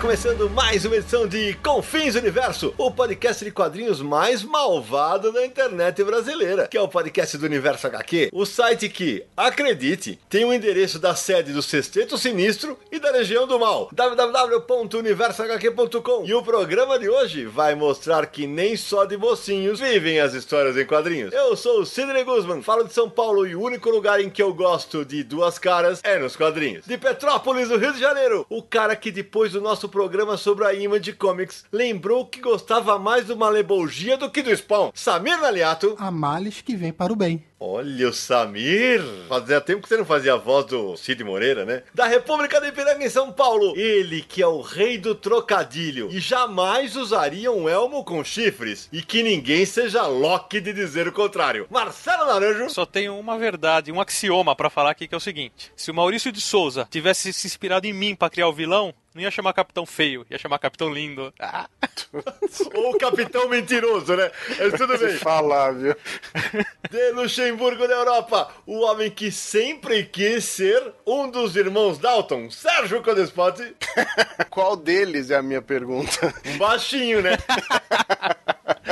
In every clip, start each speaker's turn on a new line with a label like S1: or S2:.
S1: Começando mais uma edição de Confins Universo, o podcast de quadrinhos mais malvado da internet brasileira, que é o podcast do Universo HQ, o site que, acredite, tem o endereço da sede do Sexteto Sinistro e da Legião do Mal, www.universohq.com. E o programa de hoje vai mostrar que nem só de mocinhos vivem as histórias em quadrinhos. Eu sou o Sidney Guzman, falo de São Paulo e o único lugar em que eu gosto de duas caras é nos quadrinhos. De Petrópolis, no Rio de Janeiro, o cara que depois do nosso programa sobre a Image Comics lembrou que gostava mais do Malebolgia do que do Spawn. Samir Naliato.
S2: Há males que vem para o bem.
S1: Olha o Samir! Fazia tempo que você não fazia a voz do Cid Moreira, né? Da República do Ipiranga em São Paulo. Ele que é o rei do trocadilho e jamais usaria um elmo com chifres. E que ninguém seja Loki de dizer o contrário. Marcelo Naranjo.
S3: Só tenho uma verdade, um axioma pra falar aqui que é o seguinte: se o Maurício de Souza tivesse se inspirado em mim pra criar o vilão, não ia chamar Capitão Feio, ia chamar Capitão Lindo. Ah.
S1: Ou Capitão Mentiroso, né? Mas tudo bem.
S4: falar, viu?
S1: De Luxemburgo, da Europa, o homem que sempre quis ser um dos irmãos Dalton, Sérgio Codespot.
S4: Qual deles é a minha pergunta?
S1: Um baixinho, né?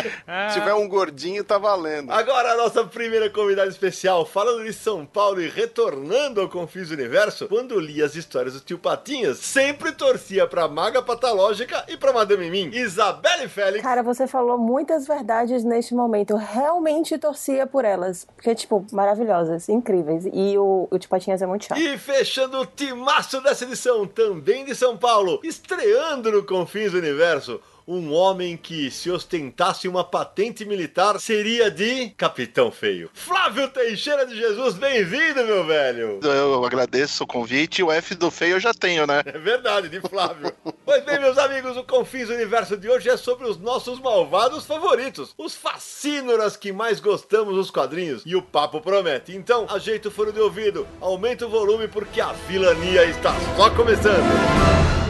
S4: Se tiver um gordinho, tá valendo.
S1: Agora a nossa primeira convidada especial, falando de São Paulo e retornando ao Confis Universo, quando li as histórias do tio Patinhas, sempre torcia pra Maga Patológica e pra Madame Mim, Isabelle Félix.
S5: Cara, você falou muitas verdades neste momento. Eu realmente torcia por elas. Porque, tipo, maravilhosas, incríveis. E o, o Tio Patinhas é muito chato.
S1: E fechando o timaço dessa edição, também de São Paulo, estreando no Confins Universo, um homem que, se ostentasse uma patente militar, seria de Capitão Feio. Flávio Teixeira de Jesus, bem-vindo, meu velho!
S4: Eu agradeço o convite. O F do feio eu já tenho, né?
S1: É verdade, de Flávio. pois bem, meus amigos, o Confins Universo de hoje é sobre os nossos malvados favoritos, os fascínoras que mais gostamos dos quadrinhos. E o papo promete. Então, ajeita o fone de ouvido, aumenta o volume porque a vilania está só começando.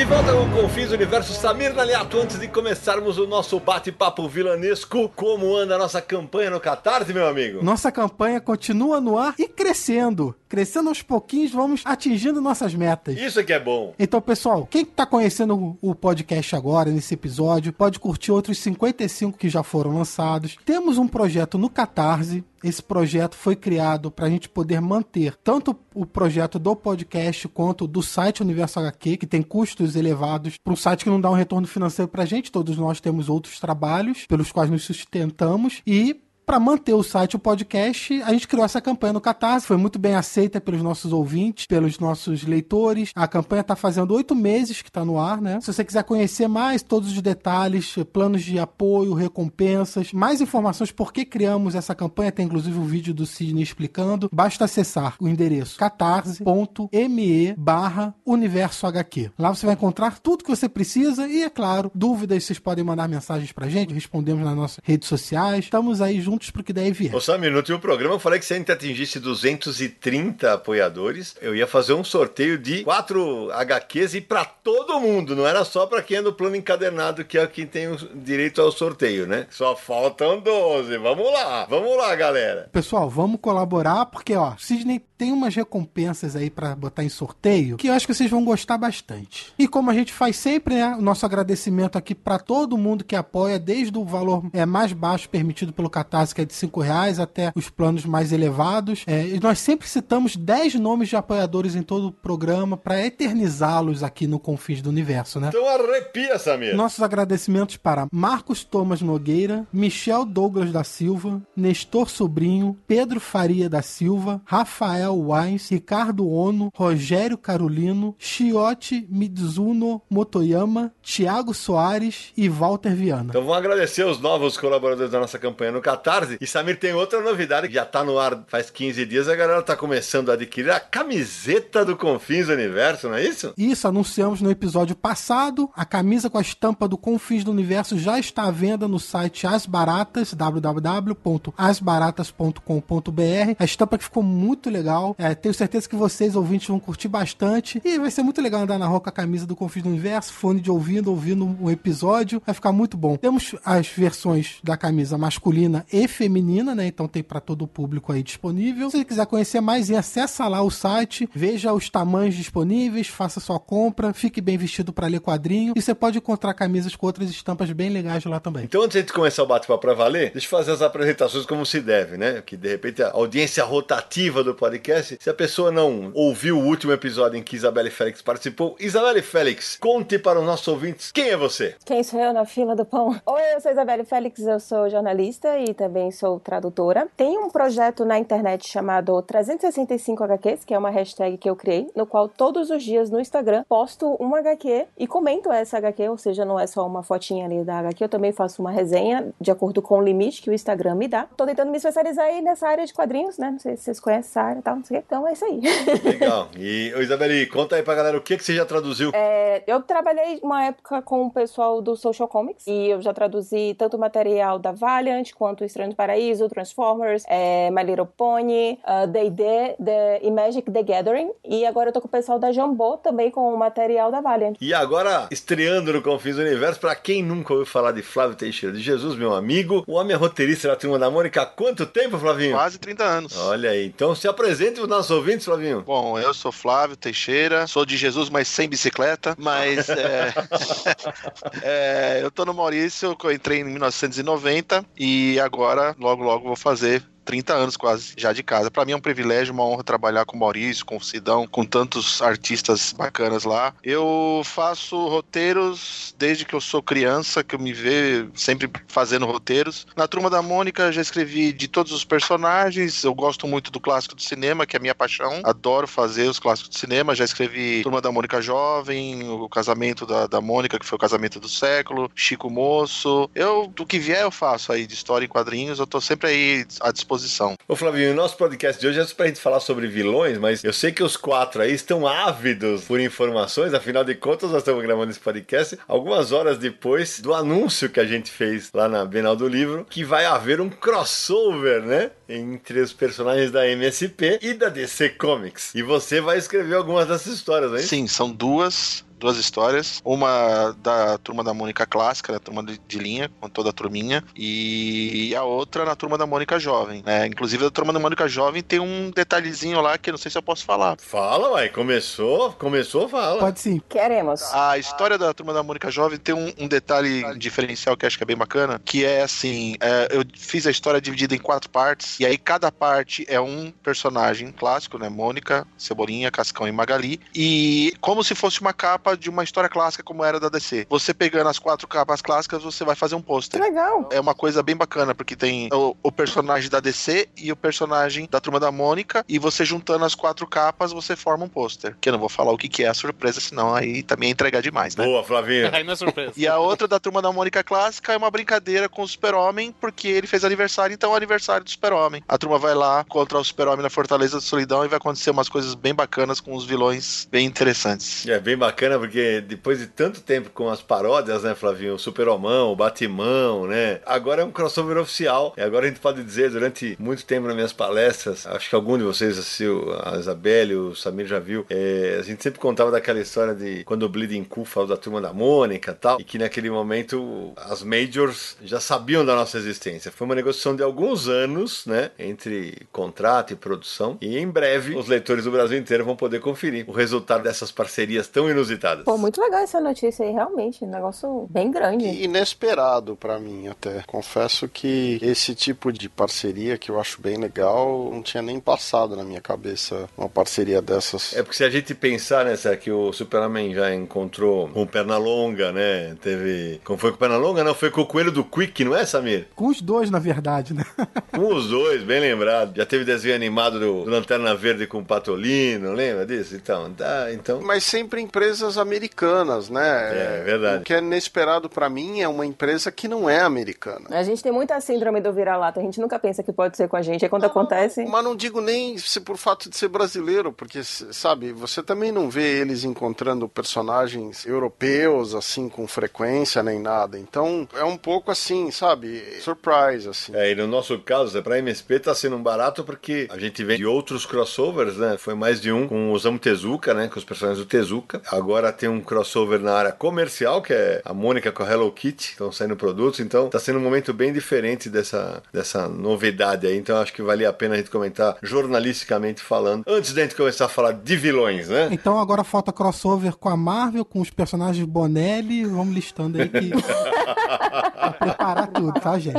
S1: De volta com o Confins Universo Samir Naliato, antes de começarmos o nosso bate-papo vilanesco, como anda a nossa campanha no Catarse, meu amigo?
S2: Nossa campanha continua no ar e crescendo. Crescendo aos pouquinhos, vamos atingindo nossas metas.
S1: Isso que é bom.
S2: Então, pessoal, quem tá conhecendo o podcast agora, nesse episódio, pode curtir outros 55 que já foram lançados. Temos um projeto no Catarse, esse projeto foi criado para a gente poder manter tanto o projeto do podcast quanto do site Universo HQ, que tem custos elevados, para um site que não dá um retorno financeiro para a gente. Todos nós temos outros trabalhos pelos quais nos sustentamos e para manter o site, o podcast, a gente criou essa campanha no Catarse. Foi muito bem aceita pelos nossos ouvintes, pelos nossos leitores. A campanha está fazendo oito meses que está no ar, né? Se você quiser conhecer mais todos os detalhes, planos de apoio, recompensas, mais informações por que criamos essa campanha, tem inclusive um vídeo do Sidney explicando. Basta acessar o endereço catarse.me barra universo HQ. Lá você vai encontrar tudo que você precisa e, é claro, dúvidas, vocês podem mandar mensagens pra gente, respondemos nas nossas redes sociais. Estamos aí juntos pro que der e vier.
S1: Ô Samir, no último programa eu falei que se a gente atingisse 230 apoiadores, eu ia fazer um sorteio de quatro HQs e pra todo mundo, não era só pra quem é do plano encadernado, que é quem tem o direito ao sorteio, né? Só faltam 12. Vamos lá, vamos lá, galera.
S2: Pessoal, vamos colaborar, porque, ó, Sidney tem umas recompensas aí pra botar em sorteio que eu acho que vocês vão gostar bastante. E como a gente faz sempre, né, o nosso agradecimento aqui pra todo mundo que apoia, desde o valor é, mais baixo permitido pelo Catarse básica é de 5 reais até os planos mais elevados. É, e nós sempre citamos 10 nomes de apoiadores em todo o programa para eternizá-los aqui no Confins do Universo, né?
S1: Então arrepia, Samir.
S2: Nossos agradecimentos para Marcos Thomas Nogueira, Michel Douglas da Silva, Nestor Sobrinho, Pedro Faria da Silva, Rafael Wines, Ricardo Ono, Rogério Carolino, Chiote Mizuno Motoyama, Tiago Soares e Walter Viana.
S1: Então vamos agradecer os novos colaboradores da nossa campanha no E Samir tem outra novidade que já tá no ar faz 15 dias. A galera tá começando a adquirir a camiseta do Confins do Universo, não é isso?
S2: Isso, anunciamos no episódio passado. A camisa com a estampa do Confins do Universo já está à venda no site As Baratas, www.asbaratas.com.br. A estampa que ficou muito legal. É, tenho certeza que vocês, ouvintes, vão curtir bastante. E vai ser muito legal andar na rua com a camisa do Confins do Universo, fone de ouvido, ouvindo um episódio. Vai ficar muito bom. Temos as versões da camisa masculina e feminina, né? Então tem para todo o público aí disponível. Se você quiser conhecer mais, acessa lá o site, veja os tamanhos disponíveis, faça sua compra, fique bem vestido para ler quadrinho. E você pode encontrar camisas com outras estampas bem legais lá também.
S1: Então, antes de começar o bate-papo pra valer, deixa eu fazer as apresentações como se deve, né? Que de repente a audiência rotativa do podcast, se a pessoa não ouviu o último episódio em que Isabelle Félix participou, Isabelle Félix, conte para os nossos ouvintes quem é você.
S5: Quem sou eu na fila do pão? Oi, eu sou Isabelle Félix, eu sou jornalista e também sou tradutora. Tem um projeto na internet chamado 365 HQs, que é uma hashtag que eu criei, no qual todos os dias no Instagram posto uma HQ e comento essa HQ, ou seja, não é só uma fotinha ali da HQ, eu também faço uma resenha de acordo com o limite que o Instagram me dá. Tô tentando me especializar aí nessa área de quadrinhos, né? Não sei se vocês conhecem essa área e tal, não sei o que. Então é isso aí.
S1: Legal. E, ô, Isabelle, conta aí pra galera o que, que você já traduziu.
S5: É, eu trabalhei uma época com o pessoal do Social Comics e eu já traduzi tanto material da Valiant quanto Estranho do Paraíso, Transformers, é, My Little Pony, uh, D&D The, e Magic the Gathering. E agora eu tô com o pessoal da Jambô também com o material da Valiant.
S1: E agora, estreando no Confins do Universo, pra quem nunca ouviu falar de Flávio Teixeira de Jesus, meu amigo, o homem é roteirista da Turma da Mônica há quanto tempo, Flavinho?
S4: Quase 30 anos.
S1: Olha aí, então se apresente para os nossos ouvintes, Flavinho.
S4: Bom, eu sou Flávio Teixeira, sou de Jesus, mas sem bicicleta. Mas é, é, eu tô no Maurício, eu entrei em 1990 e agora, logo, logo, vou fazer 30 anos quase já de casa. Para mim é um privilégio, uma honra trabalhar com o Maurício, com o Sidão, com tantos artistas bacanas lá. Eu faço roteiros desde que eu sou criança, que eu me vejo sempre fazendo roteiros. Na Turma da Mônica já escrevi de todos os personagens. Eu gosto muito do clássico do cinema, que é a minha paixão. Adoro fazer os clássicos do cinema. Já escrevi Turma da Mônica Jovem, o casamento da, da Mônica, que foi o casamento do século, Chico Moço. Eu, do que vier, eu faço aí de história em quadrinhos. Eu tô sempre aí à disposição.
S1: Ô Flavinho, o nosso podcast de hoje é pra gente falar sobre vilões, mas eu sei que os quatro aí estão ávidos por informações, afinal de contas nós estamos gravando esse podcast algumas horas depois do anúncio que a gente fez lá na Bienal do Livro, que vai haver um crossover, né? Entre os personagens da MSP e da DC Comics. E você vai escrever algumas dessas histórias, é isso?
S4: Sim, são duas duas histórias. Uma da turma da Mônica clássica, da turma de, de linha, com toda a turminha, e a outra na turma da Mônica jovem. Né? Inclusive, a turma da Mônica jovem tem um detalhezinho lá que eu não sei se eu posso falar.
S1: Fala, uai, começou, começou, fala.
S2: Pode sim.
S5: Queremos.
S4: A história da turma da Mônica Jovem tem um, um detalhe diferencial que eu acho que é bem bacana, que é assim, é, eu fiz a história dividida em quatro partes, e aí cada parte é um personagem clássico, né? Mônica, Cebolinha, Cascão e Magali, e como se fosse uma capa de uma história clássica como era da DC. Você pegando as quatro capas clássicas, você vai fazer um
S5: Que
S4: pôster.
S5: legal.
S4: É uma coisa bem bacana, porque tem o, o personagem da DC e o personagem da Turma da Mônica, e você juntando as quatro capas, você forma um pôster. Que eu não vou falar o que, que é a surpresa, senão aí também é entregar demais, né?
S1: Boa, Flavinho.
S3: Aí não é surpresa.
S4: E a outra da Turma da Mônica Clássica é uma brincadeira com o Super-Homem, porque ele fez aniversário, então é o aniversário do Super-Homem. A turma vai lá contra o Super-Homem na Fortaleza da Solidão e vai acontecer umas coisas bem bacanas com os vilões bem interessantes.
S1: É bem bacana porque depois de tanto tempo com as paródias, né, Flavinho? O Super-Homão, o Batimão, né? Agora é um crossover oficial. E agora a gente pode dizer, durante muito tempo nas minhas palestras, acho que algum de vocês assistiu, a Isabelle, o Samir já viu, é, a gente sempre contava daquela história de quando o Bleeding Cool falou da turma da Mônica e tal, e que naquele momento as majors já sabiam da nossa existência. Foi uma negociação de alguns anos, né, entre contrato e produção, e em breve os leitores do Brasil inteiro vão poder conferir o resultado dessas parcerias tão inusitadas. Limitadas.
S5: Pô, muito legal essa notícia aí, realmente. Um negócio bem grande.
S6: Inesperado pra mim até. Confesso que esse tipo de parceria que eu acho bem legal não tinha nem passado na minha cabeça uma parceria dessas.
S1: É porque se a gente pensar nessa que o Superman já encontrou com perna longa, né? Teve. Como foi com perna longa? Não, foi com o coelho do Quick, não é, Samir?
S2: Com os dois, na verdade, né?
S1: Com os dois, bem lembrado. Já teve desenho animado do, do Lanterna Verde com o Patolino, lembra disso? Então, tá, então.
S6: Mas sempre empresas americanas, né?
S1: É, verdade.
S6: O que é inesperado pra mim é uma empresa que não é americana.
S5: A gente tem muita síndrome do vira-lata. A gente nunca pensa que pode ser com a gente. Aí quando acontece.
S6: Mas não digo nem se por fato de ser brasileiro, porque, sabe, você também não vê eles encontrando personagens europeus, assim, com frequência nem nada. Então, é um pouco assim, sabe, surprise, assim.
S1: É, e no nosso caso, pra MSP tá sendo um barato porque a gente vem de outros crossovers, né? Foi mais de um com o Osamu Tezuka, né? Com os personagens do Tezuka. Agora tem um crossover na área comercial, que é a Mônica com a Hello Kitty, estão saindo produtos. Então tá sendo um momento bem diferente dessa, dessa novidade aí. Então acho que valia a pena a gente comentar jornalisticamente falando. Antes da gente começar a falar de vilões, né?
S2: Então agora falta crossover com a Marvel, com os personagens Bonelli. Vamos listando aí que. preparar tudo, tá, gente?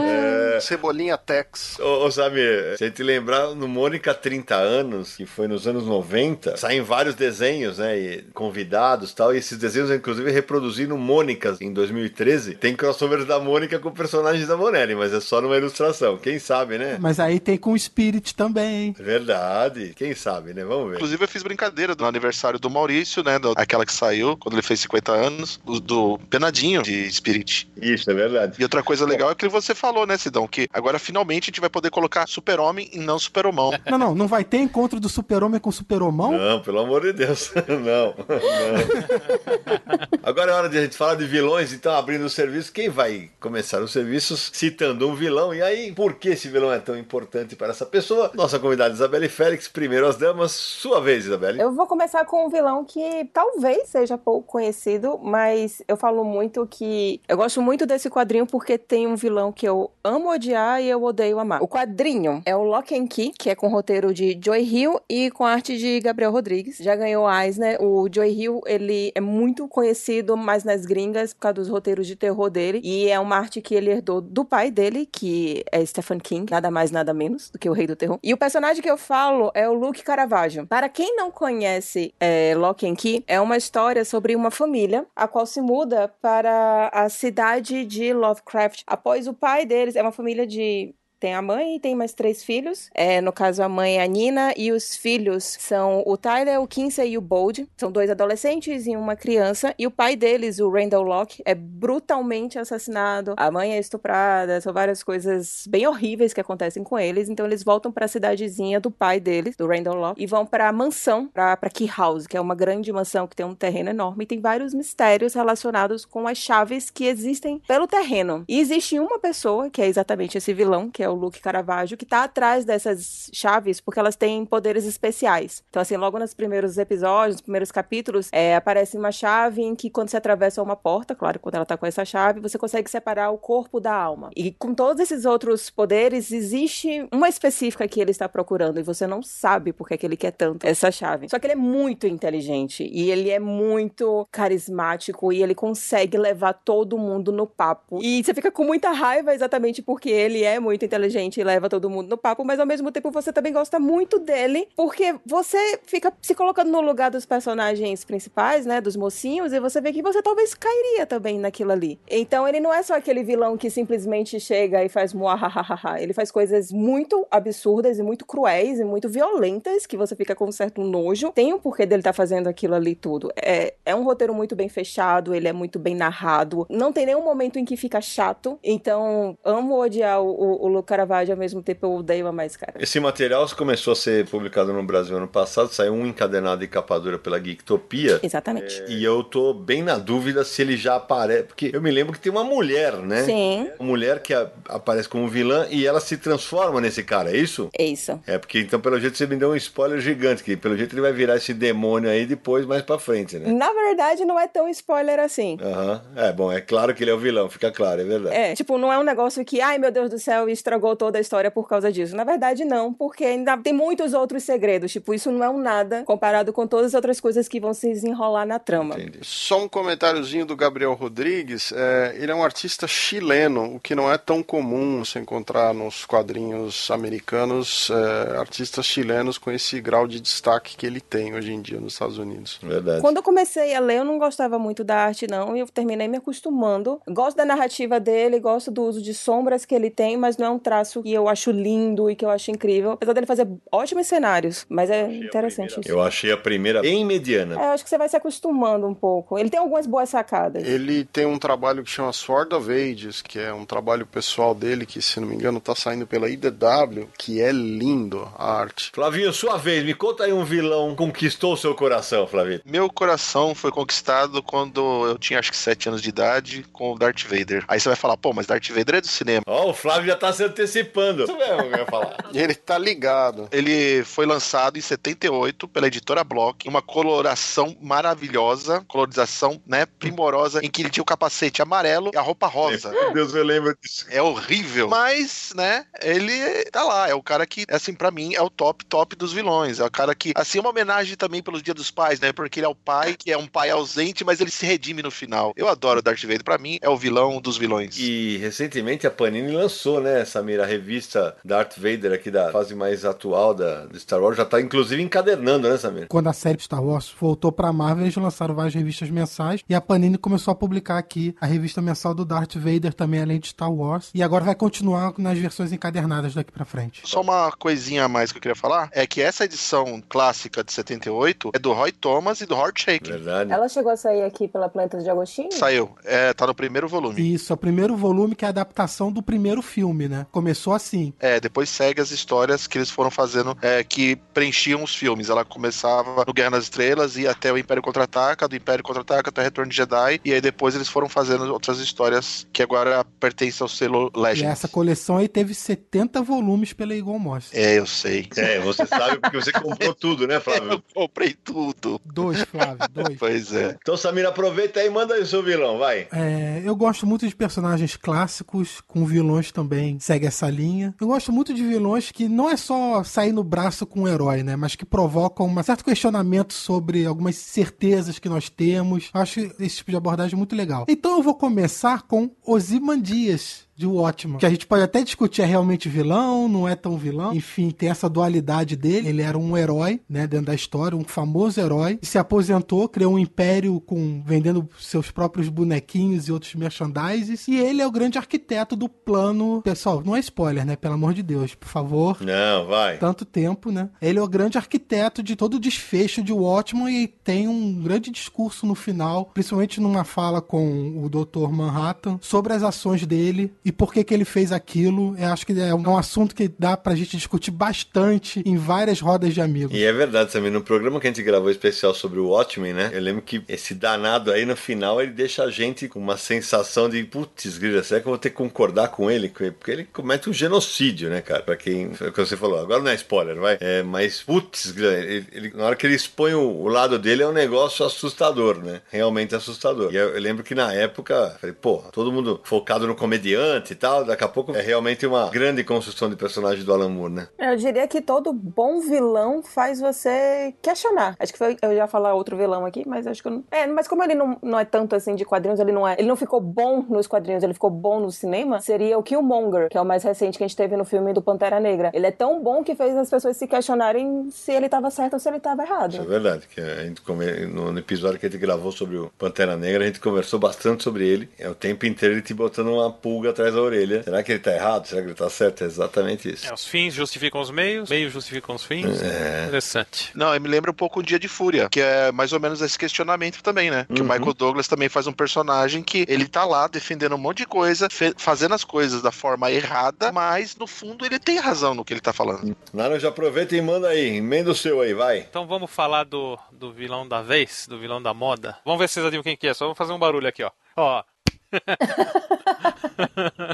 S6: Cebolinha Tex.
S1: Ô, ô Samir, se a gente lembrar no Mônica 30 anos, que foi nos anos 90, saem vários desenhos, né? E convidados e tal. E esses desenhos, inclusive, reproduziram Mônicas em 2013. Tem crossovers da Mônica com personagens da Bonelli, mas é só numa ilustração. Quem sabe, né?
S2: Mas aí tem com o Spirit também, hein?
S1: Verdade. Quem sabe, né? Vamos ver.
S4: Inclusive, eu fiz brincadeira no aniversário do Maurício, né? do- aquela que saiu quando ele fez 50 anos, do Penadinho de Spirit.
S1: Isso, é verdade.
S4: E outra coisa legal é que você falou, né, Sidão? Que agora finalmente a gente vai poder colocar Super-Homem e não Super-Homão.
S2: Não, não, não vai ter encontro do Super-Homem com o Super-Homão?
S1: Não, pelo amor de Deus. não, não. Agora é hora de a gente falar de vilões, então abrindo o serviço, quem vai começar os serviços citando um vilão? E aí, por que esse vilão é tão importante para essa pessoa? Nossa convidada Isabelle Félix, primeiro as damas, sua vez, Isabelle.
S5: Eu vou começar com um vilão que talvez seja pouco conhecido, mas eu falo muito que eu gosto muito desse quadrinho porque tem um vilão que eu amo odiar e eu odeio amar. O quadrinho é o Lock and Key, que é com roteiro de Joy Hill e com arte de Gabriel Rodrigues. Já ganhou Eisner. O Joy Hill, ele é muito conhecido mais nas gringas por causa dos roteiros de terror dele e é uma arte que ele herdou do pai dele, que é Stephen King, nada mais nada menos do que o rei do terror. E o personagem que eu falo é o Luke Caravaggio. Para quem não conhece é, Lock and Key, é uma história sobre uma família a qual se muda para a cidade de Lovecraft. Após o pai deles, é uma família de tem a mãe e tem mais três filhos. É, no caso, a mãe é a Nina e os filhos são o Tyler, o Kinsey e o Bold. São dois adolescentes e uma criança. E o pai deles, o Randall Locke, é brutalmente assassinado. A mãe é estuprada. São várias coisas bem horríveis que acontecem com eles. Então eles voltam para a cidadezinha do pai deles, do Randall Locke, e vão para a mansão, para Key House, que é uma grande mansão que tem um terreno enorme e tem vários mistérios relacionados com as chaves que existem pelo terreno. E existe uma pessoa, que é exatamente esse vilão, que é o Luke Caravaggio, que tá atrás dessas chaves porque elas têm poderes especiais. Então, assim, logo nos primeiros episódios, nos primeiros capítulos, é, aparece uma chave em que quando você atravessa uma porta, claro, quando ela tá com essa chave, você consegue separar o corpo da alma. E com todos esses outros poderes, existe uma específica que ele está procurando e você não sabe porque que ele quer tanto essa chave. Só que ele é muito inteligente e ele é muito carismático e ele consegue levar todo mundo no papo. E você fica com muita raiva exatamente porque ele é muito inteligente e leva todo mundo no papo, mas ao mesmo tempo você também gosta muito dele porque você fica se colocando no lugar dos personagens principais, né, dos mocinhos, e você vê que você talvez cairia também naquilo ali. Então ele não é só aquele vilão que simplesmente chega e faz muahahaha, ele faz coisas muito absurdas e muito cruéis e muito violentas que você fica com um certo nojo. Tem um porquê dele tá fazendo aquilo ali tudo. É, é um roteiro muito bem fechado, ele é muito bem narrado, não tem nenhum momento em que fica chato, então amo odiar o, o, o Luke Caravaggio ao mesmo tempo eu odeio a mais cara.
S1: Esse material começou a ser publicado no Brasil ano passado, saiu um encadenado e capa dura pela Geektopia.
S5: Exatamente.
S1: E eu tô bem na dúvida se ele já aparece. Porque eu me lembro que tem uma mulher, né?
S5: Sim,
S1: Uma mulher que a- aparece como vilã e ela se transforma nesse cara, é isso?
S5: é isso.
S1: É, porque então, pelo jeito, você me deu um spoiler gigante, que pelo jeito ele vai virar esse demônio aí depois, mais pra frente, né?
S5: Na verdade, não é tão spoiler assim.
S1: Aham. É, bom, é claro que ele é o vilão, fica claro, é verdade.
S5: É, tipo, não é um negócio que, ai meu Deus do céu, estragou estragou toda a história por causa disso. Na verdade, não, porque ainda tem muitos outros segredos. Tipo, isso não é um nada comparado com todas as outras coisas que vão se desenrolar na trama.
S1: Entendi.
S6: Só um comentáriozinho do Gabriel Rodrigues. É, ele é um artista chileno, o que não é tão comum se encontrar nos quadrinhos americanos é, artistas chilenos com esse grau de destaque que ele tem hoje em dia nos Estados Unidos.
S1: Verdade.
S5: Quando eu comecei a ler, eu não gostava muito da arte, não, e eu terminei me acostumando. Gosto da narrativa dele, gosto do uso de sombras que ele tem, mas não é um traço que eu acho lindo e que eu acho incrível. Apesar dele fazer ótimos cenários, mas é interessante isso.
S1: Eu achei a primeira bem mediana.
S5: É, eu acho que você vai se acostumando um pouco. Ele tem algumas boas sacadas.
S6: Ele tem um trabalho que chama Sword of Ages, que é um trabalho pessoal dele, que se não me engano tá saindo pela IDW, que é lindo a arte.
S1: Flavinho, sua vez, me conta aí um vilão que conquistou seu coração, Flavinho.
S4: Meu coração foi conquistado quando eu tinha acho que 7 anos de idade com o Darth Vader. Aí você vai falar, pô, mas Darth Vader é do cinema.
S1: Ó, o Flávio já tá se antecipando. Isso mesmo que eu ia falar.
S6: Ele tá ligado.
S4: Ele foi lançado em 78 pela editora Block, uma coloração maravilhosa, colorização, né, primorosa, em que ele tinha o capacete amarelo e a roupa rosa.
S1: Meu Deus, eu lembro disso.
S4: É horrível. Mas, né, ele tá lá. É o cara que, assim, pra mim, é o top, top dos vilões. É o cara que, assim, é uma homenagem também pelos Dia dos Pais, né? Porque ele é o pai, que é um pai ausente, mas ele se redime no final. Eu adoro o Darth Vader. Pra mim, é o vilão dos vilões.
S1: E recentemente a Panini lançou, né, Samir, a revista Darth Vader aqui da fase mais atual da, do Star Wars. Já tá inclusive encadernando, né, Samir?
S2: Quando a série Star Wars voltou pra Marvel, eles lançaram várias revistas mensais e a Panini começou a publicar aqui a revista mensal do Darth Vader também, além de Star Wars. E agora vai continuar nas versões encadernadas daqui pra frente.
S4: Só uma coisinha a mais que eu queria falar é que essa edição clássica de 78 é do Roy Thomas e do Howard Shaker.
S1: Verdade.
S5: Ela chegou a sair aqui pela Planta de Agostinho?
S4: Saiu. É, tá no primeiro volume.
S2: Isso, é o primeiro volume que é a adaptação do primeiro filme, né? Começou assim.
S4: É, depois segue as histórias que eles foram fazendo, é, que preenchiam os filmes. Ela começava no Guerra nas Estrelas, ia até o Império Contra-Ataca, do Império Contra-Ataca até Retorno de Jedi, e aí depois eles foram fazendo outras histórias que agora pertencem ao selo
S2: E
S4: Legends.
S2: essa coleção aí teve 70 volumes pela Eagle Moss.
S4: É, eu sei.
S1: É, você sabe porque você comprou tudo, né, Flávio?
S4: Eu comprei tudo.
S2: Dois, Flávio, dois.
S4: Pois é.
S1: Então, Samir, aproveita aí e manda aí o seu vilão, vai.
S2: É, eu gosto muito de personagens clássicos, com vilões também segue essa linha. Eu gosto muito de vilões que não é só sair no braço com um herói, né? Mas que provocam um certo questionamento sobre algumas certezas que nós temos. Acho esse tipo de abordagem muito legal. Então eu vou começar com Ozymandias de Watchman. Que a gente pode até discutir é realmente vilão, não é tão vilão. Enfim, tem essa dualidade dele. Ele era um herói, né, dentro da história, um famoso herói. Se aposentou, criou um império com vendendo seus próprios bonequinhos e outros merchandises. E ele é o grande arquiteto do plano. Pessoal, não é spoiler, né? Pelo amor de Deus, por favor.
S1: Não, vai.
S2: Tanto tempo, né? Ele é o grande arquiteto de todo o desfecho de Watchman e tem um grande discurso no final, principalmente numa fala com o Dr. Manhattan, sobre as ações dele e por que, que ele fez aquilo. Eu acho que é um assunto que dá pra gente discutir bastante em várias rodas de amigos.
S1: E é verdade, também no programa que a gente gravou especial sobre o Watchmen, né? Eu lembro que esse danado aí no final ele deixa a gente com uma sensação de putz, grila, será que eu vou ter que concordar com ele? Porque ele comete um genocídio, né, cara? Pra quem. Foi o que você falou, agora não é spoiler, vai. É, mas putz, ele, ele- na hora que ele expõe o, o lado dele é um negócio assustador, né? Realmente assustador. E eu, eu lembro que na época, falei, pô, todo mundo focado no comediante e tal, daqui a pouco é realmente uma grande construção de personagem do Alan Moore, né?
S5: Eu diria que todo bom vilão faz você questionar. Acho que foi. Eu já falar outro vilão aqui, mas acho que eu não. É, mas como ele não, não é tanto assim de quadrinhos, ele não é. Ele não ficou bom nos quadrinhos, ele ficou bom no cinema, seria o Killmonger, que é o mais recente que a gente teve no filme do Pantera Negra. Ele é tão bom que fez as pessoas se questionarem se ele tava certo ou se ele tava errado.
S1: Isso é verdade, que a gente come- no no episódio que a gente gravou sobre o Pantera Negra, a gente conversou bastante sobre ele. É o tempo inteiro ele te botando uma pulga atrás da orelha. Será que ele tá errado? Será que ele tá certo? É exatamente isso.
S3: É, os fins justificam os meios, meios justificam os fins.
S1: É.
S3: Interessante.
S4: Não, me lembra um pouco o Dia de Fúria, que é mais ou menos esse questionamento também, né? Que o Michael Douglas também faz um personagem que ele tá lá defendendo um monte de coisa, fazendo as coisas da forma errada, mas no fundo ele tem razão no que ele tá falando.
S1: Nara, já aproveita e manda aí. Emenda o seu aí, vai.
S3: Então vamos falar do, do vilão da vez, do vilão da moda. Vamos ver se vocês adivinham quem que é. Só vou fazer um barulho aqui, ó. Ó.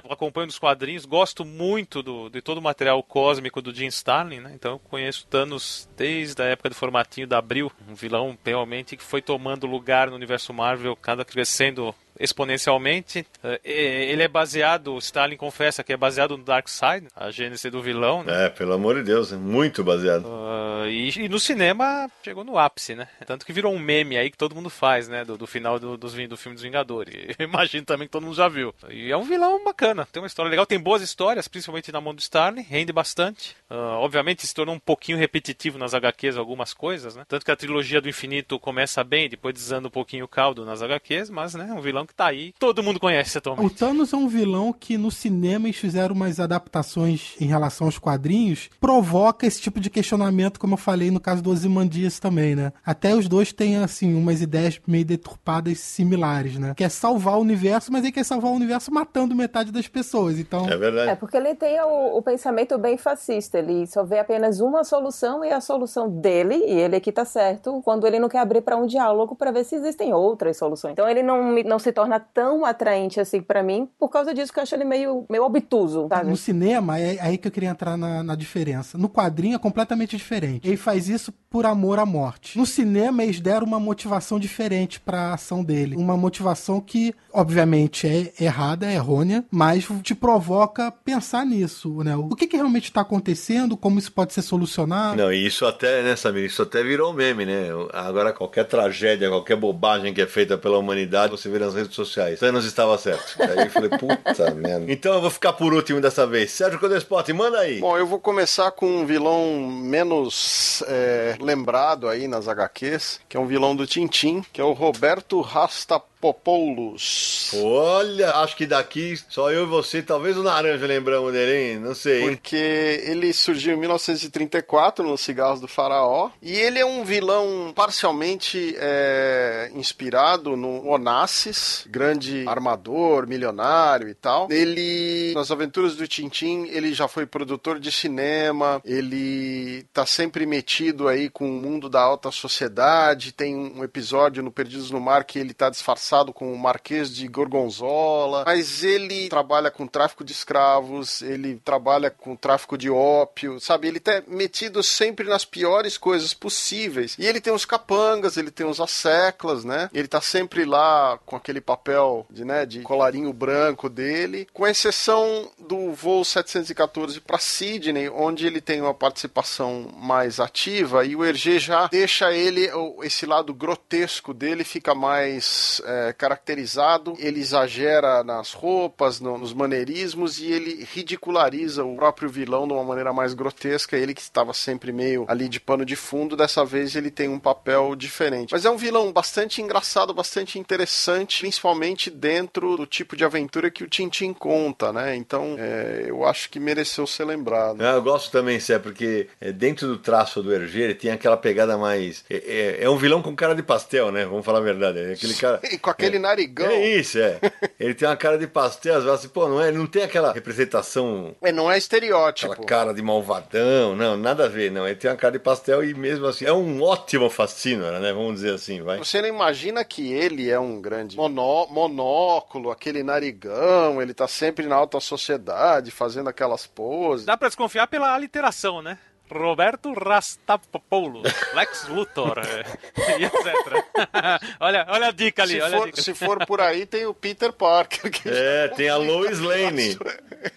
S3: Acompanho os quadrinhos, gosto muito do, de todo o material cósmico do Jim Starlin, né? Então eu conheço Thanos desde a época do formatinho da Abril, um vilão realmente que foi tomando lugar no universo Marvel, cada crescendo exponencialmente. É, ele é baseado, Stalin confessa que é baseado no Dark Side, a gênese do vilão. Né?
S1: É, pelo amor de Deus, é muito baseado.
S3: Uh, e, e, no cinema chegou no ápice, né? Tanto que virou um meme aí que todo mundo faz, né? Do, do final do, do, do filme dos Vingadores. Eu imagino também que todo mundo já viu. E é um vilão bacana, tem uma história legal, tem boas histórias, principalmente na mão do Stalin, rende bastante. Uh, obviamente se tornou um pouquinho repetitivo nas HQs algumas coisas, né? Tanto que a trilogia do infinito começa bem, depois desanda um pouquinho o caldo nas HQs, mas né, um vilão que tá aí, todo mundo conhece atualmente.
S2: O Thanos é um vilão que no cinema eles fizeram umas adaptações em relação aos quadrinhos, provoca esse tipo de questionamento, como eu falei no caso do Ozymandias também, né? Até os dois têm, assim, umas ideias meio deturpadas similares, né? Quer salvar o universo, mas ele quer salvar o universo matando metade das pessoas, então...
S1: É verdade.
S5: É, porque ele tem o, o pensamento bem fascista, ele só vê apenas uma solução e a solução dele, e ele aqui tá certo, quando ele não quer abrir para um diálogo para ver se existem outras soluções. Então ele não, não se torna tão atraente assim para mim, por causa disso que eu acho ele meio, meio obtuso, sabe?
S2: No cinema, é aí que eu queria entrar na, na diferença. No quadrinho é completamente diferente. Ele faz isso por amor à morte. No cinema, eles deram uma motivação diferente para a ação dele. Uma motivação que, obviamente, é errada, é errônea, mas te provoca pensar nisso, né? O que, que realmente está acontecendo, como isso pode ser solucionado.
S1: Não, e isso até, né, Samir, isso até virou meme, né? Agora qualquer tragédia, qualquer bobagem que é feita pela humanidade, você vê nas redes sociais. Thanos estava certo. Aí eu falei, puta merda. Então eu vou ficar por último dessa vez. Sérgio Codespot, manda aí.
S6: Bom, eu vou começar com um vilão menos é, lembrado aí nas HQs, que é um vilão do Tintim, que é o Roberto Rastapoulos. Popoulos.
S1: Olha, acho que daqui só eu e você, talvez o Naranja lembramos dele, hein? Não sei.
S6: Porque ele surgiu em 1934 nos Cigarros do Faraó e ele é um vilão parcialmente é, inspirado no Onassis, grande armador, milionário e tal. Ele, nas aventuras do Tintim, ele já foi produtor de cinema, ele tá sempre metido aí com o mundo da alta sociedade. Tem um episódio no Perdidos no Mar que ele tá disfarçado com o Marquês de Gorgonzola, mas ele trabalha com tráfico de escravos, ele trabalha com tráfico de ópio, sabe? Ele tá metido sempre nas piores coisas possíveis. E ele tem os capangas, ele tem os asseclas, né? Ele tá sempre lá com aquele papel de, né, de colarinho branco dele, com exceção do voo 714 para Sydney, onde ele tem uma participação mais ativa e o Hergé já deixa ele esse lado grotesco dele fica mais é, é, caracterizado, ele exagera nas roupas, no, nos maneirismos e ele ridiculariza o próprio vilão de uma maneira mais grotesca. Ele que estava sempre meio ali de pano de fundo, dessa vez ele tem um papel diferente. Mas é um vilão bastante engraçado, bastante interessante, principalmente dentro do tipo de aventura que o Tintin conta, né? Então é, eu acho que mereceu ser lembrado.
S1: eu gosto também, Sé, porque é, dentro do traço do Hergé ele tem aquela pegada mais. É, é, é, um vilão com cara de pastel, né? Vamos falar a verdade. É aquele cara.
S6: com aquele é, narigão.
S1: É isso, é. ele tem uma cara de pastel, às vezes, assim, pô, não, é, não tem aquela representação.
S6: É, não é estereótipo.
S1: Aquela cara de malvadão, não, nada a ver, não. Ele tem uma cara de pastel e mesmo assim, é um ótimo fascínora, né? Vamos dizer assim, vai.
S6: Você não imagina que ele é um grande monó monóculo, aquele narigão, ele tá sempre na alta sociedade, fazendo aquelas poses.
S3: Dá pra desconfiar pela aliteração, né? Roberto Rastapopoulos, Lex Luthor, e etc. olha, olha a dica ali.
S6: Se,
S3: olha
S6: for,
S3: dica.
S6: se for por aí, tem o Peter Parker.
S1: é, tem a Lois Lane.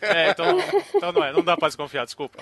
S3: É, então, então não é, não dá pra desconfiar, desculpa.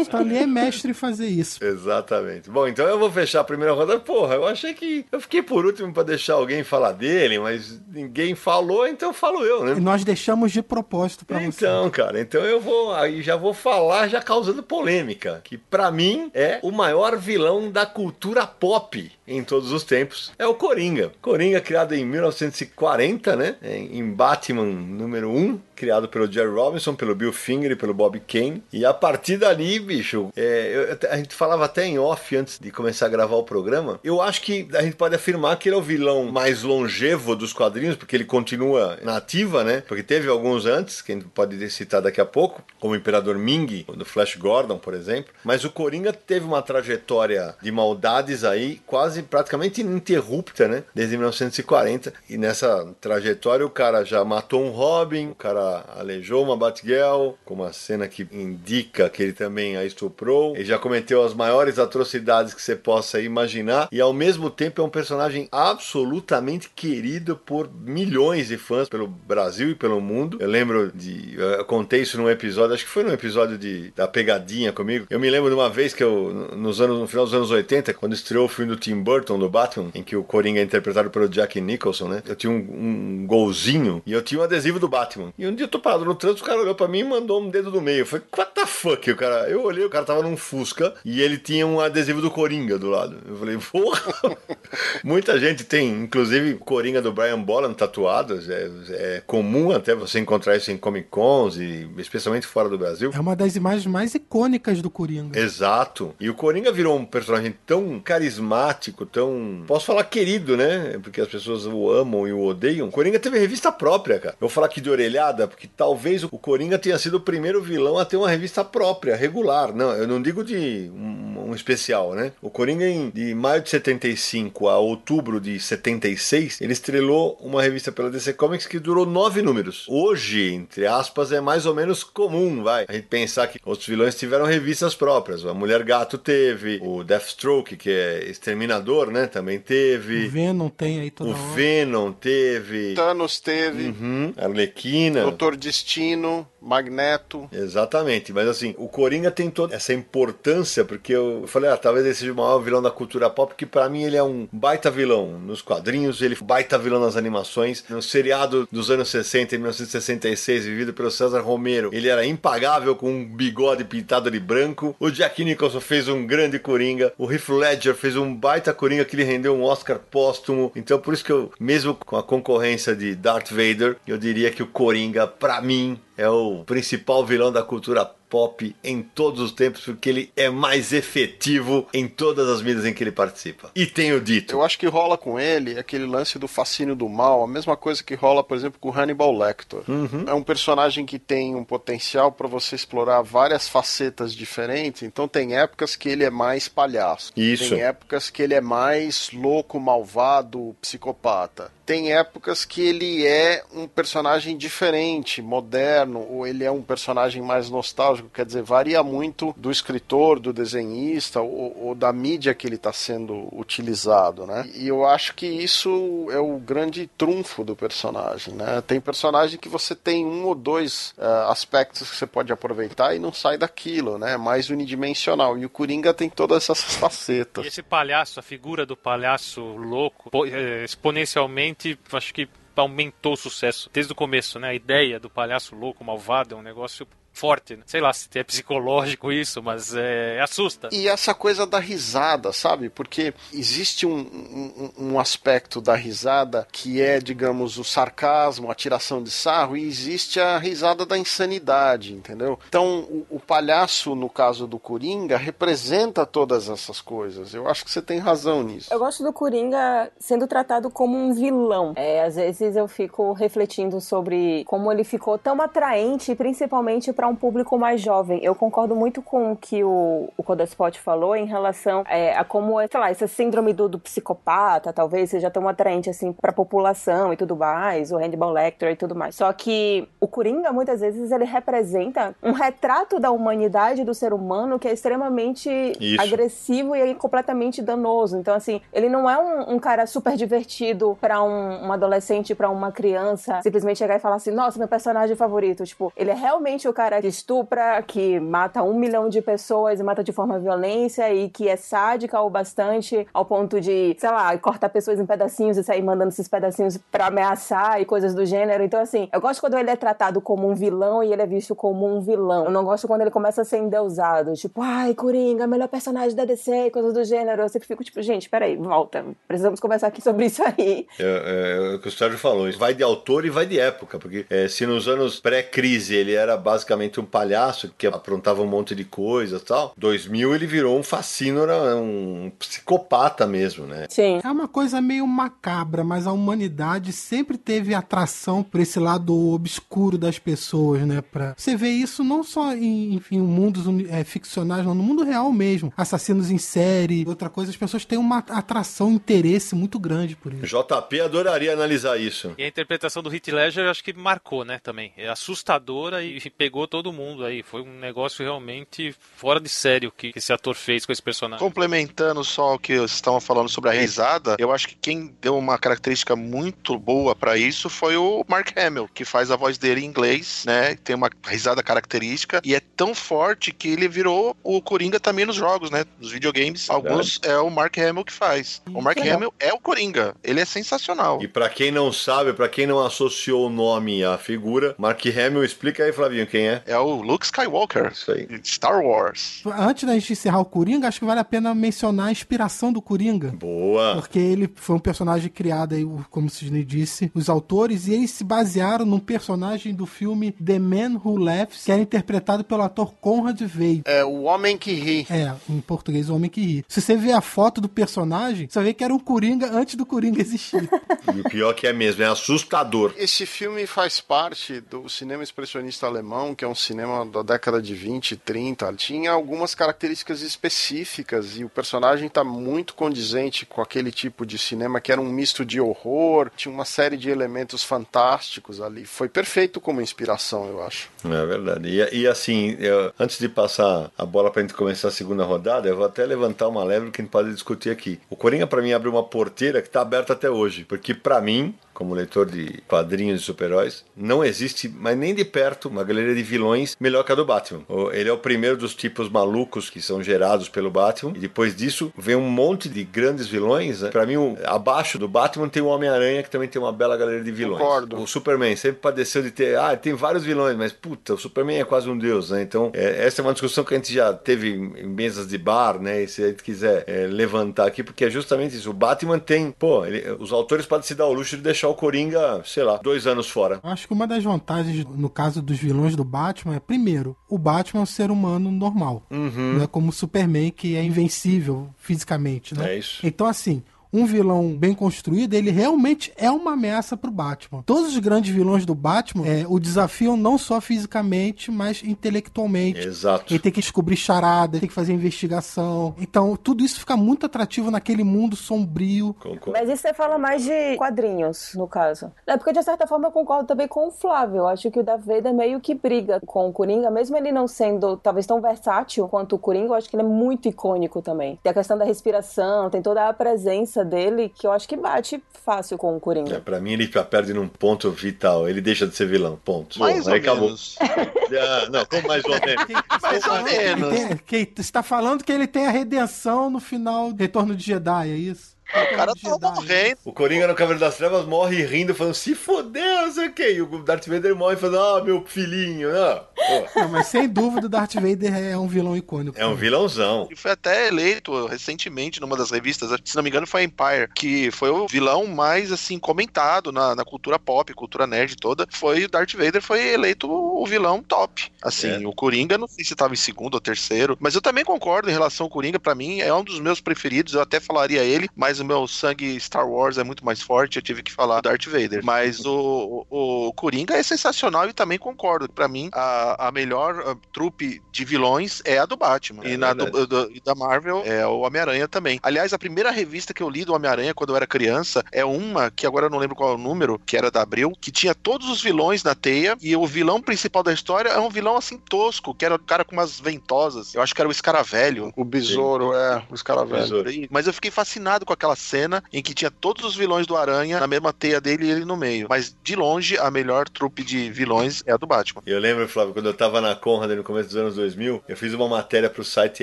S2: Stanley é mestre em fazer isso.
S1: Exatamente. Bom, então eu vou fechar a primeira rodada. Porra, eu achei que. Eu fiquei por último pra deixar alguém falar dele, mas ninguém falou, então falo eu, né?
S2: E nós deixamos de propósito pra
S1: então,
S2: você.
S1: Então, cara, então eu vou. Aí já vou falar, já causando polêmica que para mim é o maior vilão da cultura pop em todos os tempos. É o Coringa. Coringa criado em 1940, né? Em Batman número 1, criado pelo Jerry Robinson, pelo Bill Finger e pelo Bob Kane. E a partir dali, bicho, é, eu, a gente falava até em off antes de começar a gravar o programa. Eu acho que a gente pode afirmar que ele é o vilão mais longevo dos quadrinhos, porque ele continua na ativa, né? Porque teve alguns antes, que a gente pode citar daqui a pouco, como o Imperador Ming, do Flash Gordon, por exemplo. Mas o Coringa teve uma trajetória de maldades aí quase praticamente ininterrupta, né? Desde 1940. E nessa trajetória o cara já matou um Robin, o cara aleijou uma Batgirl, com uma cena que indica que ele também a estuprou. Ele já cometeu as maiores atrocidades que você possa imaginar. E ao mesmo tempo é um personagem absolutamente querido por milhões de fãs pelo Brasil e pelo mundo. Eu lembro de. Eu contei isso num episódio, acho que foi num episódio de, da pegadinha comigo. Eu me lembro de uma vez que eu, nos anos, no final dos anos 80, quando estreou o filme do Tim Burton, do Batman, em que o Coringa é interpretado pelo Jack Nicholson, né? Eu tinha um, um golzinho e eu tinha um adesivo do Batman. E eu tô parado no trânsito, o cara olhou pra mim e mandou um dedo no meio. Eu falei, what the fuck? O cara, eu olhei, o cara tava num Fusca e ele tinha um adesivo do Coringa do lado. Eu falei, porra! Muita gente tem, inclusive, Coringa do Brian Bolland tatuado. É, é comum até você encontrar isso em Comic Cons e especialmente fora do Brasil.
S2: É uma das imagens mais icônicas do Coringa.
S1: Exato. E o Coringa virou um personagem tão carismático, tão. Posso falar querido, né? Porque as pessoas o amam e o odeiam. O Coringa teve revista própria, cara. Eu vou falar aqui de orelhada, porque talvez o Coringa tenha sido o primeiro vilão a ter uma revista própria, regular. Não, eu não digo de um, um especial, né? O Coringa, em, de maio de 75 a outubro de 76, ele estrelou uma revista pela DC Comics que durou nove números. Hoje, entre aspas, é mais ou menos comum, vai. A gente pensar que outros vilões tiveram revistas próprias. A Mulher Gato teve, o Deathstroke, que é exterminador, né? Também teve.
S2: O Venom tem aí toda
S1: O
S2: hora.
S1: Venom teve.
S6: Thanos teve,
S1: Uhum. Arlequina.
S6: Doutor Destino, Magneto.
S1: Exatamente, mas assim, o Coringa tem toda essa importância, porque eu falei, ah, talvez ele seja o maior vilão da cultura pop, porque pra mim ele é um baita vilão nos quadrinhos, ele é baita vilão nas animações. No seriado dos anos 60 e 1966, vivido pelo César Romero, ele era impagável com um bigode pintado de branco. O Jack Nicholson fez um grande Coringa, o Heath Ledger fez um baita Coringa que lhe rendeu um Oscar póstumo. Então por isso que eu, mesmo com a concorrência de Darth Vader, eu diria que o Coringa, pra mim, é o principal vilão da cultura pop em todos os tempos, porque ele é mais efetivo em todas as mídias em que ele participa. E tenho dito.
S6: Eu acho que rola com ele aquele lance do fascínio do mal, a mesma coisa que rola, por exemplo, com Hannibal Lecter. É um personagem que tem um potencial para você explorar várias facetas diferentes, então tem épocas que ele é mais palhaço.
S1: Isso.
S6: Tem épocas que ele é mais louco, malvado, psicopata. Tem épocas que ele é um personagem diferente, moderno, ou ele é um personagem mais nostálgico, quer dizer, varia muito do escritor, do desenhista ou, ou da mídia que ele está sendo utilizado, né? E eu acho que isso é o grande trunfo do personagem, né? Tem personagem que você tem um ou dois ah, aspectos que você pode aproveitar e não sai daquilo, né? É Mais unidimensional. E o Coringa tem todas essas
S3: E
S6: facetas.
S3: esse palhaço, a figura do palhaço louco, eh, exponencialmente, acho que aumentou o sucesso desde o começo, né? A ideia do palhaço louco, malvado, é um negócio forte. Né? Sei lá se é psicológico isso, mas é, assusta.
S6: E essa coisa da risada, sabe? Porque existe um, um, um aspecto da risada que é, digamos, o sarcasmo, a tiração de sarro, e existe a risada da insanidade, entendeu? Então, o, o palhaço, no caso do Coringa, representa todas essas coisas. Eu acho que você tem razão nisso.
S5: Eu gosto do Coringa sendo tratado como um vilão. É, às vezes eu fico refletindo sobre como ele ficou tão atraente, principalmente para um público mais jovem. Eu concordo muito com o que o, o Codespot falou em relação é, a como, sei lá, essa síndrome do, do psicopata, talvez seja tão atraente assim para a população e tudo mais, o Hannibal Lecter e tudo mais. Só que o Coringa, muitas vezes, ele representa um retrato da humanidade do ser humano que é extremamente
S1: Isso.
S5: agressivo e completamente danoso. Então, assim, ele não é um, um cara super divertido pra um, um adolescente, pra uma criança, simplesmente chegar e falar assim: nossa, meu personagem favorito. Tipo, ele é realmente o cara que estupra, que mata um milhão de pessoas e mata de forma violência e que é sádica o bastante ao ponto de, sei lá, cortar pessoas em pedacinhos e sair mandando esses pedacinhos pra ameaçar e coisas do gênero. Então, assim, eu gosto quando ele é tratado como um vilão e ele é visto como um vilão. Eu não gosto quando ele começa a ser endeusado. Tipo, ai, Coringa, melhor personagem da DC e coisas do gênero. Eu sempre fico tipo, gente, peraí, volta. Precisamos conversar aqui sobre isso aí.
S1: É, é, é o que o Sérgio falou, vai de autor e vai de época, porque é, se nos anos pré-crise ele era basicamente basicamente um palhaço que aprontava um monte de coisas e tal. 2000 ele virou um fascínora, um psicopata mesmo, né?
S5: Sim.
S2: É uma coisa meio macabra, mas a humanidade sempre teve atração por esse lado obscuro das pessoas, né? Pra... Você vê isso não só em, enfim, mundos é, ficcionais, não, no mundo real mesmo. Assassinos em série, outra coisa, as pessoas têm uma atração, um interesse muito grande por isso.
S1: JP adoraria analisar isso.
S3: E a interpretação do Heath Ledger eu acho que marcou, né, também. É assustadora e pegou todo mundo aí. Foi um negócio realmente fora de sério que esse ator fez com esse personagem.
S4: Complementando só o que vocês estavam falando sobre a risada, eu acho que quem deu uma característica muito boa para isso foi o Mark Hamill, que faz a voz dele em inglês, né? Tem uma risada característica e é tão forte que ele virou o Coringa também nos jogos, né? Nos videogames. Alguns é o Mark Hamill que faz. O Mark
S5: Legal.
S4: Hamill é o Coringa. Ele é sensacional.
S1: E pra quem não sabe, pra quem não associou o nome à figura, Mark Hamill, explica aí, Flavinho, quem é?
S4: É o Luke Skywalker.
S1: Isso aí.
S4: Star Wars.
S2: Antes da gente encerrar o Coringa, acho que vale a pena mencionar a inspiração do Coringa.
S1: Boa.
S2: Porque ele foi um personagem criado aí, como o Sidney disse, os autores, e eles se basearam num personagem do filme The Man Who Laughs, que era interpretado pelo ator Conrad Veidt.
S6: É o homem que ri.
S2: É, em português, o homem que ri. Se você ver a foto do personagem, você vai ver que era um Coringa antes do Coringa existir.
S1: E o pior que é mesmo, é assustador.
S6: Esse filme faz parte do cinema expressionista alemão, que é um cinema da década de 20 e 30. Tinha algumas características específicas e o personagem está muito condizente com aquele tipo de cinema que era um misto de horror, tinha uma série de elementos fantásticos ali. Foi perfeito como inspiração, eu acho.
S1: É verdade. E, e assim, eu- antes de passar a bola pra gente começar a segunda rodada, eu vou até levantar uma leve que a gente pode discutir aqui. O Coringa, pra mim, abre uma porteira que tá aberta até hoje. Porque, pra mim, como leitor de quadrinhos de super-heróis, não existe, mas nem de perto, uma galeria de vilões melhor que a do Batman. Ele é o primeiro dos tipos malucos que são gerados pelo Batman. E depois disso, vem um monte de grandes vilões. Né? Pra mim, abaixo do Batman tem o Homem-Aranha, que também tem uma bela galeria de vilões.
S6: Concordo.
S1: O Superman sempre padeceu de ter. Ah, tem vários vilões, mas puta, o Superman é quase um deus, né? Então, é, essa é uma discussão que a gente já teve em em mesas de bar, né? E se a gente quiser é, levantar aqui, porque é justamente isso. O Batman tem. Pô, ele- os autores podem se dar o luxo de deixar o Coringa, sei lá, dois anos fora.
S2: Acho que uma das vantagens, no caso dos vilões do Batman, é, primeiro, o Batman é um ser humano normal. Não é como o Superman, que é invencível fisicamente, né?
S1: É isso.
S2: Então, assim, um vilão bem construído, ele realmente é uma ameaça pro Batman. Todos os grandes vilões do Batman é, o desafiam não só fisicamente, mas intelectualmente.
S1: Exato.
S2: Ele tem que descobrir charada, tem que fazer investigação. Então, tudo isso fica muito atrativo naquele mundo sombrio.
S1: Concordo.
S5: Mas isso você fala mais de quadrinhos, no caso. É porque, de certa forma, eu concordo também com o Flávio. Eu acho que o Darth Vader meio que briga com o Coringa, mesmo ele não sendo talvez tão versátil quanto o Coringa, eu acho que ele é muito icônico também. Tem a questão da respiração, tem toda a presença dele que eu acho que bate fácil com o
S1: É,
S5: Coringa.
S1: pra mim, ele perde num ponto vital. Ele deixa de ser vilão. Ponto.
S4: Mais
S1: Bom,
S4: ou
S1: aí acabou.
S4: menos.
S1: Ah, não, como mais ou menos?
S4: Mais ou menos.
S2: Tem- que, você está falando que ele tem a redenção no final do Retorno de Jedi, é isso?
S4: O cara tá morrendo.
S1: O Coringa no Cavaleiro das Trevas morre rindo, falando se fodeu, não sei o que. E o Darth Vader morre falando, ah, meu filhinho. Não. Pô,
S2: Não, mas sem dúvida o Darth Vader é um vilão icônico.
S1: é um vilãozão.
S4: Ele foi até eleito recentemente numa das revistas, se não me engano foi a Empire, que foi o vilão mais assim comentado na, na cultura pop, cultura nerd toda. Foi o Darth Vader foi eleito o vilão top. Assim,
S1: É.
S4: o Coringa não sei se estava em segundo ou terceiro, mas eu também concordo em relação ao Coringa, pra mim é um dos meus preferidos, eu até falaria ele, mas o meu sangue Star Wars é muito mais forte, eu tive que falar do Darth Vader. Mas o, o, o Coringa é sensacional e também concordo. Pra mim, a, a melhor trupe de vilões é a do Batman.
S1: É
S4: e na do- do- da Marvel é o Homem-Aranha também. Aliás, a primeira revista que eu li do Homem-Aranha quando eu era criança é uma que agora eu não lembro qual é o número, que era da Abril, que tinha todos os vilões na teia e o vilão principal da história é um vilão assim tosco, que era o cara com umas ventosas. Eu acho que era o Escaravelho.
S6: O besouro, é, velhos.
S1: Besouro.
S4: Mas eu fiquei fascinado com aquela cena em que tinha todos os vilões do Aranha na mesma teia dele e ele no meio. Mas de longe, a melhor trupe de vilões é a do Batman.
S1: Eu lembro, Flávio, quando eu tava na Conrad no começo dos anos 2000, eu fiz uma matéria pro site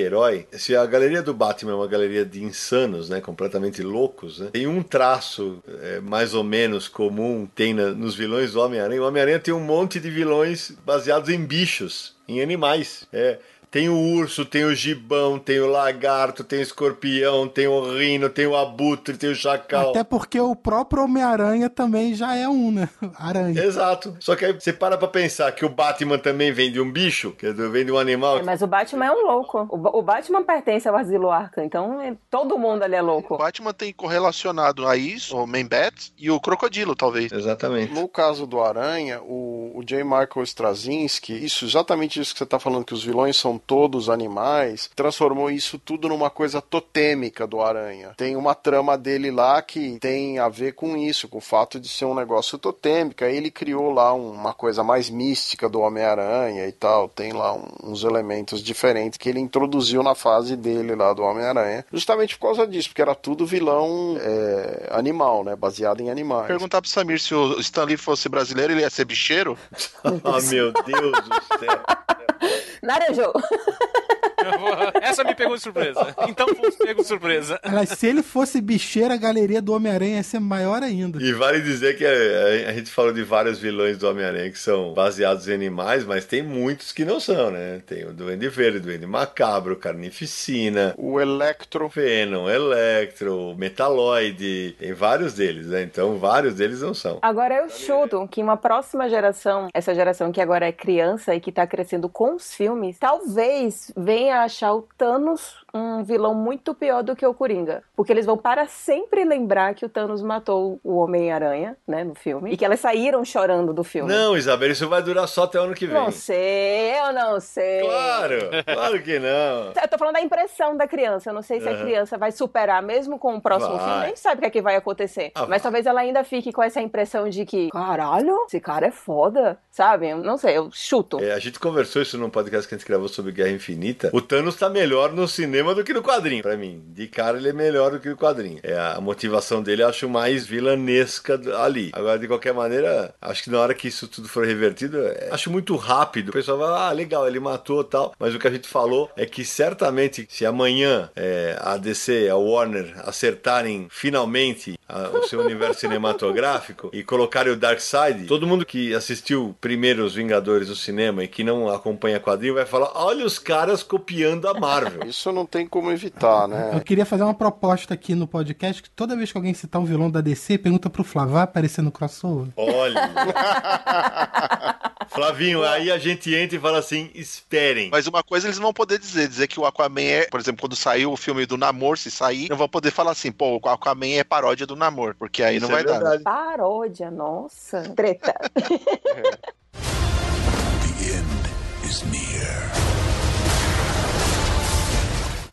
S1: Herói. Se a galeria do Batman é uma galeria de insanos, né, completamente loucos, né, tem um traço é, mais ou menos comum, tem na- nos vilões do Homem-Aranha. O Homem-Aranha tem um monte de vilões baseados em bichos, em animais. É, Tem o urso, tem o gibão, tem o lagarto, tem o escorpião, tem o rino, tem o abutre, tem o chacal.
S2: Até porque o próprio Homem-Aranha também já é um, né? Aranha.
S1: Exato. Só que aí você para pra pensar que o Batman também vem de um bicho, que vem de um animal.
S5: É, mas o Batman é um louco. O, o Batman pertence ao Asilo Arkham, então é- todo mundo ali é
S4: O
S5: louco.
S4: Batman tem correlacionado a isso, o Man-Bat e o Crocodilo, talvez.
S1: Exatamente.
S6: No caso do Aranha, o, o J. Michael Straczynski, isso exatamente isso que você está falando, que os vilões são todos animais, transformou isso tudo numa coisa totêmica do Aranha. Tem uma trama dele lá que tem a ver com isso, com o fato de ser um negócio totêmico. Aí ele criou lá uma coisa mais mística do Homem-Aranha e tal. Tem lá uns elementos diferentes que ele introduziu na fase dele lá do Homem-Aranha, justamente por causa disso, porque era tudo vilão é, animal, né? Baseado em animais.
S4: Perguntar pro Samir se o Stan Lee fosse brasileiro, ele ia ser bicheiro?
S1: Ah, meu Deus do céu.
S5: Naranjo!
S3: Essa me pegou de surpresa. Então fomos pegos de surpresa.
S2: Aliás, se ele fosse bicheira, a galeria do Homem-Aranha ia ser maior ainda.
S1: E vale dizer que a, a gente falou de vários vilões do Homem-Aranha que são baseados em animais, mas tem muitos que não são, né? Tem o Duende Verde, o Duende Macabro, Carnificina,
S6: O Electro.
S1: Venom, Electro, Metaloid, tem vários deles, né? Então vários deles não são.
S5: Agora eu chuto que uma próxima geração, essa geração que agora é criança e que tá crescendo com os filmes, talvez venha a achar o Thanos um vilão muito pior do que o Coringa. Porque eles vão para sempre lembrar que o Thanos matou o Homem-Aranha, né, no filme. E que elas saíram chorando do filme.
S1: Não, Isabel, isso vai durar só até o ano que vem.
S5: Não sei, eu não sei.
S1: Claro, claro que não.
S5: Eu tô falando da impressão da criança. Eu não sei se a
S1: Aham.
S5: criança vai superar mesmo com o próximo
S1: Vai.
S5: filme. A gente sabe o que é que vai acontecer.
S1: Ah,
S5: Mas talvez ela ainda fique com essa impressão de que, caralho, esse cara é foda. Sabe? Eu não sei, eu chuto.
S1: É, a gente conversou isso num podcast que a gente gravou sobre Guerra Infinita. O Thanos tá melhor no cinema do que no quadrinho, pra mim. De cara, ele é melhor do que no quadrinho. É, a motivação dele eu acho mais vilanesca ali. Agora, de qualquer maneira, acho que na hora que isso tudo for revertido, é, acho muito rápido. O pessoal vai, ah, legal, ele matou tal. Mas o que a gente falou é que certamente, se amanhã é, a DC, a Warner, acertarem finalmente a- o seu universo cinematográfico e colocarem o Darkseid, todo mundo que assistiu primeiro os Vingadores no cinema e que não acompanha quadrinho vai falar: olha os caras copiando a Marvel.
S6: Isso não tem como evitar,
S2: Eu
S6: né?
S2: queria fazer uma proposta aqui no podcast que toda vez que alguém citar um vilão da DC, pergunta pro Flávio, vai aparecer no crossover?
S1: Olha. Flavinho, aí a gente entra e fala assim: esperem.
S4: Mas uma coisa eles vão poder dizer, dizer que o Aquaman é, por exemplo, quando saiu o filme do Namor, se sair, não vão poder falar assim, pô, o Aquaman é paródia do Namor, porque aí
S1: Isso
S4: não vai
S1: é
S4: dar. né?
S5: Paródia, nossa. Treta.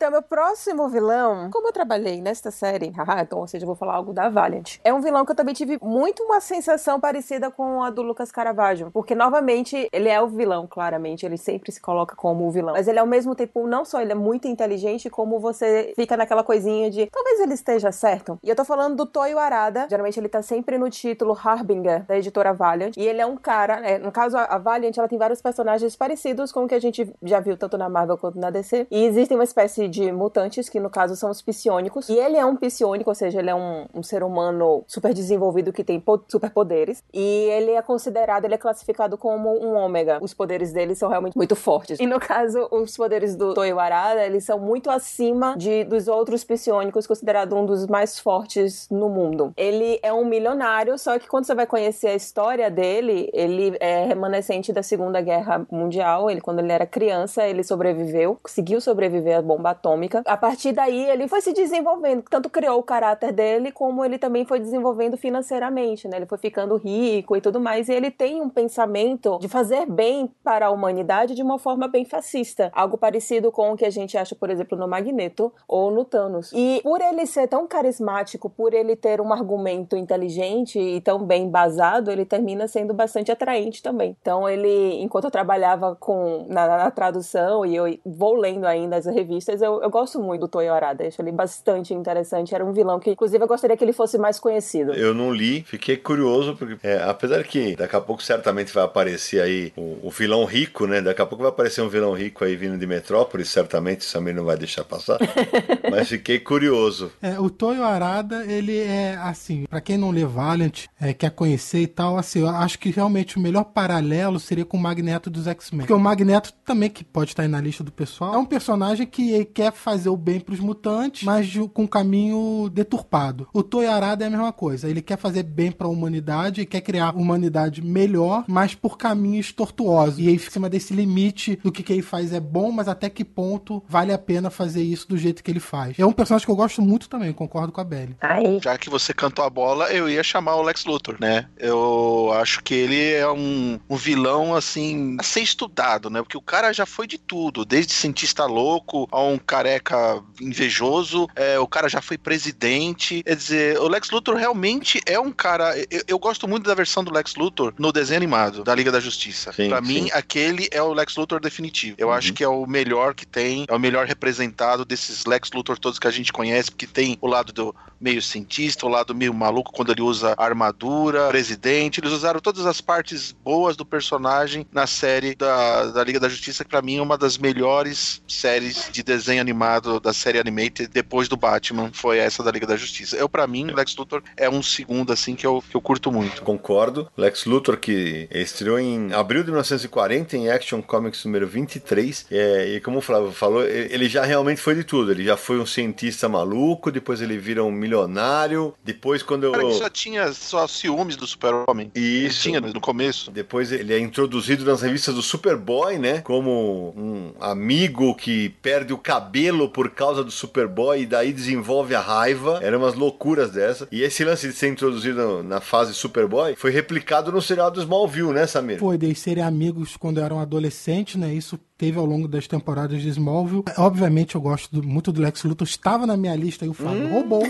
S5: Então, meu próximo vilão, como eu trabalhei nesta série, haha, então, ou seja, eu vou falar algo da Valiant. É um vilão que eu também tive muito uma sensação parecida com a do Lucas Caravaggio, porque novamente ele é o vilão, claramente, ele sempre se coloca como o vilão, mas ele ao mesmo tempo não só ele é muito inteligente, como você fica naquela coisinha de talvez ele esteja certo. E eu tô falando do Toyo Arada, geralmente ele tá sempre no título Harbinger da editora Valiant, e ele é um cara, né, no caso a Valiant, ela tem vários personagens parecidos com o que a gente já viu tanto na Marvel quanto na DC, e existem uma espécie de mutantes, que no caso são os psionicos. E ele é um psionico, ou seja, ele é um, um ser humano super desenvolvido que tem po- superpoderes. E ele é considerado, ele é classificado como um ômega. Os poderes dele são realmente muito fortes. E no caso, os poderes do Toyo Arada, eles são muito acima de, dos outros psionicos, considerado um dos mais fortes no mundo. Ele é um milionário, só que quando você vai conhecer a história dele, ele é remanescente da Segunda Guerra Mundial. Ele, quando ele era criança, ele sobreviveu, conseguiu sobreviver à bomba atômica. A partir daí, ele foi se desenvolvendo, tanto criou o caráter dele, como ele também foi desenvolvendo financeiramente, né? Ele foi ficando rico e tudo mais, e ele tem um pensamento de fazer bem para a humanidade de uma forma bem fascista. Algo parecido com o que a gente acha, por exemplo, no Magneto ou no Thanos. E por ele ser tão carismático, por ele ter um argumento inteligente e tão bem basado, ele termina sendo bastante atraente também. Então ele, enquanto eu trabalhava com na, na tradução e eu vou lendo ainda as revistas, eu eu, eu gosto muito do Toyo Arada. Eu acho ele bastante interessante. Era um vilão que, inclusive, eu gostaria que ele fosse mais conhecido.
S1: Eu não li, fiquei curioso, porque é, apesar que daqui a pouco certamente vai aparecer aí o, o, vilão rico, né? Daqui a pouco vai aparecer um vilão rico aí vindo de Metrópolis, certamente o Samir não vai deixar passar. mas fiquei curioso.
S2: É, o Toyo Arada, ele é assim, para quem não lê Valiant, é, quer conhecer e tal, assim, eu acho que realmente o melhor paralelo seria com o Magneto dos X-Men. Porque o Magneto também, que pode estar aí na lista do pessoal, é um personagem que quer fazer o bem pros mutantes, mas de, com um caminho deturpado. O Toyo Arada é a mesma coisa, ele quer fazer bem para a humanidade, quer criar uma humanidade melhor, mas por caminhos tortuosos. E aí fica cima desse limite do que, que ele faz é bom, mas até que ponto vale a pena fazer isso do jeito que ele faz. É um personagem que eu gosto muito também, concordo com a Belly.
S4: Aí. Já que você cantou a bola, eu ia chamar o Lex Luthor, né? Eu acho que ele é um, um vilão, assim, a ser estudado, né? Porque o cara já foi de tudo, desde cientista louco a um careca invejoso, é, o cara já foi presidente. Quer dizer, o Lex Luthor realmente é um cara. Eu, eu gosto muito da versão do Lex Luthor no desenho animado da Liga da Justiça. Para mim, aquele é o Lex Luthor definitivo. Eu uhum. acho que é o melhor que tem, é o melhor representado desses Lex Luthor todos que a gente conhece, porque tem o lado do meio cientista, o lado meio maluco quando ele usa armadura, presidente. Eles usaram todas as partes boas do personagem na série da, da Liga da Justiça, que pra mim é uma das melhores séries de desenho animado da série Animated depois do Batman. Foi essa da Liga da Justiça. Eu, para mim, Lex Luthor é um segundo, assim, que eu, que eu curto muito.
S1: Concordo. Lex Luthor, que estreou em abril de 1940 em Action Comics número 23. É, e como o Flávio falou, ele já realmente foi de tudo. Ele já foi um cientista maluco, depois ele vira um milionário. Depois, quando eu.
S4: Cara, ele só tinha só ciúmes do Super-Homem.
S1: Isso.
S4: Ele tinha no começo.
S1: Depois ele é introduzido nas revistas do Superboy, né? Como um amigo que perde o cabelo por causa do Superboy e daí desenvolve a raiva. Eram umas loucuras dessa. E esse lance de ser introduzido na fase Superboy foi replicado no serial do Smallville, né, Samir?
S2: Foi, deles serem amigos quando eram adolescentes, né? Isso teve ao longo das temporadas de Smallville. Obviamente eu gosto do, muito do Lex Luthor, estava na minha lista e o Fábio hum. roubou.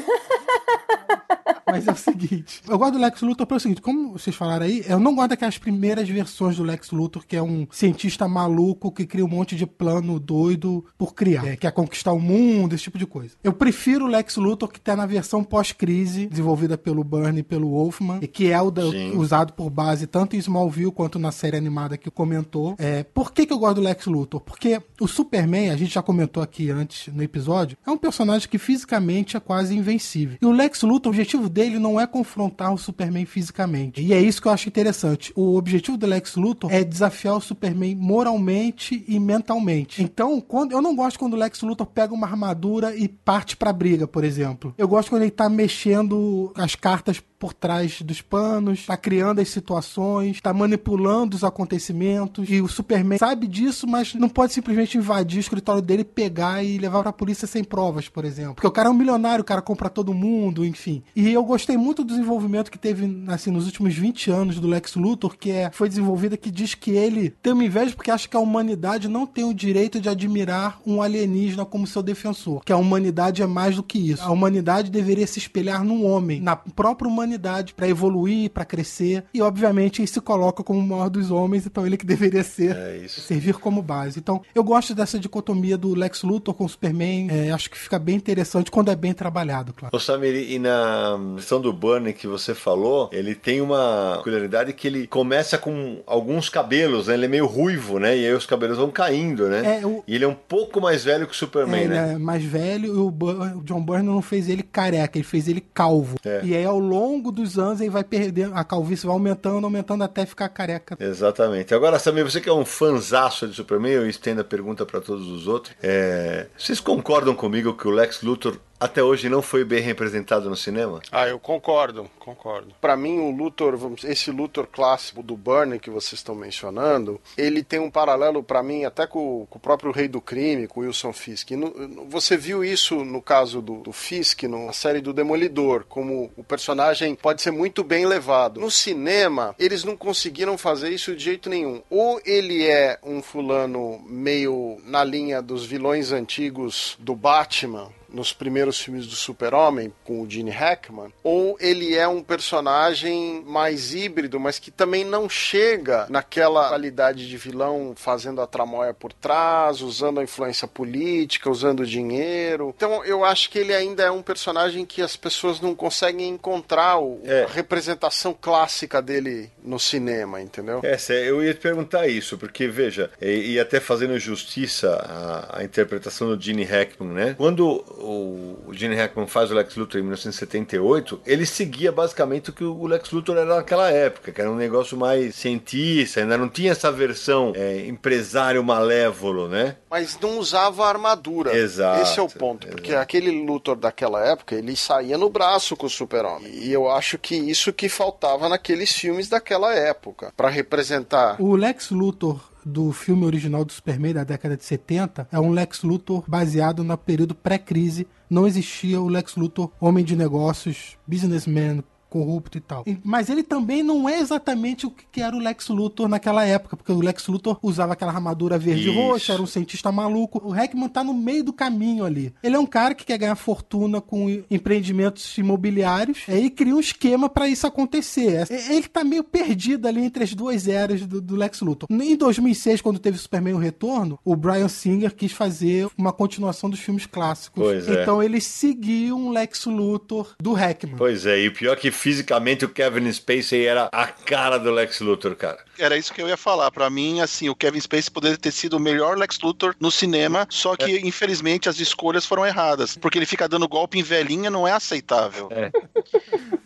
S2: Mas é o seguinte, eu gosto do Lex Luthor pelo seguinte, como vocês falaram aí, eu não gosto daquelas primeiras versões do Lex Luthor, que é um cientista maluco que cria um monte de plano doido por criar, é, quer conquistar o mundo, esse tipo de coisa. Eu prefiro o Lex Luthor que tá na versão pós-crise, desenvolvida pelo Byrne e pelo Wolfman, e que é o da, usado por base tanto em Smallville quanto na série animada que comentou. É, por que, que eu gosto do Lex Luthor? Porque o Superman, a gente já comentou aqui antes no episódio, é um personagem que fisicamente é quase invencível. E o Lex Luthor, o objetivo dele dele não é confrontar o Superman fisicamente. E é isso que eu acho interessante. O objetivo do Lex Luthor é desafiar o Superman moralmente e mentalmente. Então, quando eu não gosto quando o Lex Luthor pega uma armadura e parte pra briga, por exemplo. Eu gosto quando ele tá mexendo as cartas por trás dos panos, tá criando as situações, tá manipulando os acontecimentos. E o Superman sabe disso, mas não pode simplesmente invadir o escritório dele, pegar e levar pra polícia sem provas, por exemplo. Porque o cara é um milionário, o cara compra todo mundo, enfim. E eu gostei muito do desenvolvimento que teve assim, nos últimos 20 anos do Lex Luthor, que é, foi desenvolvida que diz que ele tem uma inveja porque acha que a humanidade não tem o direito de admirar um alienígena como seu defensor. Que a humanidade é mais do que isso. A humanidade deveria se espelhar num homem, na própria humanidade para evoluir, para crescer. E, obviamente, ele se coloca como o maior dos homens, então ele que deveria ser, é servir como base. Então, eu gosto dessa dicotomia do Lex Luthor com o Superman. É, acho que fica bem interessante quando é bem trabalhado, claro.
S1: Ô, Samir, e na questão do Burnie que você falou, ele tem uma peculiaridade que ele começa com alguns cabelos, né? Ele é meio ruivo, né? E aí os cabelos vão caindo, né? É, o... E ele é um pouco mais velho que o Superman,
S2: é,
S1: né?
S2: É mais velho e o, o John Byrne não fez ele careca, ele fez ele calvo. É. E aí, ao longo dos anos ele vai perdendo, a calvície vai aumentando, aumentando até ficar careca.
S1: Exatamente. Agora, Samir, você que é um fanzaço de Superman, eu estendo a pergunta para todos os outros. É... Vocês concordam comigo que o Lex Luthor até hoje não foi bem representado no cinema?
S6: Ah, eu concordo, concordo. Para mim, o Luthor, esse Luthor clássico do Burnie que vocês estão mencionando, ele tem um paralelo para mim até com, com, o próprio Rei do Crime, com Wilson Fisk. No, você viu isso no caso do, do Fisk, na série do Demolidor, como o personagem pode ser muito bem levado. No cinema, eles não conseguiram fazer isso de jeito nenhum. Ou ele é um fulano meio na linha dos vilões antigos do Batman, nos primeiros filmes do Super-Homem, com o Gene Hackman, ou ele é um personagem mais híbrido, mas que também não chega naquela qualidade de vilão fazendo a tramóia por trás, usando a influência política, usando dinheiro. Então eu acho que ele ainda é um personagem que as pessoas não conseguem encontrar o,
S1: É.
S6: a representação clássica dele no cinema, entendeu?
S1: É, eu ia te perguntar isso, porque veja, e, e até fazendo justiça à, à interpretação do Gene Hackman, né? Quando o, o Gene Hackman faz o Lex Luthor em 1978, ele seguia basicamente o que o Lex Luthor era naquela época, que era um negócio mais cientista, ainda não tinha essa versão é, empresário malévolo, né?
S6: Mas não usava armadura.
S1: Exato,
S6: Esse é o ponto. Porque
S1: exato.
S6: aquele Luthor daquela época, ele saía no braço com o super-homem. E eu acho que isso que faltava naqueles filmes daquela época. Pra representar
S2: O Lex Luthor do filme original do Superman da década de 70 é um Lex Luthor baseado no período pré-crise. Não existia o Lex Luthor homem de negócios, businessman, corrupto e tal. Mas ele também não é exatamente o que era o Lex Luthor naquela época, porque o Lex Luthor usava aquela armadura verde e
S1: Isso.
S2: roxa, era um cientista maluco. O Hackman tá no meio do caminho ali. Ele é um cara que quer ganhar fortuna com empreendimentos imobiliários e cria um esquema pra isso acontecer. É- Ele tá meio perdido ali entre as duas eras do, do Lex Luthor. Em 2006, quando teve Superman o Retorno, o Brian Singer quis fazer uma continuação dos filmes clássicos.
S1: Pois é.
S2: então ele seguiu um Lex Luthor do Hackman.
S1: Pois é, e o pior é que fisicamente o Kevin Spacey era a cara do Lex Luthor, cara.
S4: Era isso que eu ia falar. Pra mim, assim, o Kevin Spacey poderia ter sido o melhor Lex Luthor no cinema, só que, infelizmente, as escolhas foram erradas. Porque ele fica dando golpe em velhinha, não é aceitável.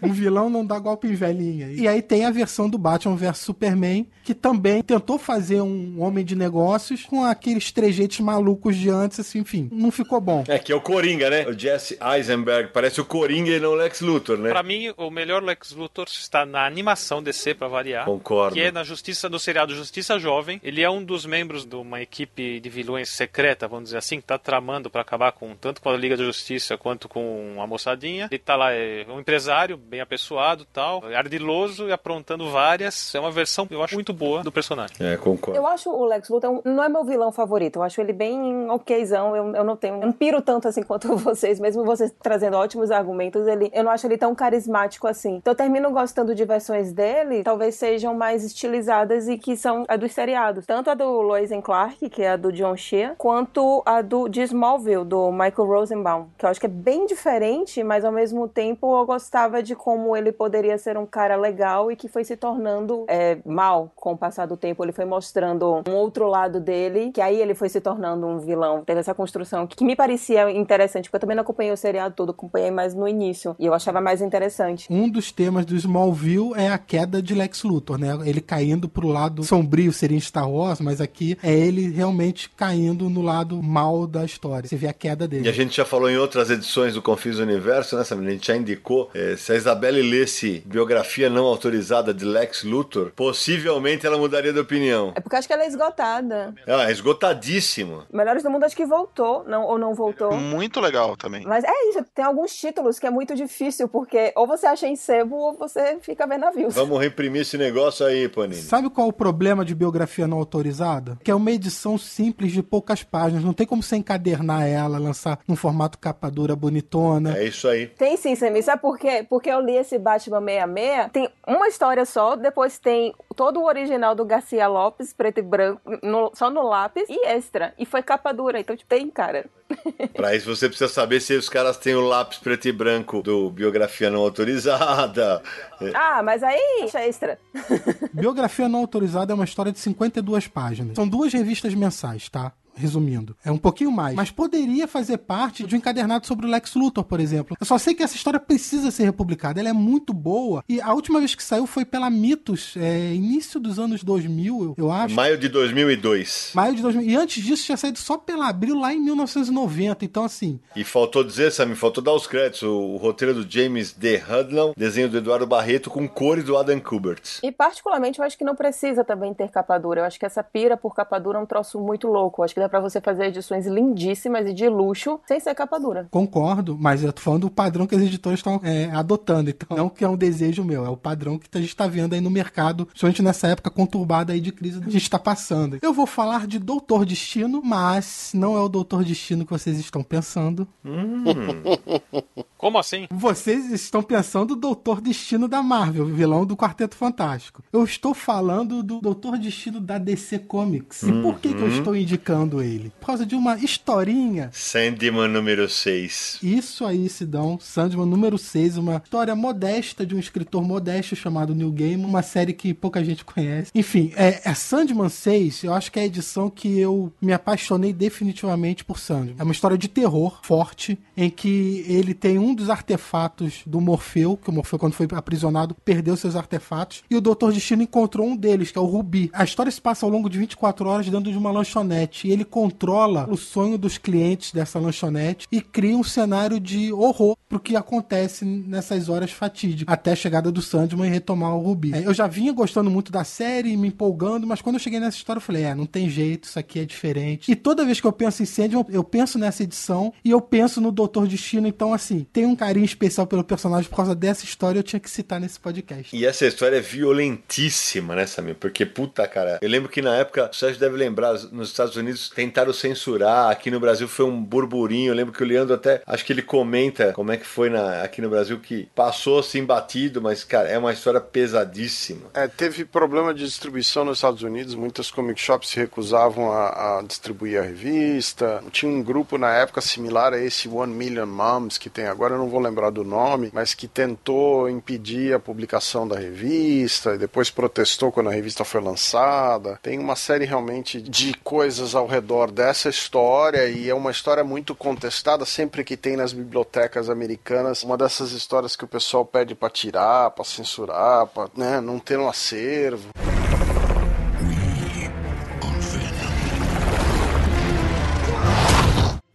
S2: Um vilão não dá golpe em velhinha. E aí tem a versão do Batman vs Superman, que também tentou fazer um homem de negócios com aqueles trejeitos malucos de antes, assim, enfim, não ficou bom.
S1: É que é o Coringa, né? O Jesse Eisenberg parece o Coringa e não o Lex Luthor, né?
S3: Pra mim, o melhor Lex Luthor está na animação DC, pra variar.
S1: Concordo.
S3: Que é na Justiça, no seriado Justiça Jovem. Ele é um dos membros de uma equipe de vilões secreta, vamos dizer assim, que tá tramando pra acabar com tanto com a Liga da Justiça quanto com a moçadinha. Ele tá lá, é um empresário, bem apessoado tal, ardiloso e aprontando várias. É uma versão, eu acho, muito boa do personagem.
S1: É, concordo.
S5: Eu acho o Lex Luthor não é meu vilão favorito. Eu acho ele bem okzão. Eu, eu não tenho. Eu não piro tanto assim quanto vocês, mesmo vocês trazendo ótimos argumentos. Ele, eu não acho ele tão carismático assim. Então eu termino gostando de versões dele, talvez sejam mais estilizadas e que são a dos seriados. Tanto a do Lois and Clark, que é a do John Shea, quanto a do de Smallville, do Michael Rosenbaum, que eu acho que é bem diferente, mas ao mesmo tempo eu gostava de como ele poderia ser um cara legal e que foi se tornando é, mal com o passar do tempo. Ele foi mostrando um outro lado dele, que aí ele foi se tornando um vilão. Teve essa construção que, que me parecia interessante, porque eu também não acompanhei o seriado todo, acompanhei mais no início. E eu achava mais interessante.
S2: Um dos temas do Smallville é a queda de Lex Luthor, né? Ele caindo pro lado sombrio, seria em Star Wars, mas aqui é ele realmente caindo no lado mal da história. Você vê a queda
S1: E a
S2: dele.
S1: gente já falou em outras edições do Confis Universo, né, Samir? A gente já indicou. eh, se a Isabelle lesse biografia não autorizada de Lex Luthor, possivelmente ela mudaria de opinião.
S5: É porque acho que ela é esgotada.
S1: Ela é esgotadíssimo.
S5: Melhores do Mundo acho que voltou, não, ou não voltou.
S4: Muito legal também.
S5: Mas é isso, tem alguns títulos que é muito difícil, porque ou você acha em sebo ou você fica vendo navios.
S1: Vamos reprimir esse negócio aí, Panini.
S2: Sabe qual é o problema de biografia não autorizada? Que é uma edição simples de poucas páginas. Não tem como você encadernar ela, lançar num formato capa dura bonitona.
S1: É isso aí.
S5: Tem sim, Samir. Sabe por quê? Porque eu li esse Batman 66, tem uma história só, depois tem todo o original do Garcia Lopes, preto e branco, no- só no lápis, e extra. E foi capa dura, então tipo, tem, cara.
S1: Pra isso você precisa saber se os caras têm o lápis preto e branco do biografia não autorizada. É,
S5: Ah, mas aí é extra.
S2: Biografia não autorizada é uma história de 52 páginas. São duas revistas mensais, tá? Resumindo, é um pouquinho mais, mas poderia fazer parte de um encadernado sobre o Lex Luthor, por exemplo. Eu só sei que essa história precisa ser republicada, ela é muito boa. E a última vez que saiu foi pela Mitos, é, início dos anos 2000, eu, eu acho.
S1: Maio de 2002.
S2: Maio de 2000. E antes disso tinha saído só pela Abril lá em 1990. Então, assim,
S1: E faltou dizer, Sammy, faltou dar os créditos. O, o roteiro do James D. Hudlon, desenho do Eduardo Barreto com cores do Adam Kubert.
S5: E particularmente eu acho que não precisa também ter capa dura. Eu acho que essa pira por capa dura é um troço muito louco. Eu acho que dá pra você fazer edições lindíssimas e de luxo sem ser capa dura.
S2: Concordo, mas eu tô falando do padrão que as editoras estão é, adotando. Então, não que é um desejo meu, é o padrão que a gente tá vendo aí no mercado, principalmente nessa época conturbada aí de crise que a gente tá passando. Eu vou falar de Doutor Destino, mas não é o Doutor Destino que vocês estão pensando.
S3: Como assim?
S2: Vocês estão pensando do Doutor Destino da Marvel, vilão do Quarteto Fantástico. Eu estou falando do Doutor Destino da DC Comics. E por que, que eu estou indicando ele? Por causa de uma historinha.
S1: Sandman número 6.
S2: Isso aí, Sidão. Sandman número 6, uma história modesta de um escritor modesto chamado Neil Gaiman, uma série que pouca gente conhece. Enfim, é, é Sandman 6, eu acho que é a edição que eu me apaixonei definitivamente por Sandman. É uma história de terror forte, em que ele tem um dos artefatos do Morfeu, que o Morfeu, quando foi aprisionado, perdeu seus artefatos, e o Doutor Destino encontrou um deles, que é o Rubi. A história se passa ao longo de 24 horas dentro de uma lanchonete, e ele controla o sonho dos clientes dessa lanchonete e cria um cenário de horror pro que acontece nessas horas fatídicas, até a chegada do Sandman e retomar o Rubi. É, eu já vinha gostando muito da série, me empolgando, mas quando eu cheguei nessa história, eu falei, é, não tem jeito, isso aqui é diferente. E toda vez que eu penso em Sandman, eu penso nessa edição e eu penso no Doutor Destino, então assim, tem um carinho especial pelo personagem por causa dessa história, eu tinha que citar nesse podcast.
S1: E essa história é violentíssima, né, Samir? Porque, puta, cara, eu lembro que na época, o Sérgio deve lembrar, nos Estados Unidos tentaram censurar, aqui no Brasil foi um burburinho. Eu lembro que o Leandro até, acho que ele comenta como é que foi na, aqui no Brasil, que passou assim batido, mas, cara, é uma história pesadíssima.
S6: É, teve problema de distribuição nos Estados Unidos, muitas comic shops se recusavam a, a distribuir a revista. Tinha um grupo na época similar a esse One Million Moms que tem agora, eu não vou lembrar do nome, mas que tentou impedir a publicação da revista e depois protestou quando a revista foi lançada. Tem uma série realmente de coisas ao redor dessa história e é uma história muito contestada sempre que tem nas bibliotecas americanas. Uma dessas histórias que o pessoal pede para tirar, para censurar, para né, não ter no acervo.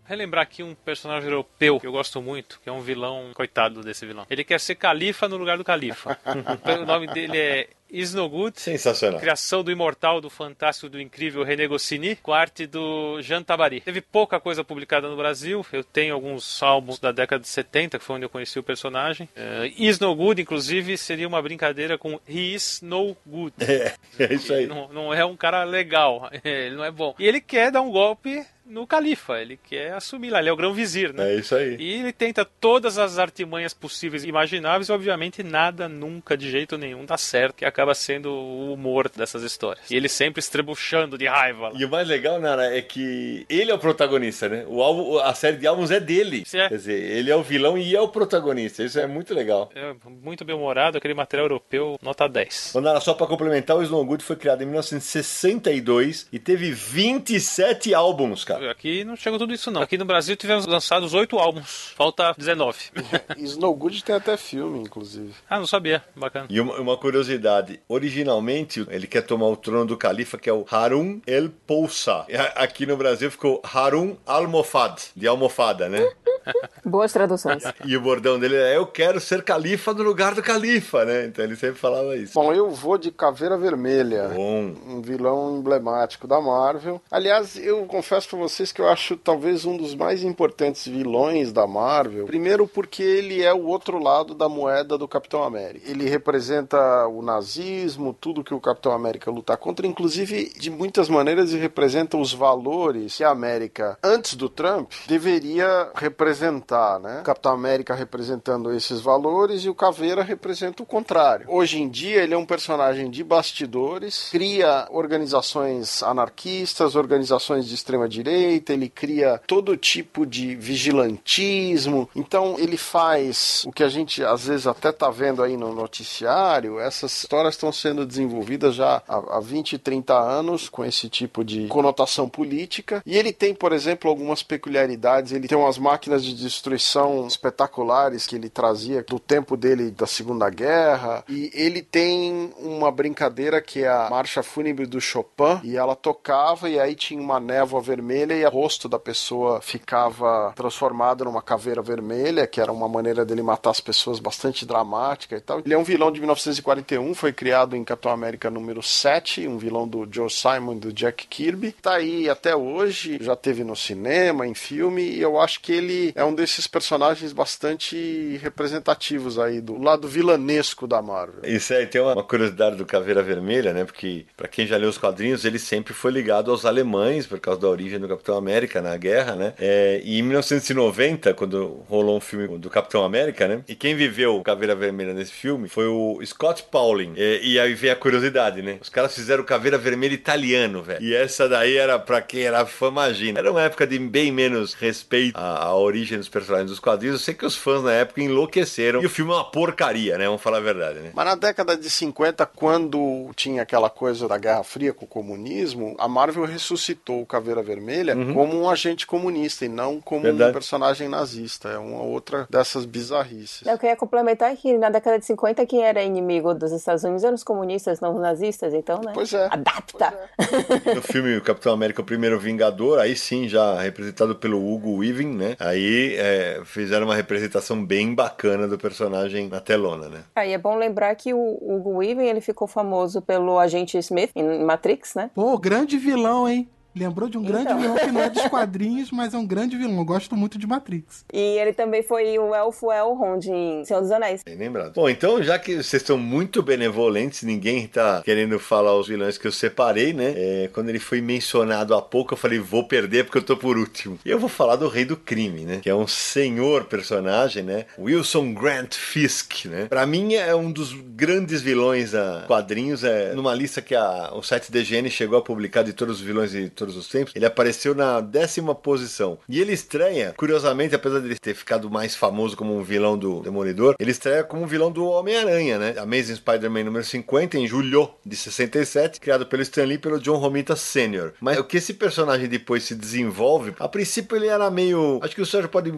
S3: Relembrar aqui um personagem europeu que eu gosto muito, que é um vilão, coitado desse vilão. Ele quer ser califa no lugar do califa. o nome dele é Isnogood,
S1: Sensacional.
S3: criação do imortal, do fantástico, do incrível René Goscinny, com a arte do Jean Tabari. Teve pouca coisa publicada no Brasil, eu tenho alguns álbuns da década de 70, que foi onde eu conheci o personagem. Uh, Isnogood, inclusive, seria uma brincadeira com He is no good.
S1: É, é isso aí.
S3: Não, não é um cara legal, ele não é bom. E ele quer dar um golpe no califa, ele quer assumir lá, ele é o grão vizir, né?
S1: É isso aí.
S3: E ele tenta todas as artimanhas possíveis e imagináveis, e obviamente nada nunca de jeito nenhum dá certo, que acaba sendo o humor dessas histórias. E ele sempre estrebuchando de raiva. lá.
S1: E o mais legal, Nara, é que ele é o protagonista, né? O álbum, a série de álbuns é dele.
S3: É.
S1: Quer dizer, ele é o vilão e é o protagonista. Isso é muito legal.
S3: É muito bem humorado, aquele material europeu, nota 10.
S1: Ô, Nara, só pra complementar, o Snow Good foi criado em 1962 e teve 27 álbuns, cara.
S3: Aqui não chegou tudo isso não. Aqui no Brasil tivemos lançados oito álbuns, falta 19.
S6: Snow Good tem até filme, inclusive.
S3: ah, não sabia, bacana.
S1: E uma, uma curiosidade, originalmente ele quer tomar o trono do califa, que é o Harun El Pousa. Aqui no Brasil ficou Harun Almofad, de almofada, né?
S5: Boas traduções.
S1: E o bordão dele é eu quero ser califa no lugar do califa, né? Então ele sempre falava isso.
S6: Bom, eu vou de Caveira Vermelha.
S1: Bom.
S6: um vilão emblemático da Marvel. Aliás, eu confesso pra vocês que eu acho talvez um dos mais importantes vilões da Marvel. Primeiro porque ele é o outro lado da moeda do Capitão América. Ele representa o nazismo, tudo que o Capitão América luta contra, inclusive de muitas maneiras ele representa os valores que a América antes do Trump deveria representar, né? O Capitão América representando esses valores e o Caveira representa o contrário. Hoje em dia ele é um personagem de bastidores, cria organizações anarquistas, organizações de extrema direita, ele cria todo tipo de vigilantismo. Então ele faz o que a gente às vezes até tá vendo aí no noticiário, essas histórias estão sendo desenvolvidas já há, há 20, 30 anos com esse tipo de conotação política. E ele tem, por exemplo, algumas peculiaridades, ele tem umas máquinas de destruição espetaculares que ele trazia do tempo dele da Segunda Guerra. E ele tem uma brincadeira que é a marcha fúnebre do Chopin e ela tocava e aí tinha uma névoa vermelha e o rosto da pessoa ficava transformado numa caveira vermelha, que era uma maneira dele matar as pessoas bastante dramática e tal. Ele é um vilão de 1941, foi criado em Capitão América número 7, um vilão do Joe Simon e do Jack Kirby. Tá aí até hoje, já teve no cinema, em filme, e eu acho que ele é um desses personagens bastante representativos aí do lado vilanesco da Marvel.
S1: Isso aí tem uma curiosidade do Caveira Vermelha, né? Porque para quem já leu os quadrinhos, ele sempre foi ligado aos alemães por causa da origem do Capitão América na guerra, né? É, e em 1990, quando rolou um filme do Capitão América, né? E quem viveu Caveira Vermelha nesse filme foi o Scott Pauling. É, e aí vem a curiosidade, né? Os caras fizeram Caveira Vermelha italiano, velho. E essa daí era para quem era fã, imagina. Era uma época de bem menos respeito à, à, origem dos personagens dos quadrinhos. Eu sei que os fãs na época enlouqueceram. E o filme é uma porcaria, né? Vamos falar a verdade, né?
S6: Mas na década de 50, quando tinha aquela coisa da Guerra Fria com o comunismo, a Marvel ressuscitou o Caveira Vermelha uhum. como um agente comunista e não como verdade. um personagem nazista. É uma outra dessas bizarrices.
S5: Eu queria complementar que na década de 50 quem era inimigo dos Estados Unidos eram os comunistas, não os nazistas, então, né?
S6: Pois é.
S5: Adapta.
S1: Pois é. no filme Capitão América, o primeiro Vingador, aí sim, já representado pelo Hugo Weaving, né? Aí é, fizeram uma representação bem bacana do personagem na telona, né?
S5: Aí é bom lembrar que o Hugo Weaving, ele ficou famoso pelo agente Smith em Matrix, né?
S2: Pô, grande vilão, hein? Lembrou de um grande então. vilão que não é dos quadrinhos, mas é um grande vilão. Eu gosto muito de Matrix.
S5: E ele também foi o Elfo Elrond em Senhor dos Anéis.
S1: Bem lembrado. Bom, então, já que vocês estão muito benevolentes, ninguém tá querendo falar os vilões que eu separei, né? É, quando ele foi mencionado há pouco, eu falei, vou perder porque eu tô por último. E eu vou falar do Rei do Crime, né? Que é um senhor personagem, né? Wilson Grant Fisk, né? Pra mim é um dos grandes vilões a quadrinhos. É numa lista que a, o site DGN chegou a publicar de todos os vilões de todos os tempos, ele apareceu na décima posição. E ele estreia, curiosamente, apesar de ele ter ficado mais famoso como um vilão do Demolidor, ele estreia como um vilão do Homem-Aranha, né? Amazing Spider-Man número 50, em julho de 67, criado pelo Stan Lee e pelo John Romita Sr. Mas o que esse personagem depois se desenvolve, a princípio ele era meio. Acho que o Sérgio pode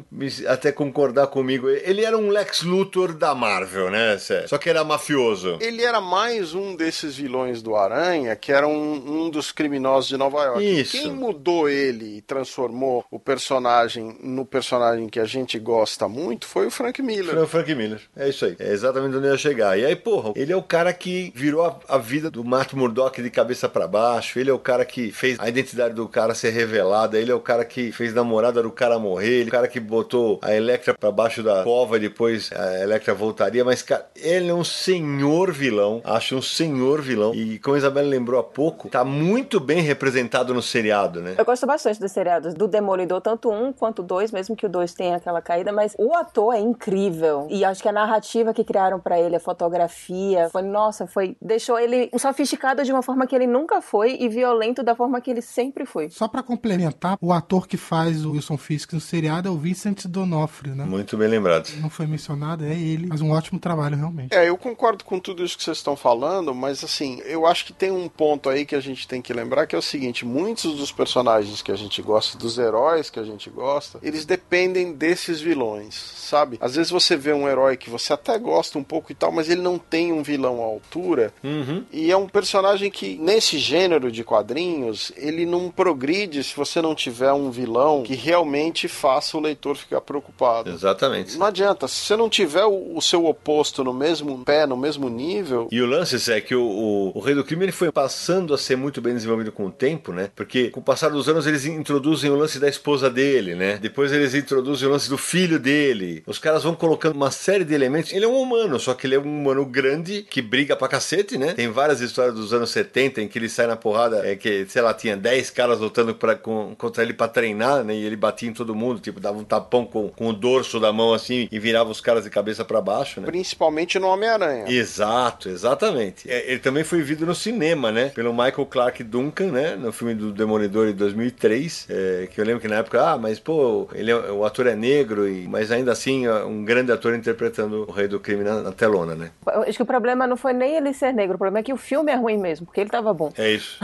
S1: até concordar comigo. Ele era um Lex Luthor da Marvel, né? Só que era mafioso.
S6: Ele era mais um desses vilões do Aranha, que era um, um dos criminosos de Nova York.
S1: Isso.
S6: Quem mudou ele e transformou o personagem no personagem que a gente gosta muito foi o Frank Miller.
S1: Foi o Frank Miller. É isso aí. É exatamente onde eu ia chegar. E aí, porra, ele é o cara que virou a, a vida do Matt Murdock de cabeça para baixo. Ele é o cara que fez a identidade do cara ser revelada. Ele é o cara que fez namorada do cara morrer. Ele é o cara que botou a Electra para baixo da cova e depois a Electra voltaria. Mas, cara, ele é um senhor vilão. Acho um senhor vilão. E como a Isabela lembrou há pouco, tá muito bem representado no no seriado, né?
S5: Eu gosto bastante dos seriados do Demolidor, tanto um quanto dois, mesmo que o dois tenha aquela caída, mas o ator é incrível. E acho que a narrativa que criaram para ele, a fotografia, foi, nossa, foi. Deixou ele sofisticado de uma forma que ele nunca foi e violento da forma que ele sempre foi.
S2: Só para complementar, o ator que faz o Wilson Fisk no seriado é o Vincent D'Onofrio, né?
S1: Muito bem lembrado.
S2: Não foi mencionado, é ele. Faz um ótimo trabalho, realmente.
S6: É, eu concordo com tudo isso que vocês estão falando, mas assim, eu acho que tem um ponto aí que a gente tem que lembrar que é o seguinte: muito muitos dos personagens que a gente gosta, dos heróis que a gente gosta, eles dependem desses vilões, sabe? Às vezes você vê um herói que você até gosta um pouco e tal, mas ele não tem um vilão à altura.
S1: Uhum.
S6: E é um personagem que, nesse gênero de quadrinhos, ele não progride se você não tiver um vilão que realmente faça o leitor ficar preocupado.
S1: Exatamente.
S6: Não adianta. Se você não tiver o, o seu oposto no mesmo pé, no mesmo nível.
S1: E o lance é que o, o, o Rei do Crime ele foi passando a ser muito bem desenvolvido com o tempo, né? Porque com o passar dos anos eles introduzem o lance da esposa dele, né? Depois eles introduzem o lance do filho dele. Os caras vão colocando uma série de elementos. Ele é um humano, só que ele é um humano grande que briga pra cacete, né? Tem várias histórias dos anos 70 em que ele sai na porrada, é que, sei lá, tinha 10 caras lutando pra, com, contra ele pra treinar, né? E ele batia em todo mundo, tipo, dava um tapão com, com o dorso da mão assim e virava os caras de cabeça para baixo, né?
S6: Principalmente no Homem-Aranha.
S1: Exato, exatamente. É, ele também foi visto no cinema, né? Pelo Michael Clark Duncan, né? No filme do do Demolidor em 2003, é, que eu lembro que na época, ah, mas pô, ele é, o ator é negro, e, mas ainda assim é um grande ator interpretando o Rei do Crime na, na telona, né?
S5: Eu Acho que o problema não foi nem ele ser negro, o problema é que o filme é ruim mesmo, porque ele tava bom.
S1: É isso,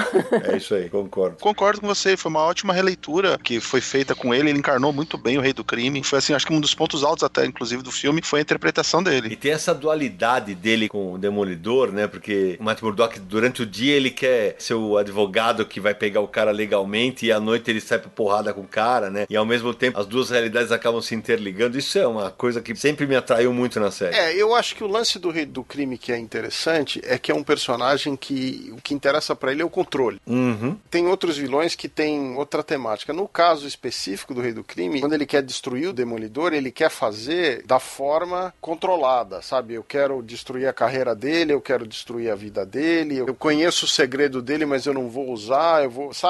S1: é isso aí, concordo.
S4: Concordo com você, foi uma ótima releitura que foi feita com ele, ele encarnou muito bem o Rei do Crime. Foi assim, acho que um dos pontos altos até, inclusive, do filme foi a interpretação
S1: E
S4: dele.
S1: tem essa dualidade dele com o Demolidor, né? Porque o Matt Murdock, durante o dia, ele quer ser o advogado que vai pegar o cara legalmente e à noite ele sai pra porrada com o cara, né? E ao mesmo tempo, as duas realidades acabam se interligando. Isso é uma coisa que sempre me atraiu muito na série.
S6: É, eu acho que o lance do Rei do Crime que é interessante é que é um personagem que o que interessa pra ele é o controle.
S1: Uhum.
S6: Tem outros vilões que têm outra temática. No caso específico do Rei do Crime, quando ele quer destruir o Demolidor, ele quer fazer da forma controlada, sabe? Eu quero destruir a carreira dele, eu quero destruir a vida dele, eu conheço o segredo dele, mas eu não vou usar, eu vou, sabe?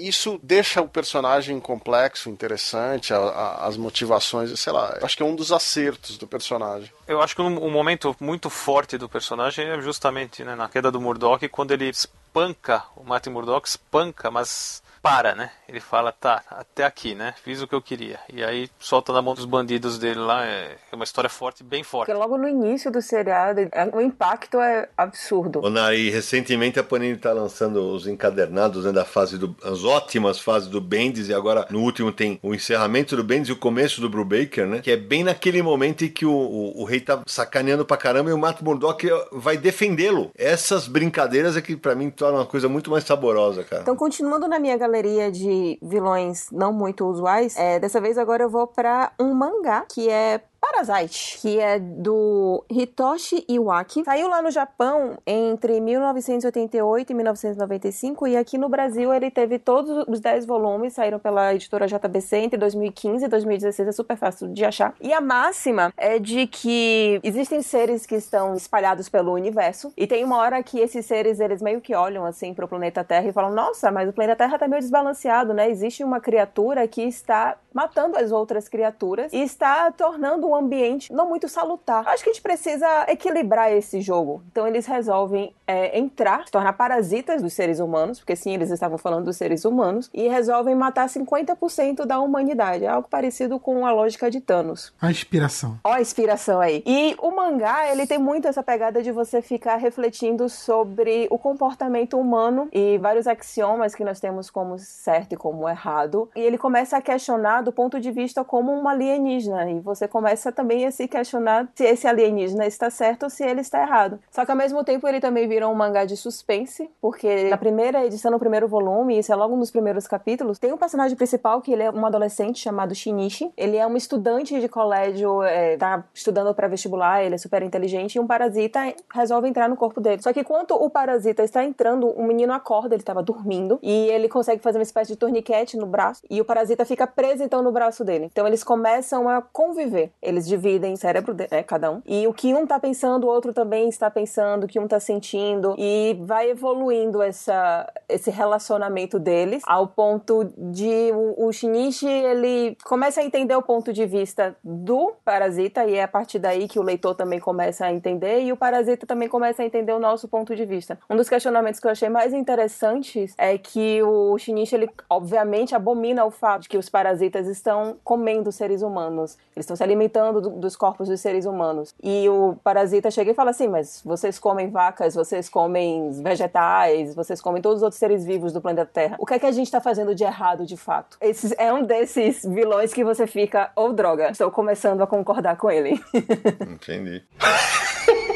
S6: Isso deixa o personagem complexo, interessante, a- a- as motivações, sei lá. Acho que é um dos acertos do personagem.
S3: Eu acho que um, um momento muito forte do personagem é justamente né, na queda do Murdoch, quando ele espanca, o Martin Murdoch espanca, mas para, né? Ele fala, tá, até aqui, né? Fiz o que eu queria. E aí solta na mão dos bandidos dele lá. É é uma história forte, bem forte.
S5: Porque logo no início do seriado, é- o impacto é absurdo.
S1: Ô, Nari, recentemente a Panini tá lançando os encadernados né, da fase do. as ótimas fases do Bendis, e agora no último tem o encerramento do Bendis e o começo do Brubaker, né? Que é bem naquele momento em que o, o, o rei tá sacaneando pra caramba e o Matt Murdock vai defendê-lo. Essas brincadeiras é que pra mim tornam uma coisa muito mais saborosa, cara.
S5: Então, continuando na minha galeria de vilões não muito usuais, é, dessa vez agora eu vou pra um mangá que é Parasite, que é do Hitoshi Iwaki. Saiu lá no Japão entre 1988 e 1995 e aqui no Brasil ele teve todos os 10 volumes, saíram pela editora JBC entre 2015 e 2016, é super fácil de achar. E a máxima é de que existem seres que estão espalhados pelo universo e tem uma hora que esses seres eles meio que olham assim pro planeta Terra e falam: "Nossa, mas o planeta Terra tá meio desbalanceado, né? Existe uma criatura que está matando as outras criaturas e está tornando um ambiente não muito salutar. Acho que a gente precisa equilibrar esse jogo. Então eles resolvem é, entrar, se tornar parasitas dos seres humanos, porque sim, eles estavam falando dos seres humanos, e resolvem matar 50% da humanidade. É algo parecido com a lógica de Thanos.
S2: A inspiração.
S5: Ó a inspiração aí. E o mangá, ele tem muito essa pegada de você ficar refletindo sobre o comportamento humano e vários axiomas que nós temos como certo e como errado. E ele começa a questionar do ponto de vista como um alienígena. E você começa também a se questionar se esse alienígena está certo ou se ele está errado. Só que ao mesmo tempo ele também vira um mangá de suspense, porque na primeira edição, no primeiro volume, isso é logo dos primeiros capítulos, tem um personagem principal que ele é um adolescente chamado Shinichi. Ele é um estudante de colégio, é, tá estudando para vestibular, ele é super inteligente e um parasita resolve entrar no corpo dele. Só que enquanto o parasita está entrando, o menino acorda, ele estava dormindo e ele consegue fazer uma espécie de torniquete no braço e o parasita fica preso então no braço dele. Então eles começam a conviver. Eles dividem cérebro, né, cada um. E o que um tá pensando, o outro também está pensando, o que um tá sentindo e vai evoluindo essa, esse relacionamento deles ao ponto de o, o Shinichi ele começa a entender o ponto de vista do parasita e é a partir daí que o leitor também começa a entender e o parasita também começa a entender o nosso ponto de vista. Um dos questionamentos que eu achei mais interessantes é que o Shinichi ele obviamente abomina o fato de que os parasitas estão comendo seres humanos. Eles estão se alimentando do- dos corpos dos seres humanos. E o parasita chega e fala assim: "Mas vocês comem vacas, vocês comem vegetais, vocês comem todos os outros seres vivos do planeta Terra. O que é que a gente tá fazendo de errado de fato?" Esse é um desses vilões que você fica, ou droga, estou começando a concordar com ele.
S1: Entendi.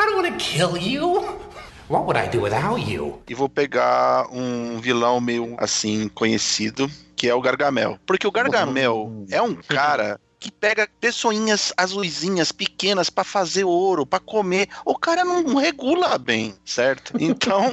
S7: I don't want to kill you. What would I do without you?
S4: E vou pegar um vilão meio assim conhecido, que é o Gargamel. Porque o Gargamel é um cara que pega pessoinhas azuisinhas pequenas pra fazer ouro, pra comer. O cara não regula bem, certo? Então,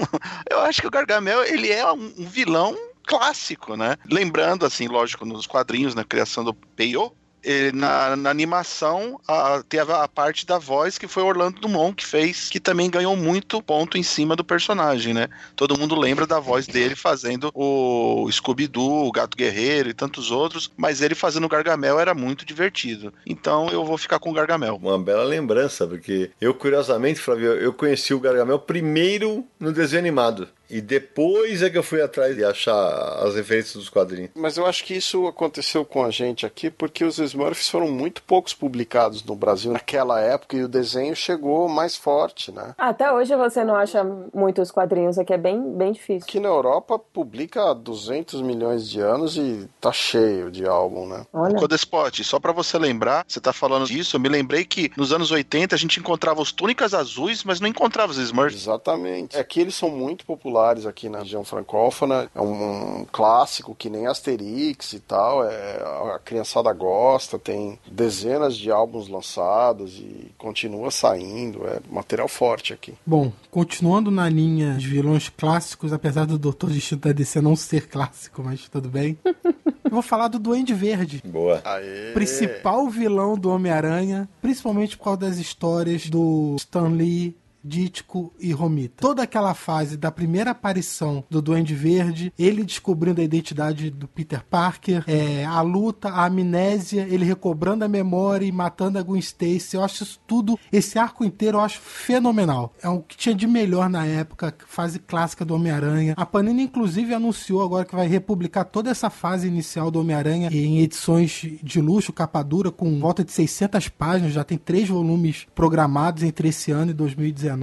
S4: eu acho que o Gargamel, ele é um vilão clássico, né? Lembrando, assim, lógico, nos quadrinhos, na criação do Peio, eh, na, na animação a, teve a parte da voz que foi Orlando Dumont que fez, que também ganhou muito ponto em cima do personagem, né? Todo mundo lembra da voz dele fazendo o Scooby-Doo, o Gato Guerreiro e tantos outros, mas ele fazendo o Gargamel era muito divertido. Então eu vou ficar com o Gargamel.
S1: Uma bela lembrança, porque eu, curiosamente, Flávio, eu conheci o Gargamel primeiro no desenho animado. E depois é que eu fui atrás de achar as referências dos quadrinhos.
S6: Mas eu acho que isso aconteceu com a gente aqui porque os Smurfs foram muito poucos publicados no Brasil naquela época e o desenho chegou mais forte, né?
S5: Até hoje você não acha muitos quadrinhos aqui, é bem, bem difícil.
S6: Aqui na Europa publica há 200 milhões de anos e tá cheio de álbum, né?
S5: Olha.
S4: Codespot, só pra você lembrar, você tá falando disso, eu me lembrei que nos anos 80 a gente encontrava os túnicas azuis, mas não encontrava os Smurfs.
S6: Exatamente. Aqui eles são muito populares aqui na região francófona. É um, um clássico que nem Asterix e tal. É, a criançada gosta, tem dezenas de álbuns lançados e continua saindo. É material forte aqui.
S2: Bom, continuando na linha de vilões clássicos, apesar do Doutor Destino da DC não ser clássico, mas tudo bem. Eu vou falar do Duende Verde.
S1: Boa.
S6: Aê!
S2: Principal vilão do Homem-Aranha, principalmente por causa das histórias do Stan Lee, Dítico e Romita. Toda aquela fase da primeira aparição do Duende Verde, ele descobrindo a identidade do Peter Parker, é, a luta, a amnésia, ele recobrando a memória e matando a Gwen Stacy. Eu acho isso tudo, esse arco inteiro eu acho fenomenal. É o que tinha de melhor na época, fase clássica do Homem-Aranha. A Panini inclusive anunciou agora que vai republicar toda essa fase inicial do Homem-Aranha em edições de luxo, capa dura, com volta de 600 páginas, já tem três volumes programados entre esse ano e 2019.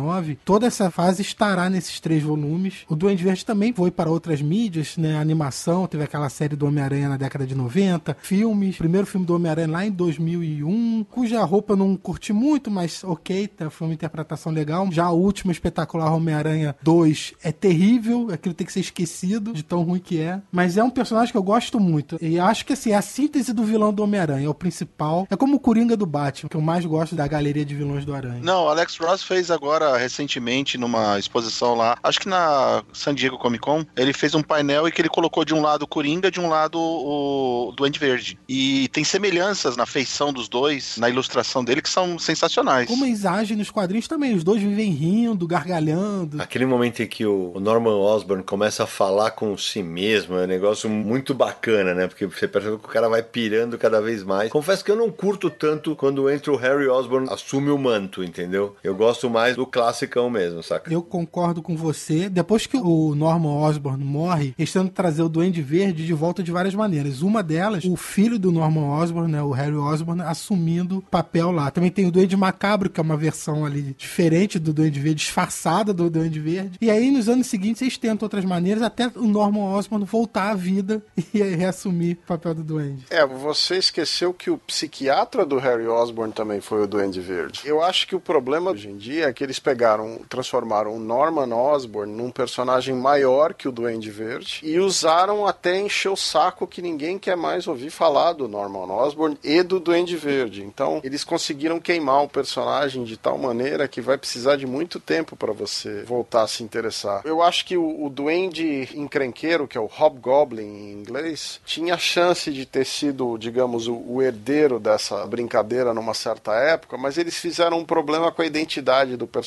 S2: Toda essa fase estará nesses três volumes. O Duende Verde também foi para outras mídias, né? Animação, teve aquela série do Homem-Aranha na década de 90, filmes, primeiro filme do Homem-Aranha lá em 2001, cuja roupa eu não curti muito, mas ok, tá, foi uma interpretação legal. Já o último espetacular Homem-Aranha 2 é terrível, aquilo tem que ser esquecido de tão ruim que é, mas é um personagem que eu gosto muito. E acho que assim, é a síntese do vilão do Homem-Aranha, é o principal. É como o Coringa do Batman, que eu mais gosto da galeria de vilões do Aranha.
S4: Não, Alex Ross fez agora recentemente numa exposição lá, acho que na San Diego Comic Con, ele fez um painel e que ele colocou de um lado o Coringa, de um lado o Duende Verde. E tem semelhanças na feição dos dois, na ilustração dele, que são sensacionais.
S2: Como eles agem nos quadrinhos também, os dois vivem rindo, gargalhando.
S1: Aquele momento em que o Norman Osborn começa a falar com si mesmo é um negócio muito bacana, né? Porque você percebe que o cara vai pirando cada vez mais. Confesso que eu não curto tanto quando entra o Harry Osborn assume o manto, entendeu? Eu gosto mais do classicão mesmo, saca?
S2: Eu concordo com você. Depois que o Norman Osborn morre, eles tentam trazer o Duende Verde de volta de várias maneiras. Uma delas, o filho do Norman Osborn, né, o Harry Osborn, assumindo o papel lá. Também tem o Duende Macabro, que é uma versão ali diferente do Duende Verde, disfarçada do Duende Verde. E aí, nos anos seguintes, eles tentam outras maneiras, até o Norman Osborn voltar à vida e reassumir o papel do Duende.
S6: É, você esqueceu que o psiquiatra do Harry Osborn também foi o Duende Verde. Eu acho que o problema hoje em dia é que eles pegaram, transformaram o Norman Osborn num personagem maior que o Duende Verde e usaram até encher o saco que ninguém quer mais ouvir falar do Norman Osborn e do Duende Verde. Então, eles conseguiram queimar o personagem de tal maneira que vai precisar de muito tempo para você voltar a se interessar. Eu acho que o, o Duende encrenqueiro, que é o Hobgoblin em inglês, tinha chance de ter sido, digamos, o, o herdeiro dessa brincadeira numa certa época, mas eles fizeram um problema com a identidade do personagem.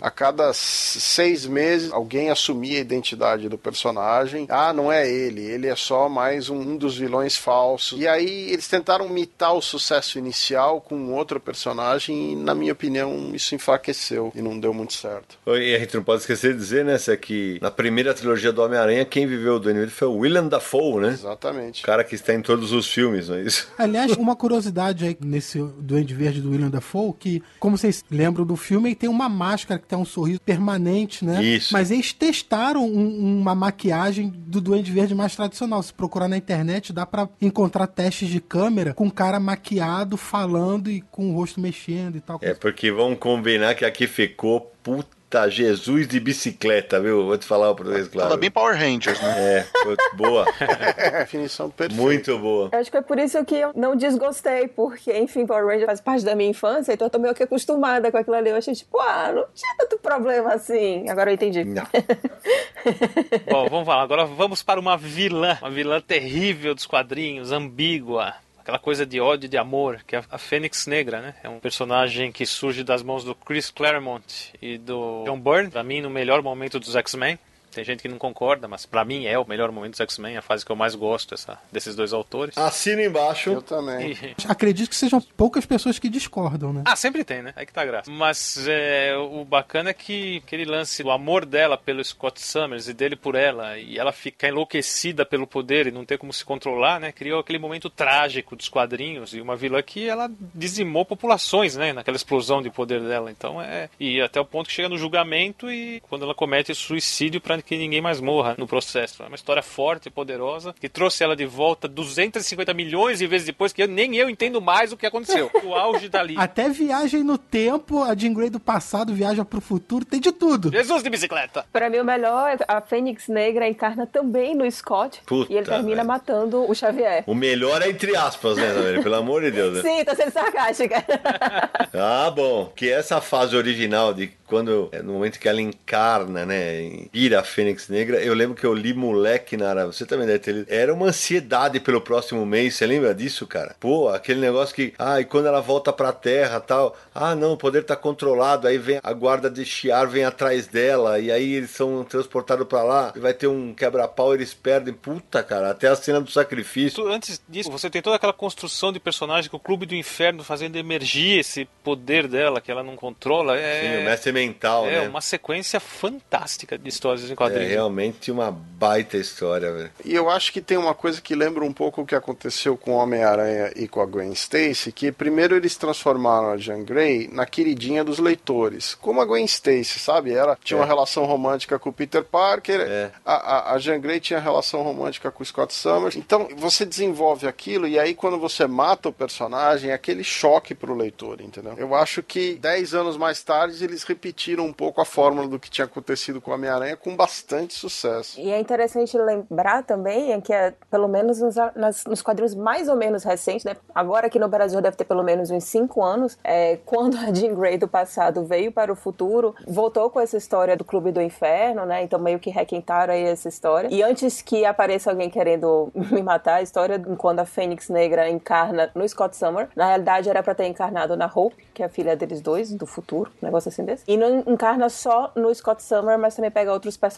S6: A cada seis meses, alguém assumia a identidade do personagem. Ah, não é ele, ele é só mais um, um dos vilões falsos. E aí eles tentaram mitar o sucesso inicial com um outro personagem e, na minha opinião, isso enfraqueceu e não deu muito certo.
S1: E a gente não pode esquecer de dizer, né, Cé, que na primeira trilogia do Homem-Aranha, quem viveu o Duende Verde foi o William Dafoe, né?
S6: Exatamente.
S1: O cara que está em todos os filmes, não é isso?
S2: Aliás, uma curiosidade aí nesse Duende Verde do William Dafoe, que, como vocês lembram do filme, tem uma máscara que tem um sorriso permanente, né?
S1: Isso.
S2: Mas eles testaram um- uma maquiagem do Duende Verde mais tradicional. Se procurar na internet, dá pra encontrar testes de câmera com o cara maquiado, falando e com o rosto mexendo e tal.
S1: É porque vamos combinar que aqui ficou puta Jesus de bicicleta, viu? Vou te falar o português claro.
S4: Tava bem Power Rangers, né?
S1: É, boa.
S6: Definição perfeita.
S1: Muito boa.
S5: Eu acho que foi por isso que eu não desgostei, porque, enfim, Power Ranger faz parte da minha infância, então eu tô meio que acostumada com aquilo ali. Eu achei tipo, ah, não tinha tanto problema assim. Agora eu entendi.
S1: Não.
S3: Bom, vamos lá. Agora vamos para uma vilã. Uma vilã terrível dos quadrinhos, ambígua. Aquela coisa de ódio de amor, que é a Fênix Negra, né? É um personagem que surge das mãos do Chris Claremont e do John Byrne, pra mim, no melhor momento dos X-Men. Tem gente que não concorda, mas pra mim é o melhor momento dos X-Men, a fase que eu mais gosto essa, desses dois autores.
S1: Assina embaixo.
S6: Eu também.
S3: E-
S2: Acredito que sejam poucas pessoas que discordam, né?
S3: Ah, sempre tem, né? Aí que tá a graça. Mas é, o bacana é que aquele lance do amor dela pelo Scott Summers e dele por ela, e ela ficar enlouquecida pelo poder e não ter como se controlar, né? Criou aquele momento trágico dos quadrinhos e uma vilã que ela dizimou populações, né? Naquela explosão de poder dela. Então é. E até o ponto que chega no julgamento e quando ela comete suicídio para que ninguém mais morra no processo. É uma história forte e poderosa que trouxe ela de volta 250 milhões de vezes depois, que eu, nem eu entendo mais o que aconteceu. O auge dali.
S2: Até viagem no tempo, a Jean Grey do passado viaja pro futuro, tem de tudo.
S3: Jesus de bicicleta!
S5: Pra mim, o melhor é a Fênix Negra encarna também no Scott.
S1: Puta,
S5: e ele termina
S1: velho.
S5: matando o Xavier.
S1: O melhor é entre aspas, né, Zameli? Pelo amor de Deus. né?
S5: Sim, tô sendo sarcástica.
S1: Ah, bom. Que essa fase original de quando, é, no momento que ela encarna, né, vira Fênix Negra, eu lembro que eu li moleque na Você também deve ter lido. Era uma ansiedade pelo próximo mês, você lembra disso, cara? Pô, aquele negócio que, ah, e quando ela volta pra terra tal, ah, não, o poder tá controlado, aí vem a guarda de Shiar vem atrás dela, e aí eles são transportados pra lá, e vai ter um quebra-pau, eles perdem. Puta, cara, até a cena do sacrifício.
S3: Antes disso, você tem toda aquela construção de personagem com o Clube do Inferno fazendo emergir esse poder dela que ela não controla. É,
S1: Sim, o mestre mental,
S3: é
S1: né?
S3: uma sequência fantástica de histórias
S1: É realmente uma baita história, velho.
S6: E eu acho que tem uma coisa que lembra um pouco o que aconteceu com o Homem-Aranha e com a Gwen Stacy, que primeiro eles transformaram a Jean Grey na queridinha dos leitores. Como a Gwen Stacy, sabe? Ela tinha
S1: É.
S6: uma relação romântica com o Peter Parker,
S1: É.
S6: a, a, a Jean Grey tinha relação romântica com o Scott Summers. Então, você desenvolve aquilo e aí quando você mata o personagem, é aquele choque pro leitor, entendeu? Eu acho que 10 anos mais tarde eles repetiram um pouco a fórmula do que tinha acontecido com o Homem-Aranha com bastante sucesso.
S5: E é interessante lembrar também é que, é, pelo menos nos, nas- nos quadrinhos mais ou menos recentes, né? agora aqui no Brasil deve ter pelo menos uns 5 anos, é, quando a Jean Grey do passado veio para o futuro, voltou com essa história do Clube do Inferno, né? Então meio que requentaram aí essa história. E antes que apareça alguém querendo me matar, a história quando a Fênix Negra encarna no Scott Summer, na realidade era para ter encarnado na Hope, que é a filha deles dois, do futuro, um negócio assim desse. E não encarna só no Scott Summer, mas também pega outros personagens.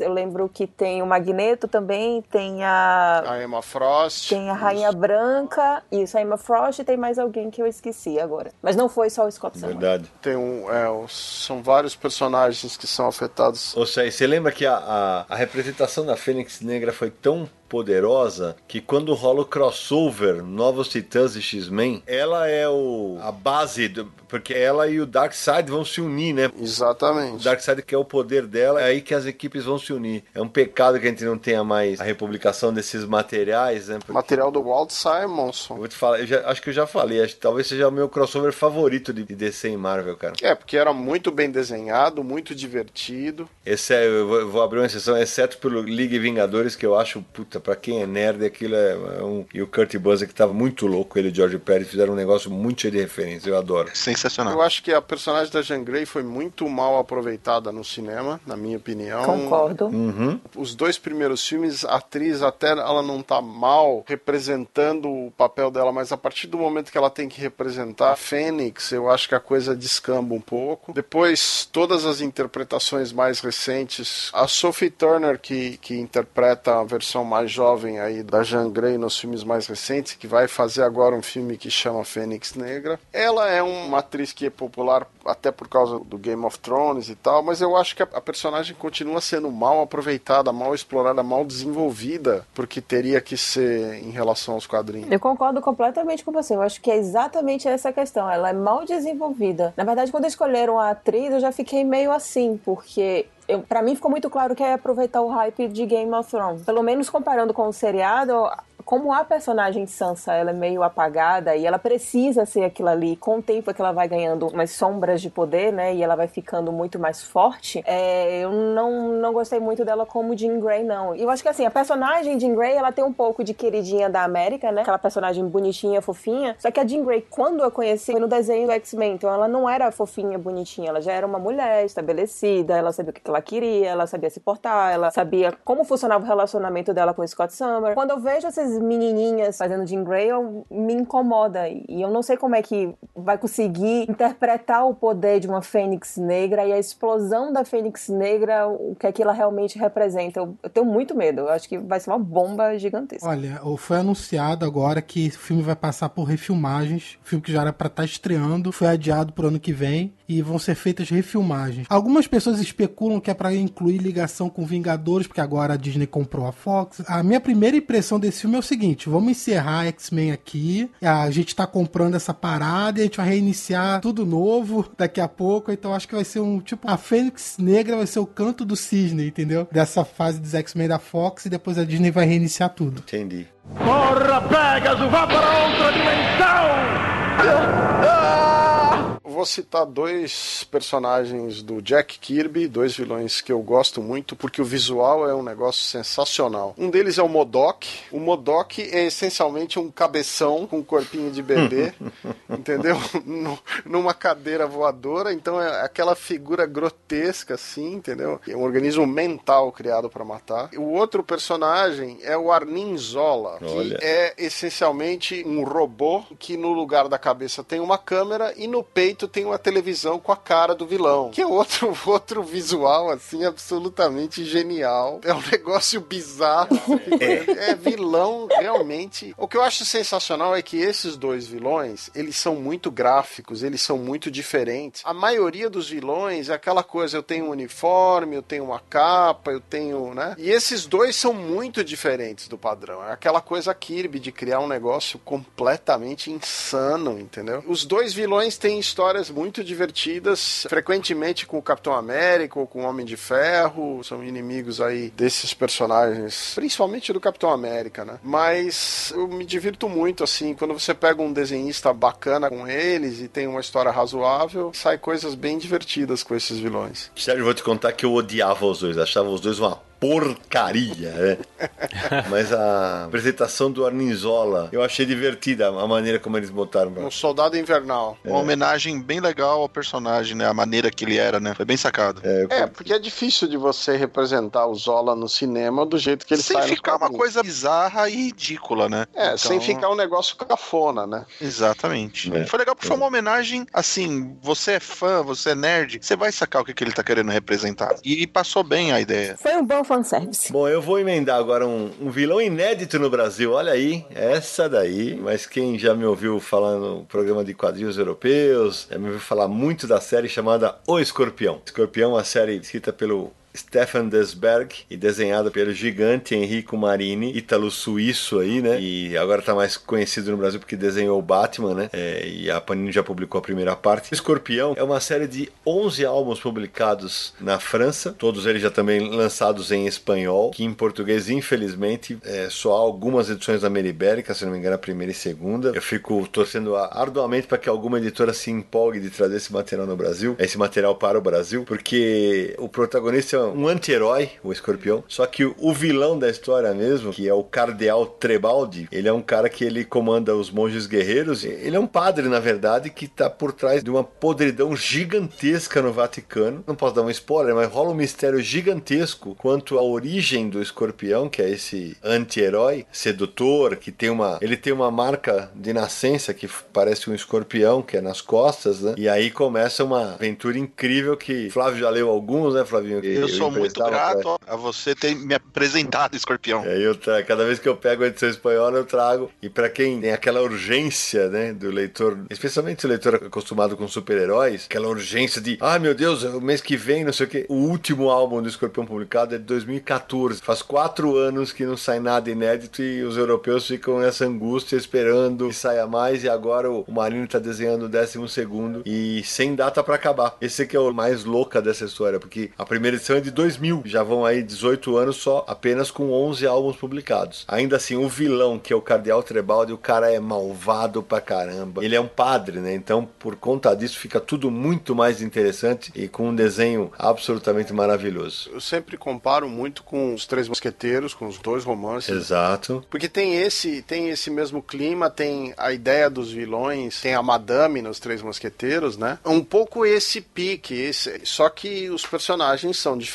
S5: Eu lembro que tem o Magneto também, tem a.
S6: A Emma Frost.
S5: Tem a Rainha Branca, isso, a Emma Frost e tem mais alguém que eu esqueci agora. Mas não foi só o Scott.
S1: Verdade.
S6: Tem um, é, os- são vários personagens que são afetados.
S1: Ou seja, você lembra que a, a, a representação da Fênix Negra foi tão poderosa que quando rola o crossover Novos Titãs e X-Men, ela é o, a base, do, porque ela e o Darkseid vão se unir, né? O
S6: Exatamente.
S1: Darkseid que é o poder dela, é aí que as equipes vão se unir. É um pecado que a gente não tenha mais a republicação desses materiais, né? Porque-
S6: Material do Walt
S1: Eu
S6: Simonson.
S1: vou te falar, eu já- acho que eu já falei, acho que talvez seja o meu crossover favorito de, de DC e Marvel, cara.
S6: É, porque era muito bem desenhado, muito divertido.
S1: Esse é, eu vou, eu vou abrir uma exceção, exceto pelo Liga e Vingadores, que eu acho, puta, pra quem é nerd, aquilo é, é um. E o Kurt Busiek que tava muito louco, ele e o George Pérez fizeram um negócio muito cheio de referência, eu adoro.
S4: Sensacional.
S6: Eu acho que a personagem da Jean Grey foi muito mal aproveitada no cinema, na minha opinião.
S5: Concordo.
S1: Uhum.
S6: Os dois primeiros filmes, a atriz até ela não tá mal representando o papel dela, mas a partir do momento que ela tem que representar a Fênix, eu acho que a coisa descamba um pouco. Depois, todas as interpretações mais recentes, a Sophie Turner, que, que interpreta a versão mais jovem aí da Jean Grey nos filmes mais recentes, que vai fazer agora um filme que chama Fênix Negra. Ela é uma atriz que é popular até por causa do Game of Thrones e tal, mas eu acho que a, personagem continua sendo mal aproveitada, mal explorada, mal desenvolvida, porque teria que ser em relação aos quadrinhos.
S5: Eu concordo completamente com você. Eu acho que é exatamente essa questão. Ela é mal desenvolvida. Na verdade, quando escolheram a atriz, eu já fiquei meio assim, porque. Pra mim ficou muito claro que é aproveitar o hype de Game of Thrones. Pelo menos comparando com o seriado, como a personagem Sansa ela é meio apagada e ela precisa ser aquilo ali, com o tempo é que ela vai ganhando umas sombras de poder, né? E ela vai ficando muito mais forte. é, eu não, não gostei muito dela como Jean Grey, não. E eu acho que assim, a personagem Jean Grey, ela tem um pouco de queridinha da América, né? Aquela personagem bonitinha, fofinha. Só que a Jean Grey, quando eu conheci, foi no desenho do X-Men. Então ela não era fofinha, bonitinha. Ela já era uma mulher estabelecida, ela sabia o que ela queria, ela sabia se portar, ela sabia como funcionava o relacionamento dela com o Scott Summer. Quando eu vejo esses menininhas fazendo Jean Grey eu- me incomoda. E eu não sei como é que vai conseguir interpretar o poder de uma Fênix Negra e a explosão da Fênix Negra, o que é que ela realmente representa. Eu, eu tenho muito medo. Eu acho que vai ser uma bomba gigantesca.
S2: Olha, foi anunciado agora que o filme vai passar por refilmagens. O filme que já era pra estar estreando foi adiado pro ano que vem e vão ser feitas refilmagens. Algumas pessoas especulam que é pra incluir ligação com Vingadores, porque agora a Disney comprou a Fox. A minha primeira impressão desse filme é o seguinte: vamos encerrar X-Men aqui. A gente tá comprando essa parada e a gente vai reiniciar tudo novo daqui a pouco. Então acho que vai ser um tipo. A Fênix Negra vai ser o canto do cisne, entendeu? Dessa fase dos X-Men da Fox e depois a Disney vai reiniciar tudo.
S1: Entendi.
S6: Vou citar dois personagens do Jack Kirby, dois vilões que eu gosto muito, porque o visual é um negócio sensacional. Um deles é o Modok. O Modok é essencialmente um cabeção com um corpinho de bebê, entendeu? Numa cadeira voadora, então é aquela figura grotesca assim, entendeu? É um organismo mental criado para matar. O outro personagem é o Arnim Zola, que
S1: Olha.
S6: é essencialmente um robô que no lugar da cabeça tem uma câmera e no peito tem uma televisão com a cara do vilão. Que é outro, outro visual, assim, absolutamente genial. É um negócio bizarro. É. vilão, realmente. O que eu acho sensacional é que esses dois vilões, eles são muito gráficos, eles são muito diferentes. A maioria dos vilões é aquela coisa, eu tenho um uniforme, eu tenho uma capa, eu tenho, né? E esses dois são muito diferentes do padrão. É aquela coisa Kirby de criar um negócio completamente insano, entendeu? Os dois vilões têm histórias muito divertidas, frequentemente com o Capitão América ou com o Homem de Ferro, são inimigos aí desses personagens, principalmente do Capitão América, né? Mas eu me divirto muito assim, quando você pega um desenhista bacana com eles e tem uma história razoável, sai coisas bem divertidas com esses vilões.
S1: Sério, vou te contar que eu odiava os dois, achava os dois uma porcaria, né? Mas a apresentação do Arnizola, eu achei divertida a maneira como eles botaram. pra-
S6: Um soldado invernal.
S4: Uma homenagem bem legal ao personagem, né? A maneira que ele era, né? Foi bem sacado.
S1: É, eu-
S6: É, porque é difícil de você representar o Zola no cinema do jeito que ele
S4: sem ficar uma coisa bizarra e ridícula, né?
S6: É,
S4: Então,
S6: sem ficar um negócio cafona, né?
S4: Exatamente.
S1: É.
S4: Foi legal porque foi uma homenagem, assim, você é fã, você é nerd, você vai sacar o que, que ele tá querendo representar. E passou bem a ideia.
S5: Foi um bom fanservice.
S1: Bom, eu vou emendar agora um, um vilão inédito no Brasil. Olha aí, essa daí. Mas quem já me ouviu falar no programa de quadrinhos europeus, já me ouviu falar muito da série chamada O Escorpião. Escorpião uma série escrita pelo Stefan Desberg e desenhada pelo gigante Enrico Marini, ítalo-suíço aí, né? E agora tá mais conhecido no Brasil porque desenhou o Batman, né? É, e a Panini já publicou a primeira parte. Escorpião é uma série de 11 álbuns publicados na França, todos eles já também lançados em espanhol, que em português, infelizmente, é só há algumas edições da Meribérica, se não me engano, a primeira e segunda. Eu fico torcendo arduamente para que alguma editora se empolgue de trazer esse material no Brasil, esse material para o Brasil, porque o protagonista é um anti-herói, o escorpião, só que o- vilão da história mesmo, que é o Cardeal Trebaldi, ele é um cara que ele comanda os monges guerreiros, ele é um padre, na verdade, que tá por trás de uma podridão gigantesca no Vaticano. Não posso dar um spoiler, mas rola um mistério gigantesco quanto à origem do escorpião, que é esse anti-herói sedutor, que tem uma. Ele tem uma marca de nascença que parece um escorpião, que é nas costas, né? E aí começa uma aventura incrível que Flávio já leu alguns, né, Flavinho?
S4: Eu, sou muito
S1: emprestava pra-
S4: grato a você ter me apresentado, Escorpião.
S1: é, eu tra... Cada vez que eu pego a edição espanhola, eu trago. E pra quem tem aquela urgência, né, do leitor, especialmente o leitor acostumado com super-heróis, aquela urgência de, ah, meu Deus, o mês que vem, não sei o quê. O último álbum do Escorpião publicado é de 2014. Faz quatro anos que não sai nada inédito e os europeus ficam nessa angústia esperando que saia mais. E agora o Marino tá desenhando o décimo segundo e sem data pra acabar. Esse aqui é o mais louca dessa história, porque a primeira edição é de 2000. Já vão aí 18 anos só, apenas com 11 álbuns publicados. Ainda assim, o vilão, que é o Cardeal Trebaldi, o cara é malvado pra caramba. Ele é um padre, né? Então, por conta disso, fica tudo muito mais interessante e com um desenho absolutamente maravilhoso.
S6: Eu sempre comparo muito com os Três Mosqueteiros, com os dois romances.
S1: Exato.
S6: Porque tem esse, tem esse mesmo clima, tem a ideia dos vilões, tem a Madame nos Três Mosqueteiros, né? Um pouco esse pique, esse, só que os personagens são diferentes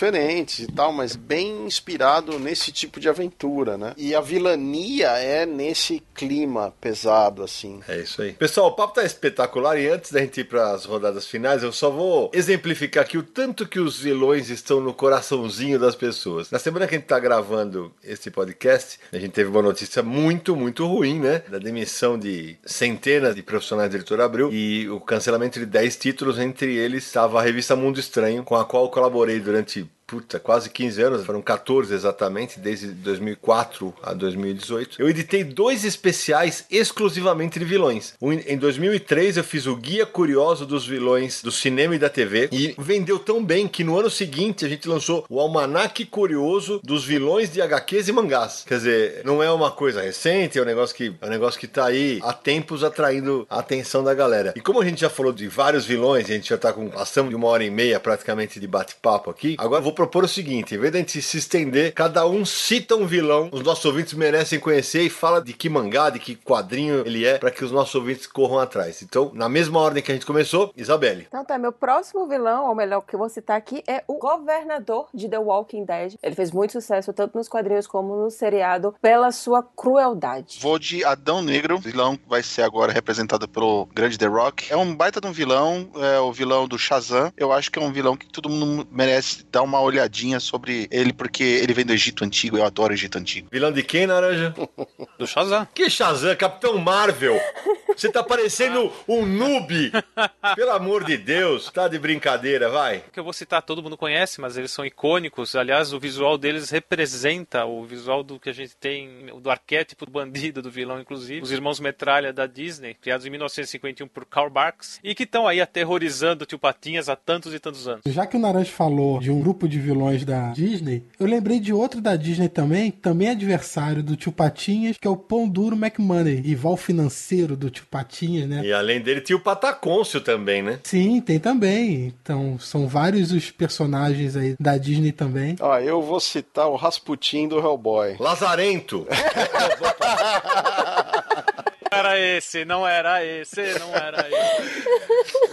S6: e tal, mas bem inspirado nesse tipo de aventura, né? E a vilania é nesse clima pesado, assim.
S1: É isso aí. Pessoal, o papo tá espetacular e antes da gente ir para as rodadas finais, eu só vou exemplificar aqui o tanto que os vilões estão no coraçãozinho das pessoas. Na semana que a gente tá gravando esse podcast, a gente teve uma notícia muito, muito ruim, né? Da demissão de centenas de profissionais do Editor Abril e o cancelamento de 10 títulos, entre eles estava a revista Mundo Estranho, com a qual eu colaborei durante puta, quase 15 anos, foram 14 exatamente, desde 2004 a 2018. Eu editei dois especiais exclusivamente de vilões. Um, em 2003 eu fiz o Guia Curioso dos Vilões do Cinema e da TV e vendeu tão bem que no ano seguinte a gente lançou o Almanac Curioso dos Vilões de HQs e Mangás. Quer dizer, não é uma coisa recente, é um negócio que é um negócio que tá aí há tempos atraindo a atenção da galera. E como a gente já falou de vários vilões, a gente já tá com ação de uma hora e meia praticamente de bate-papo aqui, agora vou propor o seguinte: em vez de a gente se estender, cada um cita um vilão, os nossos ouvintes merecem conhecer e fala de que mangá, de que quadrinho ele é, para que os nossos ouvintes corram atrás. Então, na mesma ordem que a gente começou, Isabelle.
S5: Então tá, meu próximo vilão, ou melhor, que eu vou citar aqui, é o governador de The Walking Dead. Ele fez muito sucesso tanto nos quadrinhos como no seriado pela sua crueldade.
S4: Vou de Adão Negro, o vilão vai ser agora representado pelo grande The Rock. É um baita de um vilão, é o vilão do Shazam. Eu acho que é um vilão que todo mundo merece dar uma olhadinha sobre ele, porque ele vem do Egito Antigo, eu adoro o Egito Antigo.
S1: Vilão de quem, Naranja?
S3: Do Shazam.
S1: Que Shazam, Capitão Marvel! Você tá parecendo um noob! Pelo amor de Deus, tá de brincadeira, vai.
S3: Que eu vou citar, todo mundo conhece, mas eles são icônicos. Aliás, o visual deles representa o visual do que a gente tem, do arquétipo do bandido, do vilão, inclusive. Os irmãos Metralha da Disney, criados em 1951 por Karl Barks, e que estão aí aterrorizando o tio Patinhas há tantos e tantos anos.
S2: Já que o Naranjo falou de um grupo de vilões da Disney, eu lembrei de outro da Disney também, também adversário do tio Patinhas, que é o Pão Duro McMoney, rival financeiro do tio Patinhas, né?
S1: E além dele tinha o Patacôncio também, né?
S2: Sim, tem também. Então, são vários os personagens aí da Disney também.
S6: Ó, eu vou citar o Rasputin do Hellboy.
S1: Lazarento!
S3: Não era esse, não era esse, não era esse.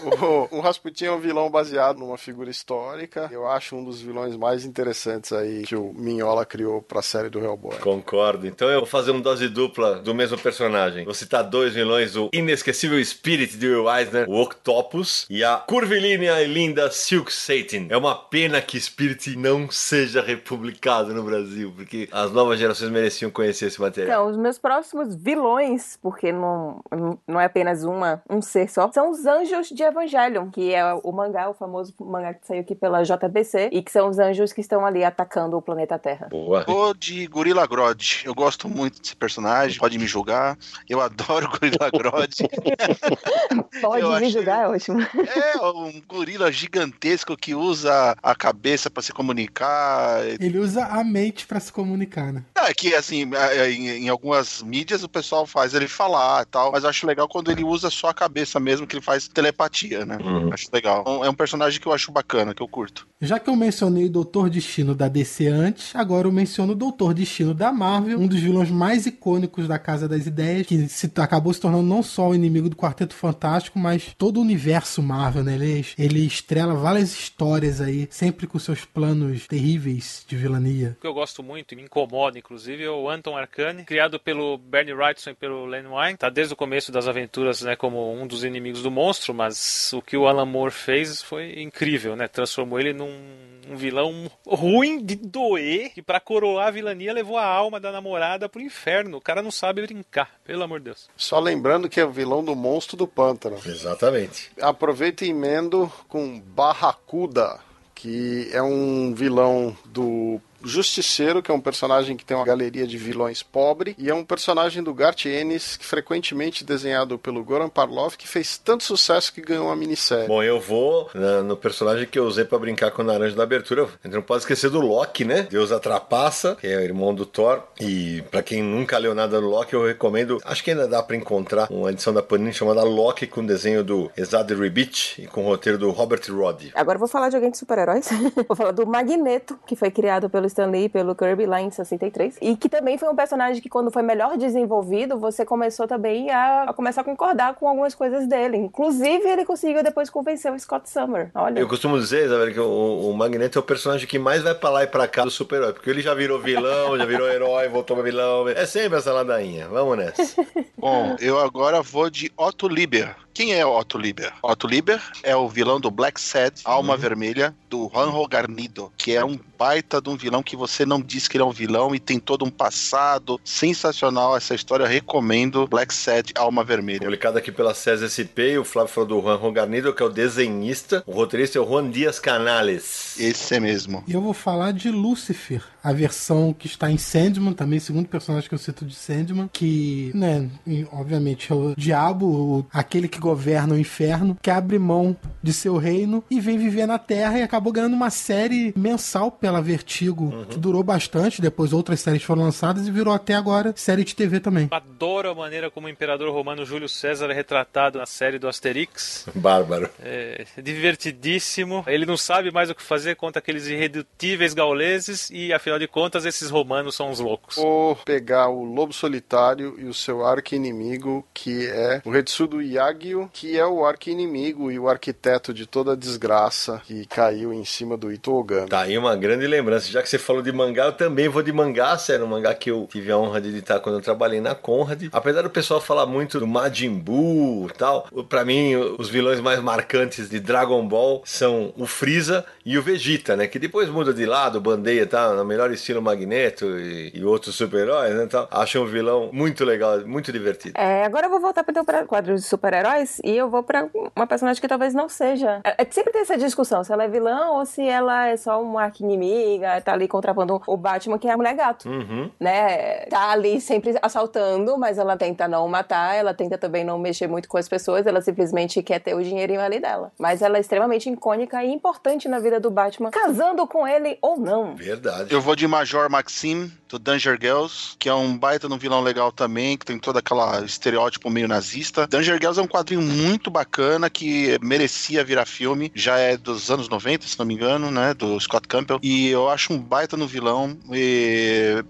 S6: O, o Rasputin é um vilão baseado numa figura histórica. Eu acho um dos vilões mais interessantes aí que o Minhola criou pra série do Hellboy.
S1: Concordo. Então eu vou fazer uma dose dupla do mesmo personagem. Vou citar dois vilões: o inesquecível Spirit de Will Eisner, o Octopus, e a curvilínea e linda Silk Satan. É uma pena que Spirit não seja republicado no Brasil, porque as novas gerações mereciam conhecer esse material.
S5: Então, os meus próximos vilões, porque não, não é apenas uma, um ser só, são os anjos de Evangelion, que é o mangá, o famoso mangá que saiu aqui pela JBC, e que são os anjos que estão ali atacando o planeta Terra.
S1: Boa.
S4: Vou de Gorilla Grodd. Eu gosto muito desse personagem, pode me julgar. Eu adoro Gorilla Grodd.
S5: Pode
S4: Eu
S5: me julgar, é ótimo.
S4: É um gorila gigantesco que usa a cabeça pra se comunicar.
S2: Ele usa a mente pra se comunicar, né?
S4: É que, assim, é, em, em algumas mídias o pessoal faz ele falar e tal, mas eu acho legal quando ele usa só a cabeça mesmo, que ele faz telepatia, né?
S1: Uhum.
S4: Acho legal. É um personagem que eu acho bacana, que eu curto.
S2: Já que eu mencionei o Doutor Destino da DC antes, agora eu menciono o Doutor Destino da Marvel, um dos vilões mais icônicos da Casa das Ideias, que se, acabou se tornando não só o inimigo do Quarteto Fantástico, mas todo o universo Marvel, né? Ele, ele estrela várias histórias aí, sempre com seus planos terríveis de vilania.
S3: O que eu gosto muito e me incomoda, inclusive, é o Anton Arcane, criado pelo Bernie Wrightson e pelo Len Wein. Tá desde o começo das aventuras, né, como um dos inimigos do monstro, mas o que o Alan Moore fez foi incrível, né? Transformou ele num um vilão ruim de doer, que pra coroar a vilania levou a alma da namorada pro inferno. O cara não sabe brincar, pelo amor de Deus.
S6: Só lembrando que é o vilão do monstro do pântano.
S1: Exatamente.
S6: Aproveita e emendo com Barracuda, que é um vilão do Justiceiro, que é um personagem que tem uma galeria de vilões pobre, e é um personagem do Garth Ennis, que frequentemente desenhado pelo Goran Parlov, que fez tanto sucesso que ganhou uma minissérie.
S1: Bom, eu vou na- no personagem que eu usei pra brincar com o Naranja da abertura. A gente não pode esquecer do Loki, né? Deus Atrapaça, que é o irmão do Thor. E pra quem nunca leu nada do Loki, eu recomendo. Acho que ainda dá pra encontrar uma edição da Panini chamada Loki, com desenho do Ezad Ribic e com roteiro do Robert Roddy.
S5: Agora eu vou falar de alguém de super-heróis. vou falar do Magneto, que foi criado pelo Stan Lee, pelo Kirby, lá em 63. E que também foi um personagem que, quando foi melhor desenvolvido, você começou também a, a começar a concordar com algumas coisas dele. Inclusive, ele conseguiu depois convencer o Scott Summer. Olha.
S1: Eu costumo dizer, Isabel, que o, o Magneto é o personagem que mais vai pra lá e pra cá do super-herói. Porque ele já virou vilão, já virou herói, voltou pra vilão. É sempre essa ladainha. Vamos nessa.
S4: Bom, eu agora vou de Otto Liber. Quem é Otto Liber? Otto Liber é o vilão do Black Sad, Alma Vermelha, do Juanjo Garnido, que é um baita de um vilão que você não diz que ele é um vilão e tem todo um passado sensacional essa história. Eu recomendo Black Sad, Alma Vermelha.
S1: Publicado aqui pela César SP, e o Flávio falou do Juan Garnido, que é o desenhista. O roteirista é o Juan Dias Canales.
S4: Esse é mesmo.
S2: E eu vou falar de Lucifer, a versão que está em Sandman, também segundo personagem que eu cito de Sandman, que, né, obviamente é o diabo, o- aquele que governa o inferno, que abre mão de seu reino e vem viver na Terra e acabou ganhando uma série mensal pela Vertigo, que durou bastante, depois outras séries foram lançadas e virou até agora série de TV também.
S3: Adoro a maneira como o imperador romano Júlio César é retratado na série do Asterix.
S1: Bárbaro.
S3: É divertidíssimo. Ele não sabe mais o que fazer contra aqueles irredutíveis gauleses e, afinal de contas, esses romanos são os loucos.
S6: Vou pegar o Lobo Solitário e o seu arqui-inimigo, que é o Retsudo Yagyu, que é o arqui-inimigo e o arquiteto de toda a desgraça que caiu em cima do Ito Ogami.
S1: Tá aí uma grande lembrança. Já que você falou de mangá, eu também vou de mangá, sério. Um mangá que eu tive a honra de editar quando eu trabalhei na Conrad. Apesar do pessoal falar muito do Majin Buu e tal, pra mim, os vilões mais marcantes de Dragon Ball são o Freeza e o Vegeta, né? Que depois muda de lado, bandeia, tá? No melhor estilo Magneto e, e outros super-heróis, né? Tal. Acho um vilão muito legal, muito divertido.
S5: É, agora eu vou voltar para o teu quadro de super-heróis e eu vou pra uma personagem que talvez não seja. É, é sempre tem essa discussão se ela é vilã ou se ela é só uma arqui-inimiga, tá ali contrapondo o Batman, que é a mulher gato.
S1: Uhum.
S5: Né? Tá ali sempre assaltando, mas ela tenta não matar, ela tenta também não mexer muito com as pessoas, ela simplesmente quer ter o dinheirinho ali dela. Mas ela é extremamente icônica e importante na vida do Batman, casando com ele ou não.
S1: Verdade.
S4: Eu vou de Major Maxim, do Danger Girls, que é um baita de um vilão legal também, que tem todo aquele estereótipo meio nazista. Danger Girls é um quadrinho muito bacana que merecia virar filme, já é dos anos 90, se não me engano, né, do Scott Campbell, e eu acho um baita no vilão,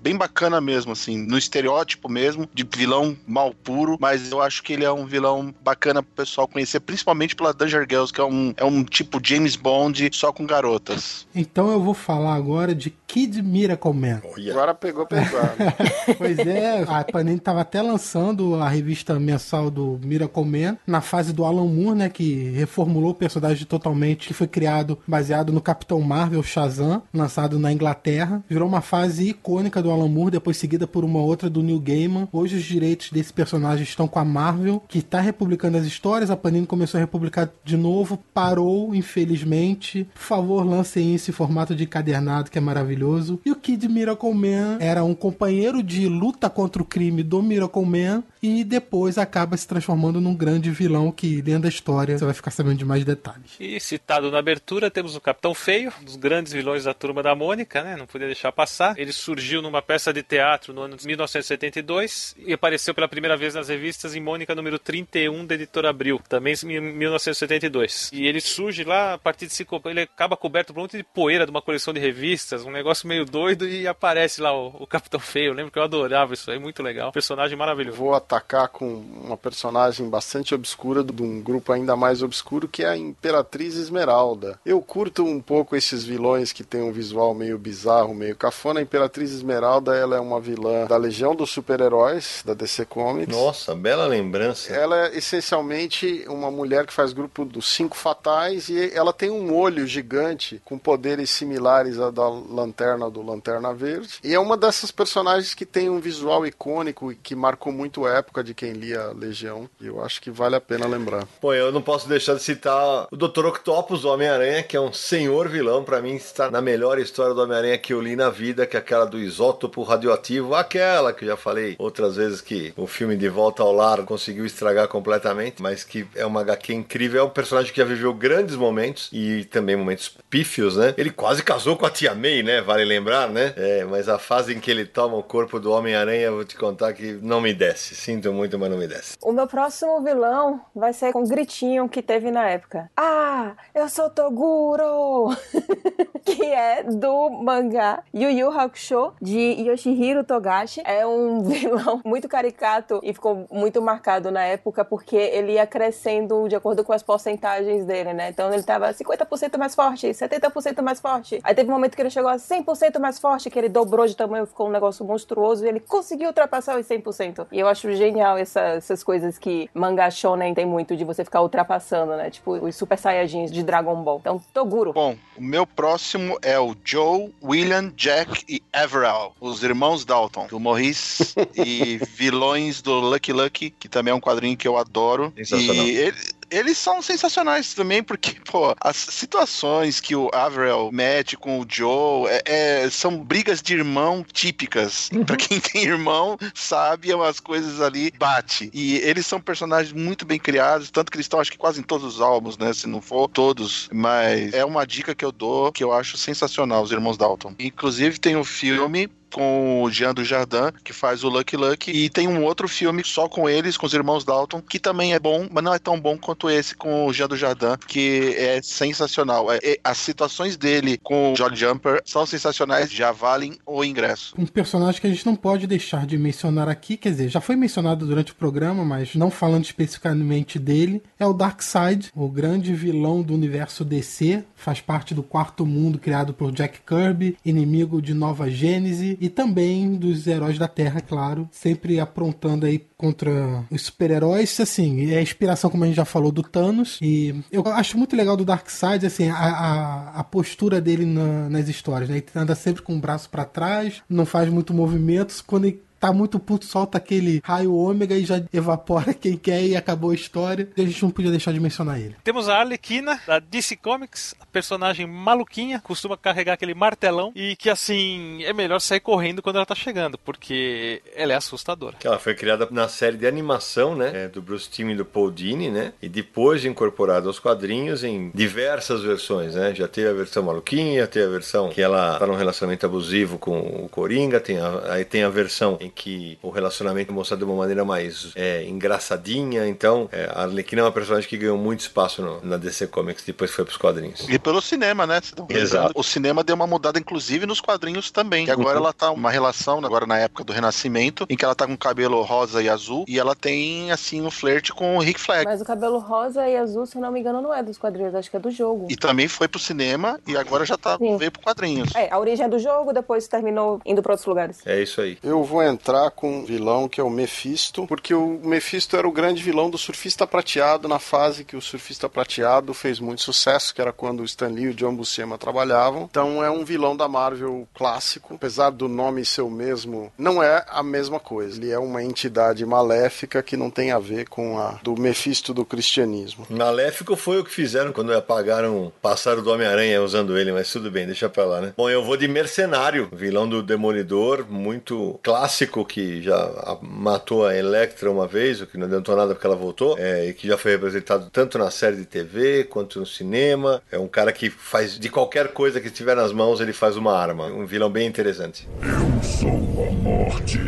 S4: bem bacana mesmo, assim, no estereótipo mesmo, de vilão mal puro, mas eu acho que ele é um vilão bacana pro pessoal conhecer, principalmente pela Danger Girls, que é um, é um tipo James Bond só com garotas.
S2: Então eu vou falar agora de Kid Miracle Man.
S6: Agora pegou pesado.
S2: Pois é, a Panini estava até lançando a revista mensal do Miracle Man na fase do Alan Moore, né, que reformulou o personagem totalmente, que foi criado baseado no Capitão Marvel Shazam, lançado na Inglaterra. Virou uma fase icônica do Alan Moore, depois seguida por uma outra do Neil Gaiman. Hoje os direitos desse personagem estão com a Marvel, que está republicando as histórias. A Panini começou a republicar de novo, parou, infelizmente. Por favor, lancem esse formato de encadernado que é maravilhoso. E o Kid Miracle Man era um companheiro de luta contra o crime do Miracle Man e depois acaba se transformando num grande vilão que, dentro da história, você vai ficar sabendo de mais detalhes.
S3: E citado na abertura, temos o Capitão Feio, um dos grandes vilões da turma da Mônica, né? Não podia deixar passar. Ele surgiu numa peça de teatro no ano de 1972 e apareceu pela primeira vez nas revistas em Mônica número 31 da editora Abril, também em 1972. E ele surge lá a partir de ele acaba coberto por um monte de poeira de uma coleção de revistas, um negócio meio doido e aparece lá o, o Capitão Feio. Eu lembro que eu adorava isso aí, muito legal. Personagem maravilhoso.
S6: Vou atacar com uma personagem bastante obscura de um grupo ainda mais obscuro que é a Imperatriz Esmeralda. Eu curto um pouco esses vilões que tem um visual meio bizarro, meio cafona. A Imperatriz Esmeralda, ela é uma vilã da Legião dos Super-Heróis da DC Comics.
S1: Nossa, bela lembrança.
S6: Ela é essencialmente uma mulher que faz grupo dos Cinco Fatais e ela tem um olho gigante com poderes similares ao da Lanterna do Lanterna Verde. E é uma dessas personagens que tem um visual icônico e que marcou muito a época de quem lia Legião. E eu acho que vale a pena lembrar.
S1: Pô, eu não posso deixar de citar o Dr. Octopus, o Homem-Aranha, que é um senhor vilão. Pra mim, está na melhor história do Homem-Aranha que eu li na vida, que é aquela do isótopo radioativo. Aquela que eu já falei outras vezes que o filme De Volta ao Lar conseguiu estragar completamente, mas que é uma HQ incrível. É um personagem que já viveu grandes momentos e também momentos pífios, né? Ele quase casou com a Tia May, né? Vale lembrar, né? É, mas a fase em que ele toma o corpo do Homem-Aranha, vou te contar que não me desce. Sinto muito, mas não me desce.
S5: O meu próximo vilão vai ser com o gritinho que teve na época. Ah, eu sou Toguro! que é do mangá Yu Yu Hakusho, de Yoshihiro Togashi. É um vilão muito caricato e ficou muito marcado na época porque ele ia crescendo de acordo com as porcentagens dele, né? Então ele tava 50% mais forte, 70% mais forte. Aí teve um momento que ele chegou a 100% mais forte, que ele dobrou de tamanho, ficou um negócio monstruoso e ele conseguiu ultrapassar os 100%. E eu acho genial essa- essas coisas que mangá shonen tem muito, de você ficar ultrapassando, né? Tipo os Super Saiyajins de Dragon Ball. Então, Toguro.
S4: Bom, o meu próximo é o Joe, William, Jack e Everall, os irmãos Dalton, do Maurice e vilões do Lucky Lucky, que também é um quadrinho que eu adoro.
S1: Sensacional.
S4: E ele- eles são sensacionais também, porque, pô, as situações que o Avril mete com o Joe é- é- são brigas de irmão típicas. Pra quem tem irmão, sabe, é umas coisas ali bate. E eles são personagens muito bem criados, tanto que eles estão, acho que quase em todos os álbuns, né? Se não for todos. Mas é uma dica que eu dou que eu acho sensacional, os irmãos Dalton. Inclusive, tem um filme com o Jean Dujardin, que faz o Lucky Lucky, e tem um outro filme só com eles, com os irmãos Dalton, que também é bom, mas não é tão bom quanto esse com o Jean Dujardin, que é sensacional. É- é- as situações dele com o Jolly Jumper são sensacionais, já valem o ingresso.
S2: Um personagem que a gente não pode deixar de mencionar aqui, quer dizer, já foi mencionado durante o programa, mas não falando especificamente dele, é o Darkseid, o grande vilão do universo DC, faz parte do quarto mundo criado por Jack Kirby, inimigo de Nova Gênese e também dos heróis da Terra, claro, sempre aprontando aí contra os super-heróis, assim, é a inspiração, como a gente já falou, do Thanos, e eu acho muito legal do Darkseid, assim, a, a, a postura dele na- nas histórias, né? Ele anda sempre com o braço pra trás, não faz muito movimentos, quando ele tá muito puto, solta aquele raio ômega e já evapora quem quer e acabou a história. E a gente não podia deixar de mencionar ele.
S3: Temos a Arlequina, da DC Comics, a personagem maluquinha, costuma carregar aquele martelão e que, assim, é melhor sair correndo quando ela tá chegando, porque ela é assustadora.
S1: Que ela foi criada na série de animação, né? é, do Bruce Timm e do Paul Dini, né? E depois incorporada aos quadrinhos em diversas versões, né? Já teve a versão maluquinha, teve a versão que ela tá num relacionamento abusivo com o Coringa, tem a, aí tem a versão em que o relacionamento é mostrado de uma maneira mais é, engraçadinha. Então, é, a Arlequina é uma personagem que ganhou muito espaço no- na DC Comics depois que foi pros quadrinhos.
S4: E pelo cinema, né? Estão
S1: Exato.
S4: O cinema deu uma mudada, inclusive, nos quadrinhos também. Que agora ela tá uma relação, agora na época do Renascimento, em que ela tá com cabelo rosa e azul, e ela tem, assim, um flerte com o Rick Flag.
S5: Mas o cabelo rosa e azul, se não me engano, não é dos quadrinhos, acho que é do jogo.
S4: E também foi pro cinema, e agora já tá,
S5: Sim.
S4: veio pro quadrinhos.
S5: É, a origem é do jogo, depois terminou indo pra outros lugares.
S1: É isso aí.
S6: Eu vou entrar com um vilão que é o Mephisto, porque o Mephisto era o grande vilão do Surfista Prateado na fase que o Surfista Prateado fez muito sucesso, que era quando o Stan Lee e o John Buscema trabalhavam. Então é um vilão da Marvel clássico, apesar do nome ser o mesmo, não é a mesma coisa. Ele é uma entidade maléfica que não tem a ver com a do Mephisto do cristianismo.
S1: Maléfico foi o que fizeram quando apagaram o pássaro do Homem-Aranha usando ele, mas tudo bem, deixa pra lá, né? Bom, eu vou de Mercenário, vilão do Demolidor, muito clássico, que já matou a Electra uma vez, o que não adiantou nada porque ela voltou, é, e que já foi representado tanto na série de TV quanto no cinema. É um cara que faz de qualquer coisa que tiver nas mãos, ele faz uma arma. Um vilão bem interessante.
S8: Eu sou a morte.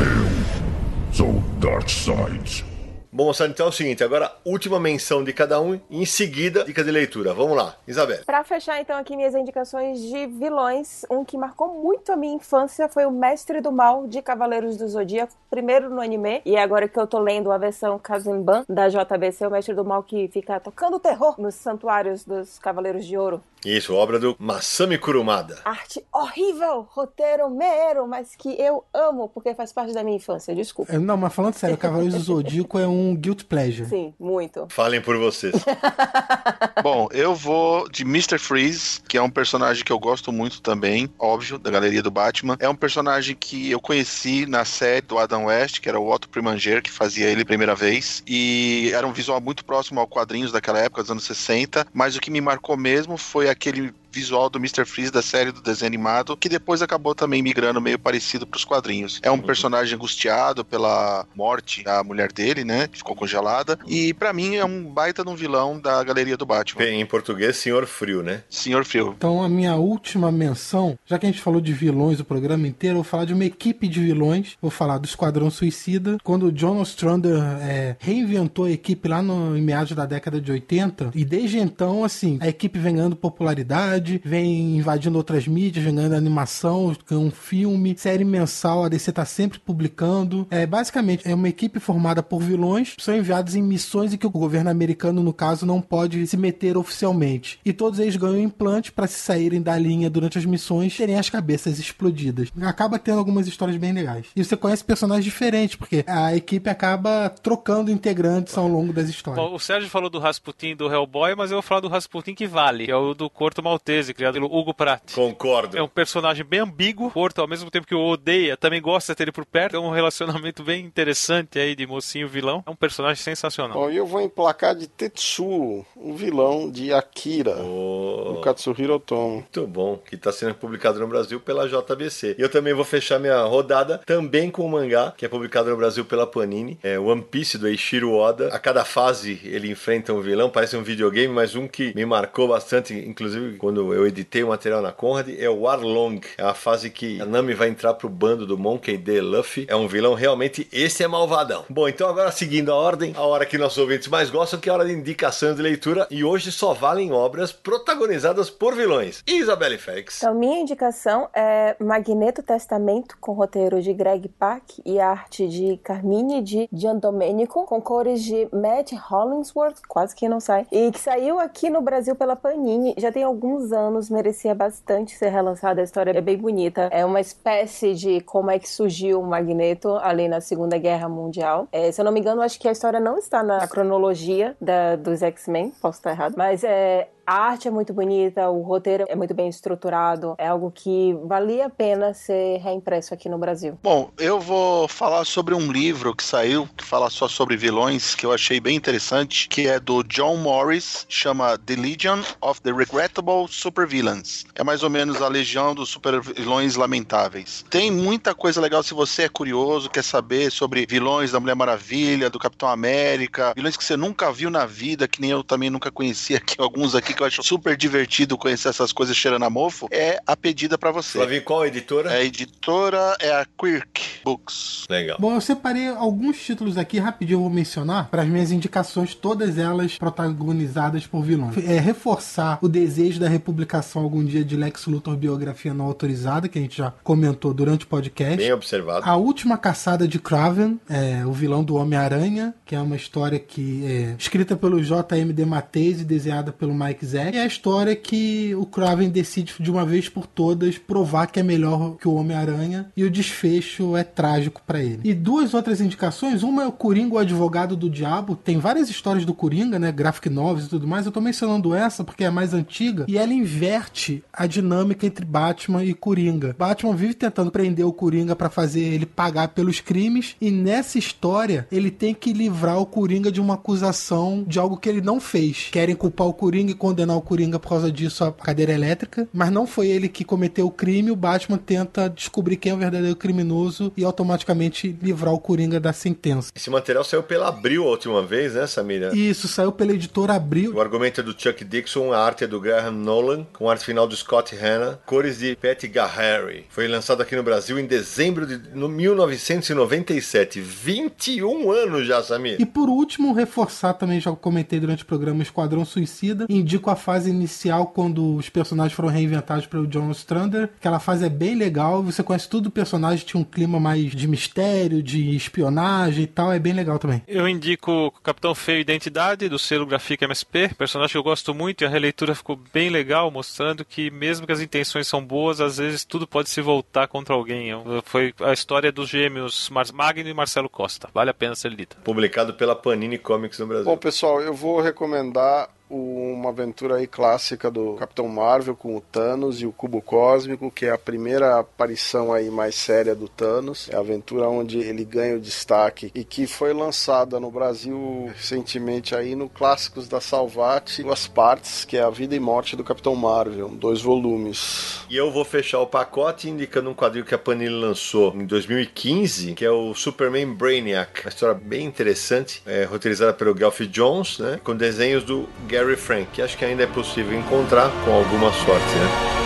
S8: Eu sou Darkseid.
S1: Bom, moçada, então é o seguinte, agora última menção de cada um e em seguida dica de leitura. Vamos lá, Isabel.
S5: Pra fechar então aqui minhas indicações de vilões, um que marcou muito a minha infância foi o Mestre do Mal de Cavaleiros do Zodíaco, primeiro no anime, e agora que eu tô lendo a versão Kazemban da JBC, o Mestre do Mal que fica tocando terror nos santuários dos Cavaleiros de Ouro.
S1: Isso, obra do Masami Kurumada.
S5: Arte horrível, roteiro mero, mas que eu amo porque faz parte da minha infância, desculpa.
S2: É, Não, mas falando sério, o Cavaleiros do Zodíaco é um guilt pleasure.
S5: Sim, muito.
S1: Falem por vocês.
S4: Bom, eu vou de Mr. Freeze, que é um personagem que eu gosto muito também, óbvio, da galeria do Batman. É um personagem que eu conheci na série do Adam West, que era o Otto Preminger, que fazia ele a primeira vez. E era um visual muito próximo ao quadrinhos daquela época, dos anos 60. Mas o que me marcou mesmo foi aquele visual do Mr. Freeze da série do desenho animado, que depois acabou também migrando meio parecido pros quadrinhos. É um personagem angustiado pela morte da mulher dele, né? Que ficou congelada. E para mim é um baita de um vilão da galeria do Batman.
S1: Em português, Senhor Frio, né?
S4: Senhor Frio.
S2: Então, a minha última menção, já que a gente falou de vilões o programa inteiro, eu vou falar de uma equipe de vilões. Vou falar do Esquadrão Suicida. Quando o John Ostrander é, reinventou a equipe lá no, em meados da década de 80, e desde então, assim, a equipe vem ganhando popularidade, vem invadindo outras mídias, ganhando animação, um filme, série mensal, a DC tá sempre publicando. É, basicamente, é uma equipe formada por vilões, são enviados em missões em que o governo americano, no caso, não pode se meter oficialmente. E todos eles ganham implante para se saírem da linha durante as missões, terem as cabeças explodidas. Acaba tendo algumas histórias bem legais. E você conhece personagens diferentes, porque a equipe acaba trocando integrantes ao longo das histórias.
S3: Bom, o Sérgio falou do Rasputin do Hellboy, mas eu vou falar do Rasputin que vale, que é o do Corto Maltese, criado pelo Hugo Pratt.
S1: Concordo.
S3: É um personagem bem ambíguo. Porto, ao mesmo tempo que o odeia, também gosta de ter ele por perto. É um relacionamento bem interessante aí de mocinho vilão. É um personagem sensacional.
S6: Bom, e eu vou emplacar de Tetsuo, um vilão de Akira,
S1: Oh,
S6: do Katsuhiro Otomo.
S1: muito bom, que está sendo publicado no Brasil pela JBC. E eu também vou fechar minha rodada também com o mangá, que é publicado no Brasil pela Panini. É One Piece do Eiichiro Oda. A cada fase ele enfrenta um vilão, parece um videogame, mas um que me marcou bastante, inclusive quando eu editei o material na Conrad, é o Arlong. É a fase que a Nami vai entrar pro bando do Monkey D. Luffy. É um vilão realmente, esse é malvadão. Bom, então agora seguindo a ordem, a hora que nossos ouvintes mais gostam, que é a hora de indicação de leitura, e hoje só valem obras protagonizadas por vilões. Isabelle Félix.
S5: Então, minha indicação é Magneto Testamento, com roteiro de Greg Pak e arte de Carmine de Giandomenico, com cores de Matt Hollingsworth, quase que não sai, e que saiu aqui no Brasil pela Panini. Já tem alguns anos, merecia bastante ser relançada. A história é bem bonita. É uma espécie de como é que surgiu o Magneto ali na Segunda Guerra Mundial. É, se eu não me engano, acho que a história não está na cronologia da, dos X-Men, posso estar errado, mas é, a arte é muito bonita, o roteiro é muito bem estruturado, é algo que valia a pena ser reimpresso aqui no Brasil.
S4: Bom, eu vou falar sobre um livro que saiu, que fala só sobre vilões, que eu achei bem interessante, que é do John Morris, chama The Legion of the Regrettable Supervillains. É mais ou menos a legião dos supervilões lamentáveis. Tem muita coisa legal se você é curioso, quer saber sobre vilões da Mulher Maravilha, do Capitão América, vilões que você nunca viu na vida, que nem eu também nunca conhecia, aqui alguns aqui que eu acho super divertido conhecer essas coisas cheirando a mofo, é a pedida pra você.
S1: Flavinho, qual editora?
S4: A editora é a Quirk Books.
S1: Legal.
S2: Bom, eu separei alguns títulos aqui, rapidinho eu vou mencionar, para as minhas indicações, todas elas protagonizadas por vilões. É reforçar o desejo da republicação algum dia de Lex Luthor biografia não autorizada, que a gente já comentou durante o podcast.
S1: Bem observado.
S2: A última caçada de Kraven, é, o vilão do Homem-Aranha, que é uma história que é escrita pelo J.M.D. Matei e desenhada pelo Mike É a história que o Kraven decide de uma vez por todas provar que é melhor que o Homem-Aranha e o desfecho é trágico pra ele. E duas outras indicações, uma é o Coringa, o advogado do diabo. Tem várias histórias do Coringa, né, graphic novels e tudo mais. Eu tô mencionando essa porque é a mais antiga e ela inverte a dinâmica entre Batman e Coringa. Batman vive tentando prender o Coringa pra fazer ele pagar pelos crimes e nessa história ele tem que livrar o Coringa de uma acusação de algo que ele não fez. Querem culpar o Coringa e condenar o Coringa por causa disso à cadeira elétrica, mas não foi ele que cometeu o crime. O Batman tenta descobrir quem é o verdadeiro criminoso e automaticamente livrar o Coringa da sentença.
S1: Esse material saiu pela Abril a última vez, né, Samira?
S2: Isso saiu pela editora Abril.
S1: O argumento é do Chuck Dixon, a arte é do Graham Nolan, com arte final do Scott Hanna, cores de Pat Garrary. Foi lançado aqui no Brasil em dezembro de no 1997. 21 anos já, Samir.
S2: E por último, reforçar também, já comentei durante o programa Esquadrão Suicida. Indico a fase inicial quando os personagens foram reinventados pelo John Ostrander. Aquela fase é bem legal, você conhece tudo do personagem, tinha um clima mais de mistério, de espionagem e tal, é bem legal também.
S3: Eu indico Capitão Feio Identidade, do selo Grafica MSP, personagem que eu gosto muito e a releitura ficou bem legal, mostrando que mesmo que as intenções são boas, às vezes tudo pode se voltar contra alguém. Foi a história dos gêmeos Mar Magno e Marcelo Costa. Vale a pena ser lida.
S1: Publicado pela Panini Comics no Brasil.
S6: Bom, pessoal, eu vou recomendar uma aventura aí clássica do Capitão Marvel com o Thanos e o Cubo Cósmico, que é a primeira aparição aí mais séria do Thanos. É a aventura onde ele ganha o destaque e que foi lançada no Brasil recentemente aí no Clássicos da Salvati, duas partes, que é a vida e morte do Capitão Marvel, dois volumes.
S1: E eu vou fechar o pacote indicando um quadrinho que a Panini lançou em 2015, que é o Superman Brainiac. Uma história bem interessante, é, roteirizada pelo Gelf Jones, né? Com desenhos do Gary Frank, que acho que ainda é possível encontrar com alguma sorte, né?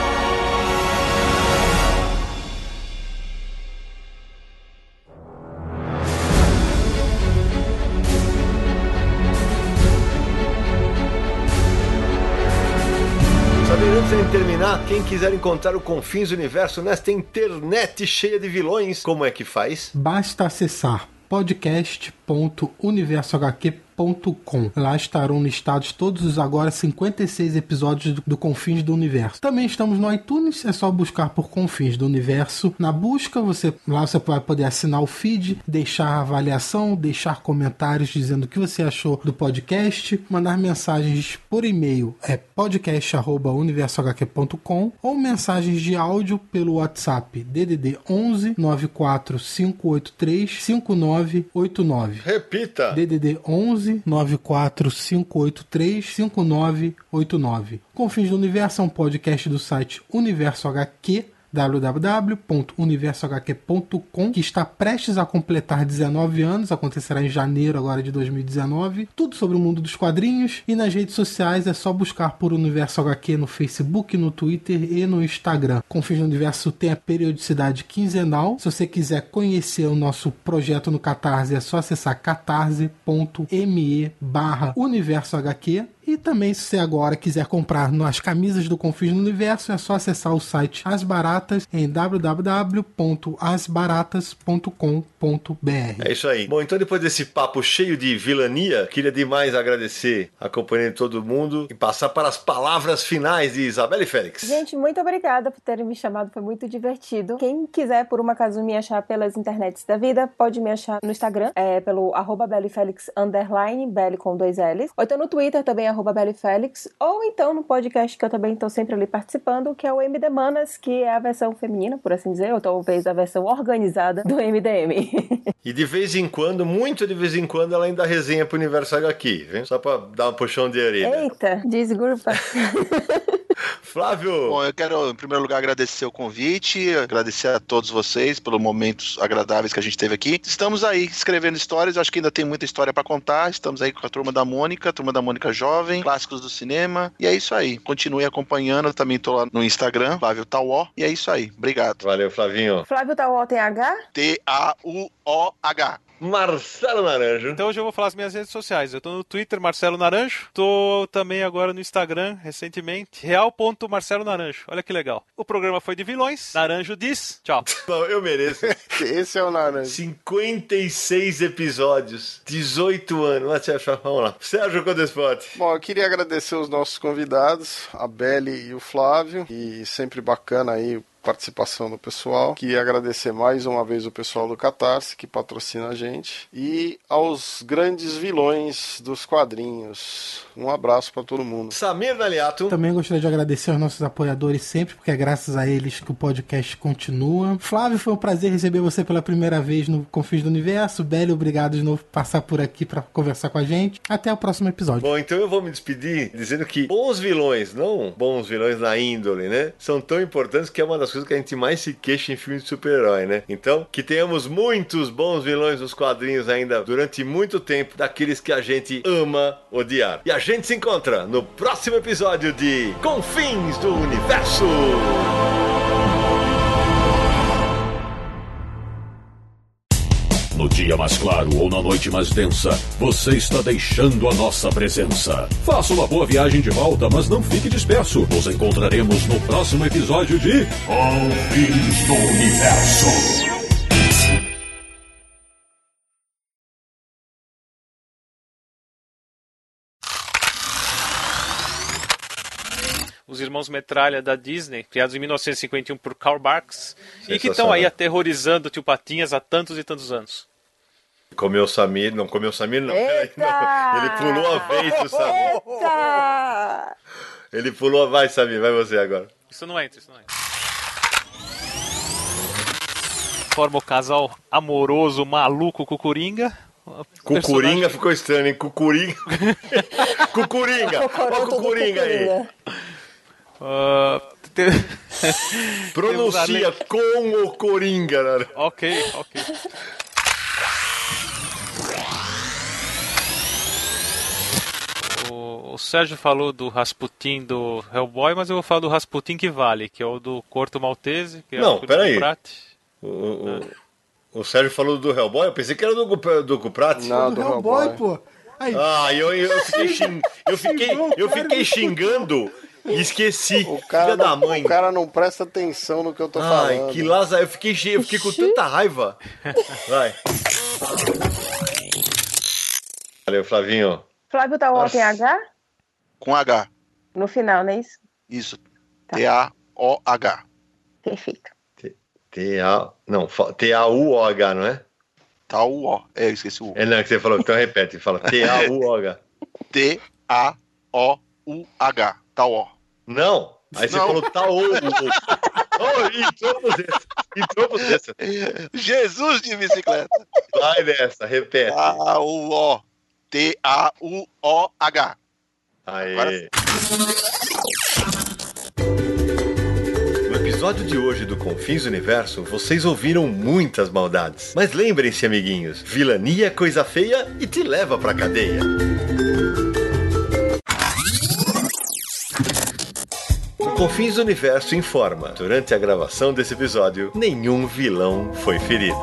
S1: Antes de terminar, quem quiser encontrar o Confins do Universo nesta internet cheia de vilões, como é que faz?
S2: Basta acessar podcast.universohq.com Lá estarão listados todos os agora 56 episódios do, do Confins do Universo. Também estamos no iTunes, é só buscar por Confins do Universo. Na busca, você lá você vai poder assinar o feed, deixar avaliação, deixar comentários dizendo o que você achou do podcast, mandar mensagens por e-mail é podcast@universohq.com ou mensagens de áudio pelo WhatsApp DDD 11 94583 5989.
S1: Repita.
S2: DDD 11 94583 5989. Confins do Universo é um podcast do site Universo HQ www.universohq.com, que está prestes a completar 19 anos, acontecerá em janeiro agora de 2019. Tudo sobre o mundo dos quadrinhos e nas redes sociais é só buscar por Universo HQ no Facebook, no Twitter e no Instagram. Confins do Universo tem a periodicidade quinzenal. Se você quiser conhecer o nosso projeto no Catarse, é só acessar catarse.me barra Universo HQ. E também, se você agora quiser comprar nas camisas do Confins no Universo, é só acessar o site As Baratas em www.asbaratas.com.br.
S1: É isso aí. Bom, então depois desse papo cheio de vilania, queria demais agradecer a companhia de todo mundo e passar para as palavras finais de Isabelle Félix.
S5: Gente, muito obrigada por terem me chamado, foi muito divertido. Quem quiser, por uma acaso, me achar pelas internets da vida, pode me achar no Instagram, é, pelo arroba Felix, underline, Belly com dois L's. Ou então no Twitter também, arroba Felix, ou então no podcast que eu também estou sempre ali participando, que é o MD Manas, que é a versão feminina, por assim dizer, ou talvez a versão organizada do MDM.
S1: e de vez em quando, muito de vez em quando, ela ainda resenha pro Universo HQ, viu? Só pra dar um puxão de orelha.
S5: Eita, desgrupa.
S1: Flávio!
S4: Bom, eu quero, em primeiro lugar, agradecer o convite, agradecer a todos vocês pelos momentos agradáveis que a gente teve aqui. Estamos aí escrevendo histórias, acho que ainda tem muita história para contar. Estamos aí com a turma da Mônica, a turma da Mônica Jovem, clássicos do cinema. E é isso aí. Continue acompanhando, eu também tô lá no Instagram, Flávio Tauó. E é isso aí. Obrigado.
S1: Valeu, Flavinho.
S5: Flávio Tauó tem H?
S4: T-A-U-O-H.
S1: Marcelo Naranjo.
S3: Então hoje eu vou falar as minhas redes sociais. Eu tô no Twitter, Marcelo Naranjo. Tô também agora no Instagram, recentemente, real.marcelo Naranjo. Olha que legal. O programa foi de vilões. Naranjo diz. Tchau.
S1: Não, eu mereço.
S6: Esse é o Naranjo.
S1: 56 episódios, 18 anos. Vamos lá. Sérgio Codespot.
S6: Bom, eu queria agradecer os nossos convidados, a Beli e o Flávio, e sempre bacana aí participação do pessoal. Queria agradecer mais uma vez o pessoal do Catarse que patrocina a gente e aos grandes vilões dos quadrinhos. Um abraço para todo mundo.
S1: Samir Daliato.
S2: Também gostaria de agradecer aos nossos apoiadores sempre, porque é graças a eles que o podcast continua. Flávio, foi um prazer receber você pela primeira vez no Confins do Universo. Beli, obrigado de novo por passar por aqui para conversar com a gente. Até o próximo episódio.
S1: Bom, então eu vou me despedir dizendo que bons vilões, não bons vilões na índole, né? São tão importantes que é uma das coisas que a gente mais se queixa em filmes de super-herói, né? Então, que tenhamos muitos bons vilões nos quadrinhos ainda durante muito tempo, daqueles que a gente ama odiar. E a gente se encontra no próximo episódio de Confins do Universo.
S8: Dia mais claro ou na noite mais densa, você está deixando a nossa presença. Faça uma boa viagem de volta, mas não fique disperso. Nos encontraremos no próximo episódio de Confins do Universo.
S3: Os irmãos Metralha da Disney, criados em 1951 por Karl Barks, e que estão aí aterrorizando o tio Patinhas há tantos e tantos anos.
S1: Comeu o Samir, não comeu o Samir, não. Peraí, não. Ele pulou a vez, o Samir.
S5: Eita!
S1: Ele pulou a. Vai, Samir, vai você agora.
S3: Isso não entra, isso não entra. Forma o casal amoroso, maluco, cucuringa.
S1: Cucuringa ficou estranho, hein? Cucuringa. Cucuringa! Olha o Cucuringa aí.
S3: Ah, te-
S1: Pronuncia com o Coringa, né?
S3: ok, ok. O, o Sérgio falou do Rasputin do Hellboy, mas eu vou falar do Rasputin que vale, que é o do Corto Maltese. Que é
S1: Não,
S3: o do
S1: peraí.
S3: Prat.
S1: O, o, o Sérgio falou do Hellboy, eu pensei que era do, do Cuprat.
S6: Não,
S2: do
S6: do
S2: Hellboy,
S6: Hellboy.
S2: pô. Aí,
S1: Ah, eu, eu fiquei, xing... eu fiquei, eu fiquei xingando e esqueci.
S6: O cara,
S1: Filha da
S6: não,
S1: mãe.
S6: o cara não presta atenção no que eu tô
S1: Ai,
S6: falando.
S1: que laza, eu fiquei cheio, eu fiquei com tanta raiva. Vai. Valeu, Flavinho.
S5: Flávio tá o em H?
S4: Com H.
S5: No final, não é isso?
S4: Isso.
S5: Tá.
S4: T-A-O-H.
S5: Perfeito.
S1: T-A. Não, T-A-U-O-H, não é?
S4: Tá o O. É, eu esqueci o O.
S1: É não, que você falou, então repete, fala T-A-U-O-H.
S4: T-A-O-U-H. Tá o O.
S1: Não! Aí você
S4: Não.
S1: falou tá ou. Oh, entrou por dessa. Entrou por dessa.
S4: Jesus de bicicleta.
S1: Vai dessa, repete.
S4: T-A-U-O. T-A-U-O-H. Agora
S1: Aê. No episódio de hoje do Confins Universo, vocês ouviram muitas maldades. Mas lembrem-se, amiguinhos, vilania é coisa feia e te leva pra cadeia. O Confins Universo informa: durante a gravação desse episódio, nenhum vilão foi ferido.